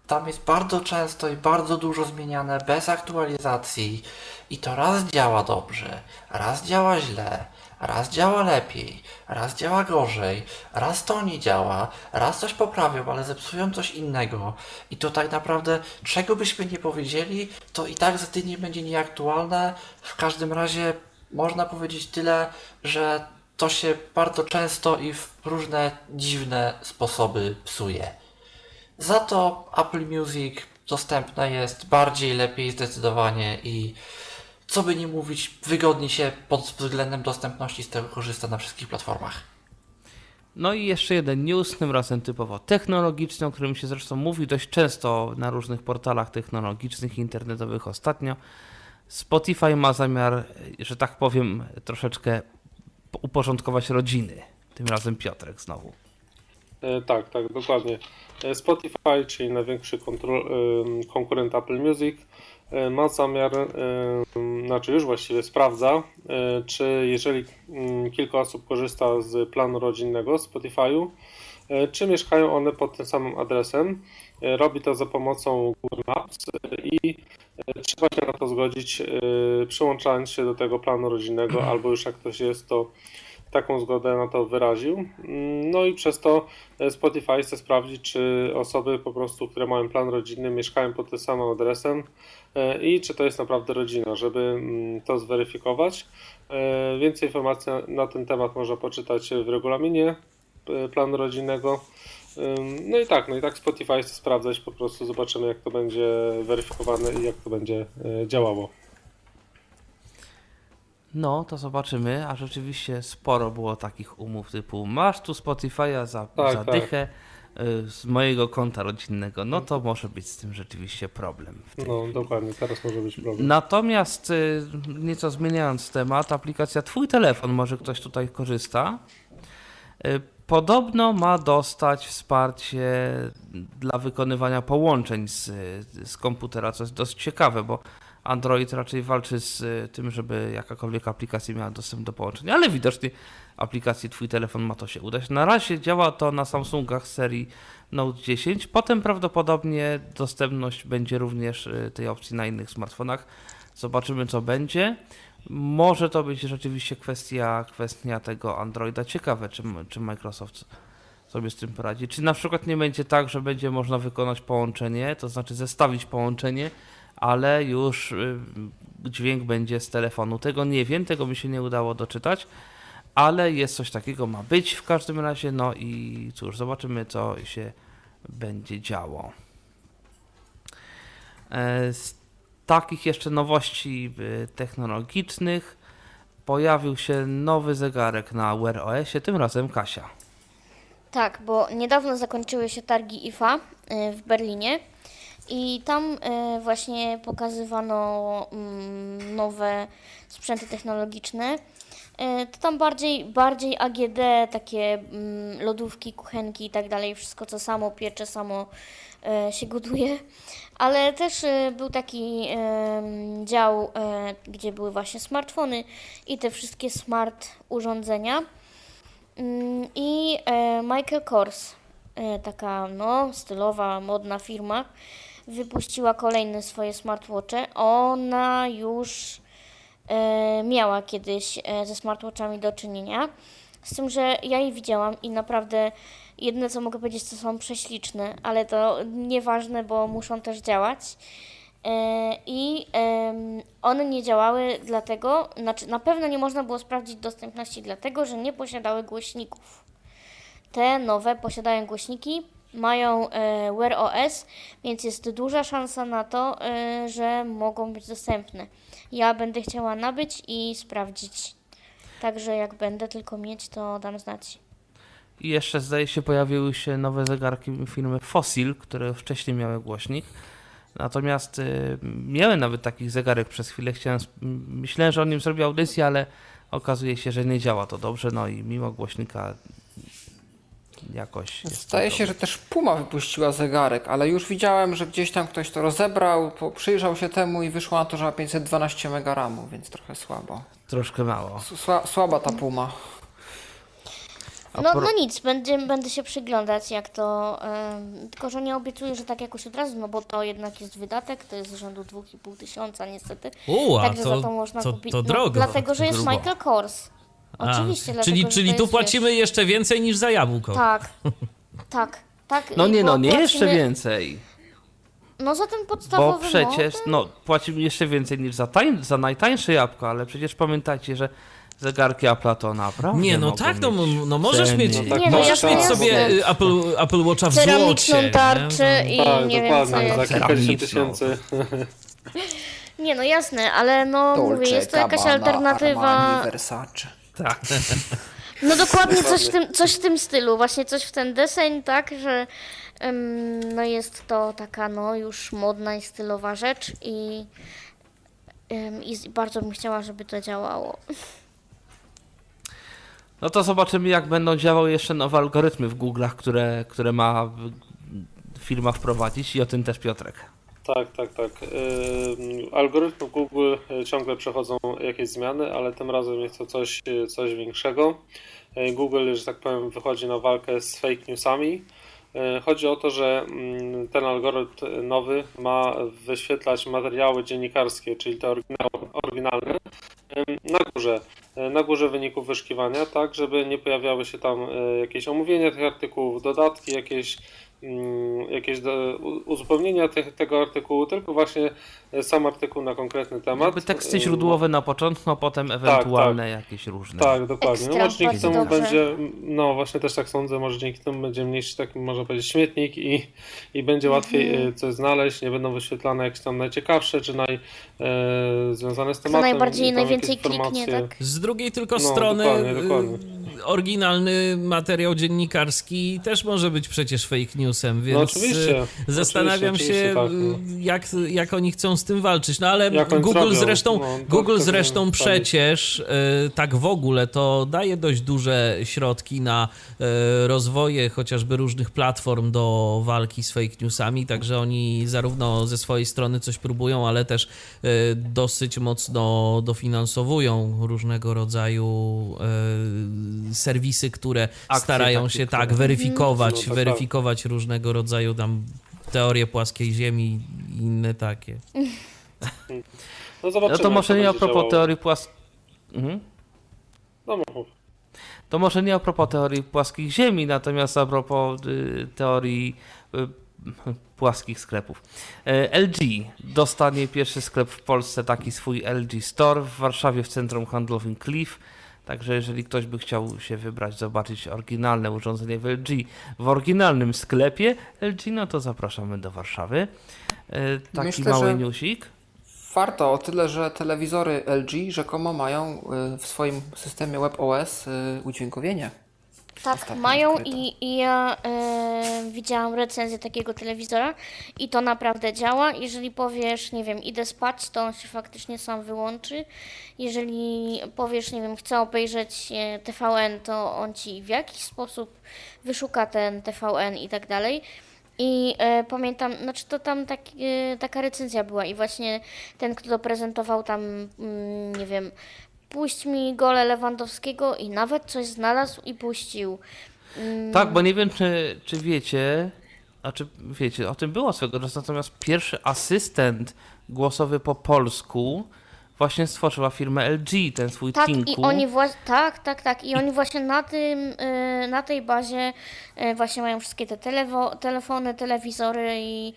tam jest bardzo często i bardzo dużo zmieniane bez aktualizacji i to raz działa dobrze, raz działa źle, raz działa lepiej, raz działa gorzej, raz to nie działa, raz coś poprawią, ale zepsują coś innego. I to tak naprawdę, czego byśmy nie powiedzieli, to i tak za tydzień będzie nieaktualne. W każdym razie można powiedzieć tyle, że to się bardzo często i w różne dziwne sposoby psuje. Za to Apple Music dostępne jest bardziej, lepiej zdecydowanie i co by nie mówić, wygodnie się pod względem dostępności z tego korzysta na wszystkich platformach. No i jeszcze jeden news, tym razem typowo technologiczny, o którym się zresztą mówi dość często na różnych portalach technologicznych internetowych ostatnio. Spotify ma zamiar, że tak powiem, troszeczkę uporządkować rodziny. Tym razem Piotrek znowu. E, tak, tak, dokładnie. E, Spotify, czyli największy kontrol, konkurent Apple Music, e, ma zamiar, znaczy już właściwie sprawdza, czy jeżeli mm, kilka osób korzysta z planu rodzinnego Spotify'u, czy mieszkają one pod tym samym adresem. Robi to za pomocą Google Maps i trzeba się na to zgodzić, przyłączając się do tego planu rodzinnego, albo już jak ktoś jest, to taką zgodę na to wyraził. No i przez to Spotify chce sprawdzić, czy osoby po prostu, które mają plan rodzinny, mieszkają pod tym samym adresem e, i czy to jest naprawdę rodzina, żeby mm, to zweryfikować. E, więcej informacji na ten temat można poczytać w regulaminie e, planu rodzinnego. No i tak, no i tak Spotify chce sprawdzać, po prostu zobaczymy jak to będzie weryfikowane i jak to będzie działało. No, to zobaczymy, a rzeczywiście sporo było takich umów typu masz tu Spotify'a za, tak, za tak. dychę y, z mojego konta rodzinnego, no to może być z tym rzeczywiście problem. No, dokładnie, teraz może być problem. Natomiast y, nieco zmieniając temat, aplikacja Twój telefon, może ktoś tutaj korzysta, y, podobno ma dostać wsparcie dla wykonywania połączeń z, z komputera, co jest dość ciekawe, bo Android raczej walczy z y, tym, żeby jakakolwiek aplikacja miała dostęp do połączenia, ale widocznie aplikacji Twój telefon ma to się udać. Na razie działa to na Samsungach serii Note 10, potem prawdopodobnie dostępność będzie również y, tej opcji na innych smartfonach. Zobaczymy co będzie. Może to być rzeczywiście kwestia, kwestia tego Androida. Ciekawe, czy, czy Microsoft sobie z tym poradzi. Czy na przykład nie będzie tak, że będzie można wykonać połączenie, to znaczy zestawić połączenie ale już y, dźwięk będzie z telefonu. Tego nie wiem, tego mi się nie udało doczytać, ale jest coś takiego, ma być w każdym razie. No i cóż, zobaczymy, co się będzie działo. E, z takich jeszcze nowości y, technologicznych pojawił się nowy zegarek na Wear OS, tym razem Kasia. Tak, bo niedawno zakończyły się targi IFA e, w Berlinie. I tam e, właśnie pokazywano mm, nowe sprzęty technologiczne. To tam bardziej, bardziej AGD, takie mm, lodówki, kuchenki i tak dalej, wszystko co samo piecze, samo się gotuje. Ale też e, był taki em, dział, e, gdzie były właśnie smartfony i te wszystkie smart urządzenia. Mm, I e, Michael Kors, e, taka no, stylowa, modna firma, wypuściła kolejne swoje smartwatche. Ona już e, miała kiedyś e, ze smartwatchami do czynienia. Z tym, że ja je widziałam i naprawdę jedyne co mogę powiedzieć, to są prześliczne, ale to nieważne, bo muszą też działać. E, I one nie działały dlatego, znaczy na pewno nie można było sprawdzić dostępności dlatego, że nie posiadały głośników. Te nowe posiadają głośniki, mają e, Wear OS, więc jest duża szansa na to, e, że mogą być dostępne. Ja będę chciała nabyć i sprawdzić. Także jak będę tylko mieć, to dam znać. I jeszcze zdaje się pojawiły się nowe zegarki firmy Fossil, które wcześniej miały głośnik. Natomiast y, miałem nawet takich zegarek przez chwilę. Chciałem, myślałem, że o nim zrobię audycję, ale okazuje się, że nie działa to dobrze. No i mimo głośnika jakoś. Zdaje się, dobrze. że też Puma wypuściła zegarek, ale już widziałem, że gdzieś tam ktoś to rozebrał, przyjrzał się temu i wyszło na to, że ma 512 mega ramu, więc trochę słabo. troszkę mało. Sła, słaba ta Puma. A No, pro- no nic, będzie, będę się przyglądać jak to, em, tylko że nie obiecuję, że tak jakoś od razu, no bo to jednak jest wydatek, to jest z rzędu 2,5 tysiąca niestety. U, a Także to, za to można to, kupić. to no, drogo. dlatego, że jest Grubo. Michael Kors. A, Oczywiście, dlatego, czyli że czyli tu jest, płacimy jeszcze więcej niż za jabłko. Wiesz, tak, tak, tak. No nie, bo no nie jeszcze płacimy- więcej. No za ten Bo podstawowy przecież, model, no płacimy jeszcze więcej niż za, tań, za najtańsze jabłko, ale przecież pamiętajcie, że zegarki Apple'a to naprawdę Nie, no tak, no, mieć no możesz ceny. mieć, No tak, Nie, no możesz jasne, mieć sobie y, Apple, Apple Watcha w złocie. ceramiczną nie? tarczę i Tak, nie wiem co dokładnie, za kilkadziesiąt tysięcy. Nie no jasne, ale no mówię, jest to jakaś alternatywa. Versace. Tak. No dokładnie coś w, tym, coś w tym stylu, właśnie coś w ten deseń, tak, że no jest to taka no już modna i stylowa rzecz i, i bardzo bym chciała, żeby to działało. No to zobaczymy, jak będą działały jeszcze nowe algorytmy w Google'ach, które, które ma firma wprowadzić i o tym też Piotrek. Tak, tak, tak. Ym, Algorytmy Google y, ciągle przechodzą jakieś zmiany, ale tym razem jest to coś, y, coś większego. Google, że tak powiem, wychodzi na walkę z fake newsami. Y, Chodzi o to, że mm, ten algorytm nowy ma wyświetlać materiały dziennikarskie, czyli te oryginalne, na górze, y, na górze wyników wyszukiwania, tak, żeby nie pojawiały się tam y, jakieś omówienia tych artykułów, dodatki, jakieś jakieś do, uzupełnienia tych, tego artykułu, tylko właśnie sam artykuł na konkretny temat. Jakby teksty źródłowe na początku, a potem ewentualne jakieś różne. Tak, dokładnie. No Ekstra, może dzięki temu dobrze. będzie, no właśnie też tak sądzę, może dzięki temu będzie mniejszy taki, można powiedzieć, śmietnik i, i będzie łatwiej Mhm. e, coś znaleźć, nie będą wyświetlane jakieś tam najciekawsze, czy naj, e, związane z Co tematem. najbardziej, i tam najwięcej informacje. kliknie, tak? Z drugiej tylko No, strony dokładnie, dokładnie. Oryginalny materiał dziennikarski też może być przecież fake newsem, więc No oczywiście. zastanawiam oczywiście, się, oczywiście, tak, no. y, jak, jak oni chcą z tym walczyć. No ale Jak Google zrobią, zresztą, no, Google zresztą przecież y, tak w ogóle to daje dość duże środki na y, rozwoje chociażby różnych platform do walki z fake newsami, także oni zarówno ze swojej strony coś próbują, ale też y, dosyć mocno dofinansowują różnego rodzaju serwisy, które Akcje starają takie, się które- tak weryfikować, No, tak, tak. weryfikować różnego rodzaju tam teorie płaskiej ziemi i inne takie. No, No to może nie a propos działało. teorii płaskich. Mhm. No. To może nie a propos teorii płaskich ziemi, natomiast a propos y, teorii y, płaskich sklepów. E, LG dostanie pierwszy sklep w Polsce, taki swój LG Store w Warszawie w centrum handlowym Cliff. Także jeżeli ktoś by chciał się wybrać, zobaczyć oryginalne urządzenie w LG w oryginalnym sklepie LG, no to zapraszamy do Warszawy. E, Taki Myślę, mały newsik. Warto o tyle, że telewizory LG rzekomo mają y, w swoim systemie WebOS y, udźwiękowienie. Tak, mają odkryto. i, i ja e, widziałam recenzję takiego telewizora i to naprawdę działa. Jeżeli powiesz, nie wiem, idę spać, to on się faktycznie sam wyłączy. Jeżeli powiesz, nie wiem, chcę obejrzeć e, TVN, to on ci w jakiś sposób wyszuka ten TVN i tak dalej. I e, pamiętam, znaczy to tam tak, e, taka recenzja była i właśnie ten, kto to prezentował tam, mm, nie wiem, puść mi gole Lewandowskiego i nawet coś znalazł i puścił. Mm, Tak, bo nie wiem, czy, czy wiecie, a czy wiecie, o tym było swego czasu, natomiast pierwszy asystent głosowy po polsku właśnie stworzyła firmę LG, ten swój tak, Tinku. i oni właśnie, tak, tak, tak, i oni właśnie na tym, y, na tej bazie y, właśnie mają wszystkie te telefony, telewizory i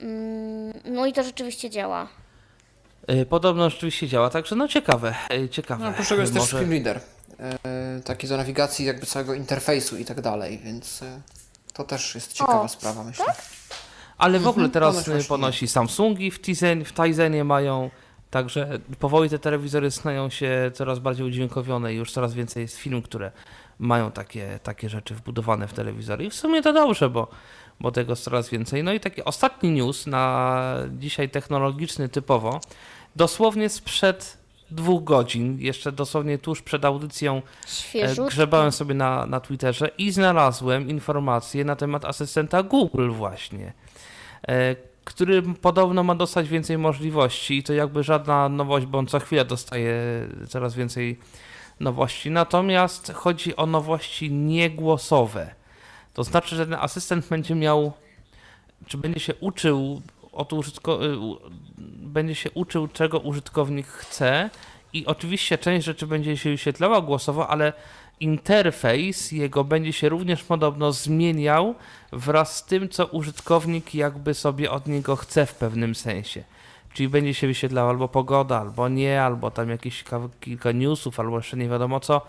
mm, no i to rzeczywiście działa. Y, Podobno rzeczywiście działa, także no ciekawe, y, ciekawe. No, oprócz tego jest też Może- screen reader. E, taki do nawigacji jakby całego interfejsu i tak dalej, więc to też jest ciekawa O, sprawa, myślę. Ale w ogóle teraz y, właśnie ponosi Samsungi w Tizen, w Tizenie mają, także powoli te telewizory stają się coraz bardziej udźwiękowione i już coraz więcej jest film, które mają takie, takie rzeczy wbudowane w telewizory. I w sumie to dobrze, bo, bo tego jest coraz więcej. No i taki ostatni news na dzisiaj technologiczny typowo, dosłownie sprzed dwóch godzin, jeszcze dosłownie tuż przed audycją E, Świeżutko. Grzebałem sobie na, na Twitterze i znalazłem informację na temat asystenta Google właśnie, e, który podobno ma dostać więcej możliwości i to jakby żadna nowość, bo on co chwilę dostaje coraz więcej nowości. Natomiast chodzi o nowości niegłosowe. To znaczy, że ten asystent będzie miał, czy będzie się uczył od użytko- y, będzie się uczył, czego użytkownik chce i oczywiście część rzeczy będzie się wyświetlała głosowo, ale interfejs jego będzie się również podobno zmieniał wraz z tym, co użytkownik jakby sobie od niego chce w pewnym sensie. Czyli będzie się wyświetlała albo pogoda, albo nie, albo tam jakieś kilka newsów, albo jeszcze nie wiadomo co.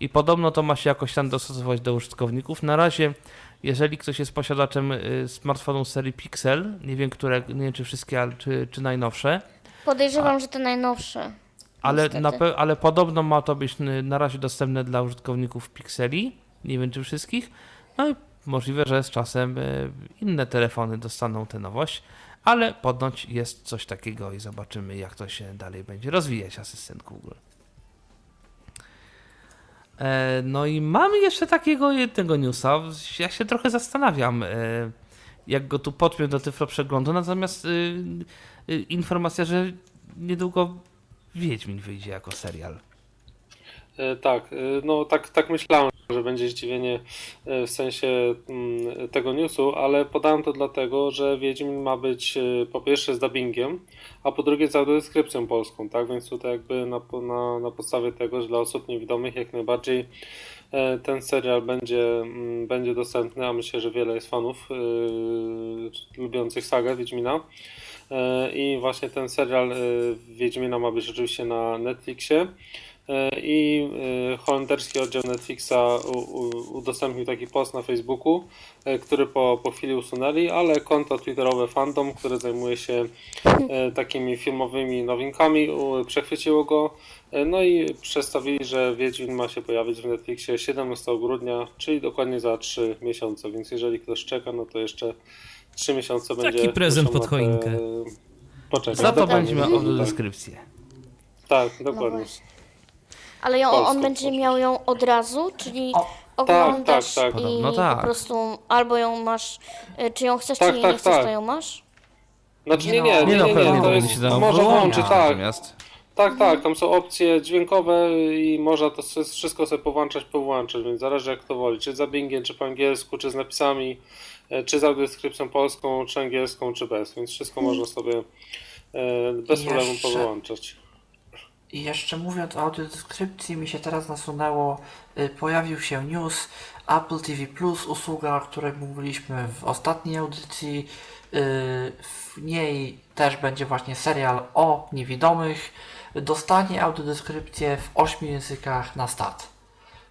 I podobno to ma się jakoś tam dostosować do użytkowników. Na razie, jeżeli ktoś jest posiadaczem y, smartfonu serii Pixel, nie wiem które, nie wiem czy wszystkie, ale czy, czy najnowsze, Podejrzewam, że te najnowsze. ale, na ale podobno ma to być y, na razie dostępne dla użytkowników Pixeli. Nie wiem czy wszystkich. No i możliwe, że z czasem y, inne telefony dostaną tę nowość, ale ponoć jest coś takiego i zobaczymy jak to się dalej będzie rozwijać asystent Google. E, No i mamy jeszcze takiego jednego newsa. Ja się trochę zastanawiam, e, jak go tu podpiąć do Tyflo Przeglądu, natomiast y, y, informacja, że niedługo Wiedźmin wyjdzie jako serial. E, Tak, no tak, tak myślałem, że będzie zdziwienie e, w sensie mm, tego newsu, ale podałem to dlatego, że Wiedźmin ma być e, po pierwsze z dubbingiem, a po drugie z audiodeskrypcją polską, tak? Więc tutaj jakby na, na, na podstawie tego, że dla osób niewidomych jak najbardziej e, ten serial będzie, mm, będzie dostępny, a myślę, że wiele jest fanów e, lubiących sagę Wiedźmina. I właśnie ten serial Wiedźmina ma być rzeczywiście na Netflixie. I e, holenderski oddział Netflixa udostępnił taki post na Facebooku, e, który po, po chwili usunęli, ale konto twitterowe Fandom, które zajmuje się e, takimi filmowymi nowinkami, przechwyciło go. No i przedstawili, że Wiedźmin ma się pojawić w Netflixie 17 grudnia, czyli dokładnie za 3 miesiące, więc jeżeli ktoś czeka, no to jeszcze 3 miesiące Taki będzie. prezent musiał pod na te- choinkę. Poczekać. Za to dokładnie, będzie miał tak. audiodeskrypcję. Tak, No dokładnie. właśnie. Ale ją, Polską on będzie miał ją od razu, czyli O, oglądasz tak, tak. i Podobno tak. po prostu albo ją masz, y, czy ją chcesz, Tak, czy tak, nie chcesz, tak. to ją masz. Znaczy nie, Nie nie, no, nie, Nie no, nie, nie, to będzie jest, się dało można wyłączyć włączyć, tak, natomiast. tak, tak, tam są opcje dźwiękowe i można to s- wszystko sobie powłączać, powłączać, więc zależy jak to woli, czy z dubbingiem, czy po angielsku, czy z napisami, e, czy z audiodeskrypcją polską, czy angielską, czy bez, więc wszystko można sobie e, bez problemu Jeszcze-. I jeszcze mówiąc o audiodeskrypcji, mi się teraz nasunęło, y, pojawił się news Apple TV Plus, usługa, o której mówiliśmy w ostatniej audycji. Y, W niej też będzie właśnie serial o niewidomych. Dostanie audiodeskrypcję w 8 językach na start.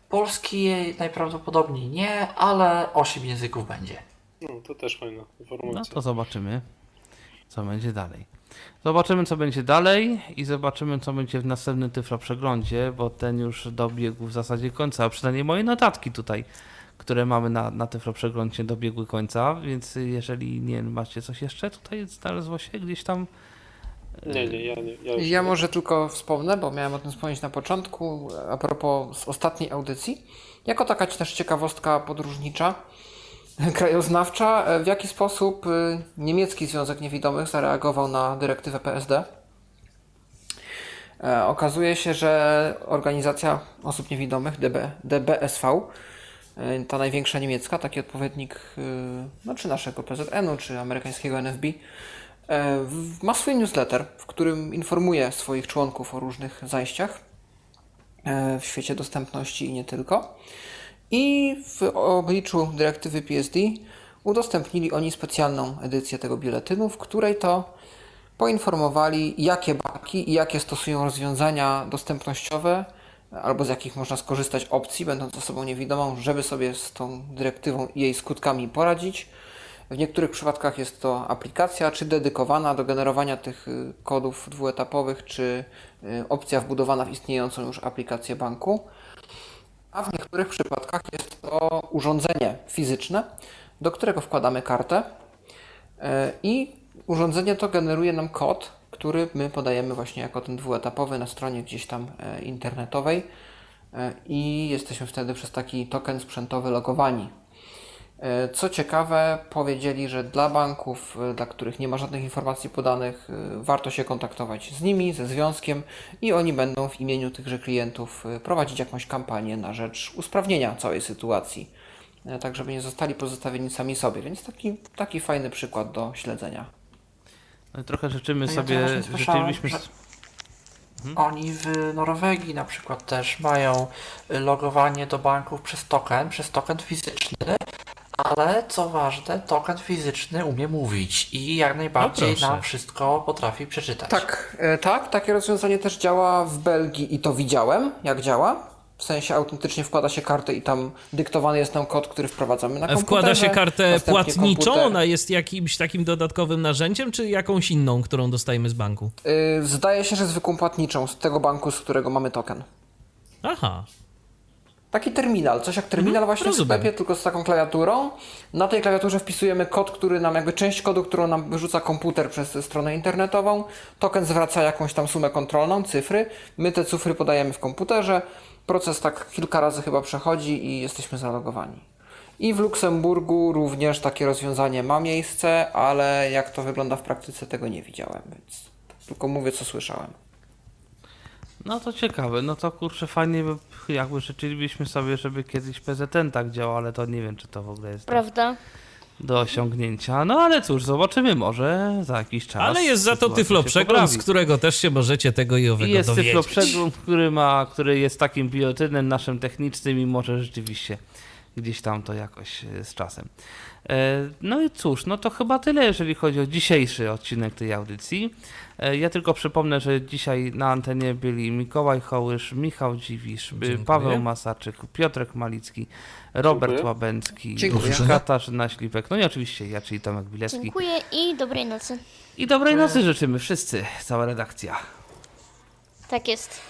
Polski najprawdopodobniej nie, ale 8 języków będzie. No, to też fajna No informacja. to zobaczymy, co będzie dalej. Zobaczymy, co będzie dalej i zobaczymy, co będzie w następnym Tyflo Przeglądzie, bo ten już dobiegł w zasadzie końca, a przynajmniej moje notatki tutaj które mamy na, na Tyflo Przeglądzie dobiegły końca, więc jeżeli nie macie coś jeszcze, tutaj znalazło się gdzieś tam Nie, nie, ja nie. Ja, już Ja nie. może tylko wspomnę, bo miałem o tym wspomnieć na początku, a propos z ostatniej audycji. Jako taka też ciekawostka podróżnicza, krajoznawcza, e, w jaki sposób y, niemiecki Związek Niewidomych zareagował na dyrektywę PSD. E, Okazuje się, że organizacja osób niewidomych, DB, DBSV, ta największa niemiecka, taki odpowiednik no, czy naszego PZN-u, czy amerykańskiego NFB, e, ma swój newsletter, w którym informuje swoich członków o różnych zajściach e, w świecie dostępności i nie tylko. I w obliczu dyrektywy PSD udostępnili oni specjalną edycję tego biuletynu, w której to poinformowali, jakie banki i jakie stosują rozwiązania dostępnościowe, albo z jakich można skorzystać opcji, będąc osobą niewidomą, żeby sobie z tą dyrektywą i jej skutkami poradzić. W niektórych przypadkach jest to aplikacja, czy dedykowana do generowania tych y, kodów dwuetapowych, czy y, opcja wbudowana w istniejącą już aplikację banku. A w niektórych przypadkach jest to urządzenie fizyczne, do którego wkładamy kartę e, i urządzenie to generuje nam kod, który my podajemy właśnie jako ten dwuetapowy na stronie gdzieś tam e, internetowej e, i jesteśmy wtedy przez taki token sprzętowy logowani. E, Co ciekawe, powiedzieli, że dla banków, e, dla których nie ma żadnych informacji podanych, e, warto się kontaktować z nimi, ze związkiem i oni będą w imieniu tychże klientów prowadzić jakąś kampanię na rzecz usprawnienia całej sytuacji, tak żeby nie zostali pozostawieni sami sobie. Więc taki, taki fajny przykład do śledzenia. no, trochę życzymy No ja sobie, życzylibyśmy... że- Oni w Norwegii na przykład też mają logowanie do banków przez token, przez token fizyczny, ale co ważne, token fizyczny umie mówić i jak najbardziej proszę. nam wszystko potrafi przeczytać. Tak, e, tak, takie rozwiązanie też działa w Belgii i to widziałem, jak działa. W sensie autentycznie wkłada się kartę i tam dyktowany jest nam kod, który wprowadzamy na A komputerze. Wkłada się kartę płatniczą, komputer- ona jest jakimś takim dodatkowym narzędziem, czy jakąś inną, którą dostajemy z banku? Y, Zdaje się, że zwykłą płatniczą z tego banku, z którego mamy token. Aha, Taki terminal, coś jak terminal właśnie rozumiem. w sklepie, tylko z taką klawiaturą. Na tej klawiaturze wpisujemy kod, który nam, jakby część kodu, którą nam wyrzuca komputer przez stronę internetową. Token zwraca jakąś tam sumę kontrolną, cyfry. My te cyfry podajemy w komputerze. Proces tak kilka razy chyba przechodzi i jesteśmy zalogowani. I w Luksemburgu również takie rozwiązanie ma miejsce, ale jak to wygląda w praktyce, tego nie widziałem, więc tylko mówię, co słyszałem. No to ciekawe, no to kurczę fajnie by, jakby życzylibyśmy sobie, żeby kiedyś PZN tak działał, ale to nie wiem, czy to w ogóle jest do, Prawda? do osiągnięcia. No ale cóż, zobaczymy, może za jakiś czas. ale jest za to Tyflo Przegląd, z którego też się możecie tego i I owego jest dowiedzieć. Tyflo Przegląd, który ma, który jest takim biuletynem naszym technicznym i może rzeczywiście gdzieś tam to jakoś e, z czasem. E, No i cóż, no to chyba tyle, jeżeli chodzi o dzisiejszy odcinek tej audycji. E, Ja tylko przypomnę, że dzisiaj na antenie byli Mikołaj Hołysz, Michał Dziwisz, by Dziękuję. Paweł Masarczyk, Piotrek Malicki, Robert Dziękuję. Łabęcki, Dziękuję. Katarzyna Śliwek, no i oczywiście ja, czyli Tomek Bilecki. Dziękuję i dobrej nocy. I dobrej nocy życzymy wszyscy, cała redakcja. Tak jest.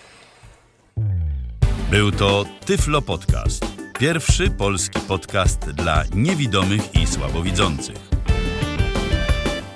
Był to Tyflo Podcast. Pierwszy polski podcast dla niewidomych i słabowidzących.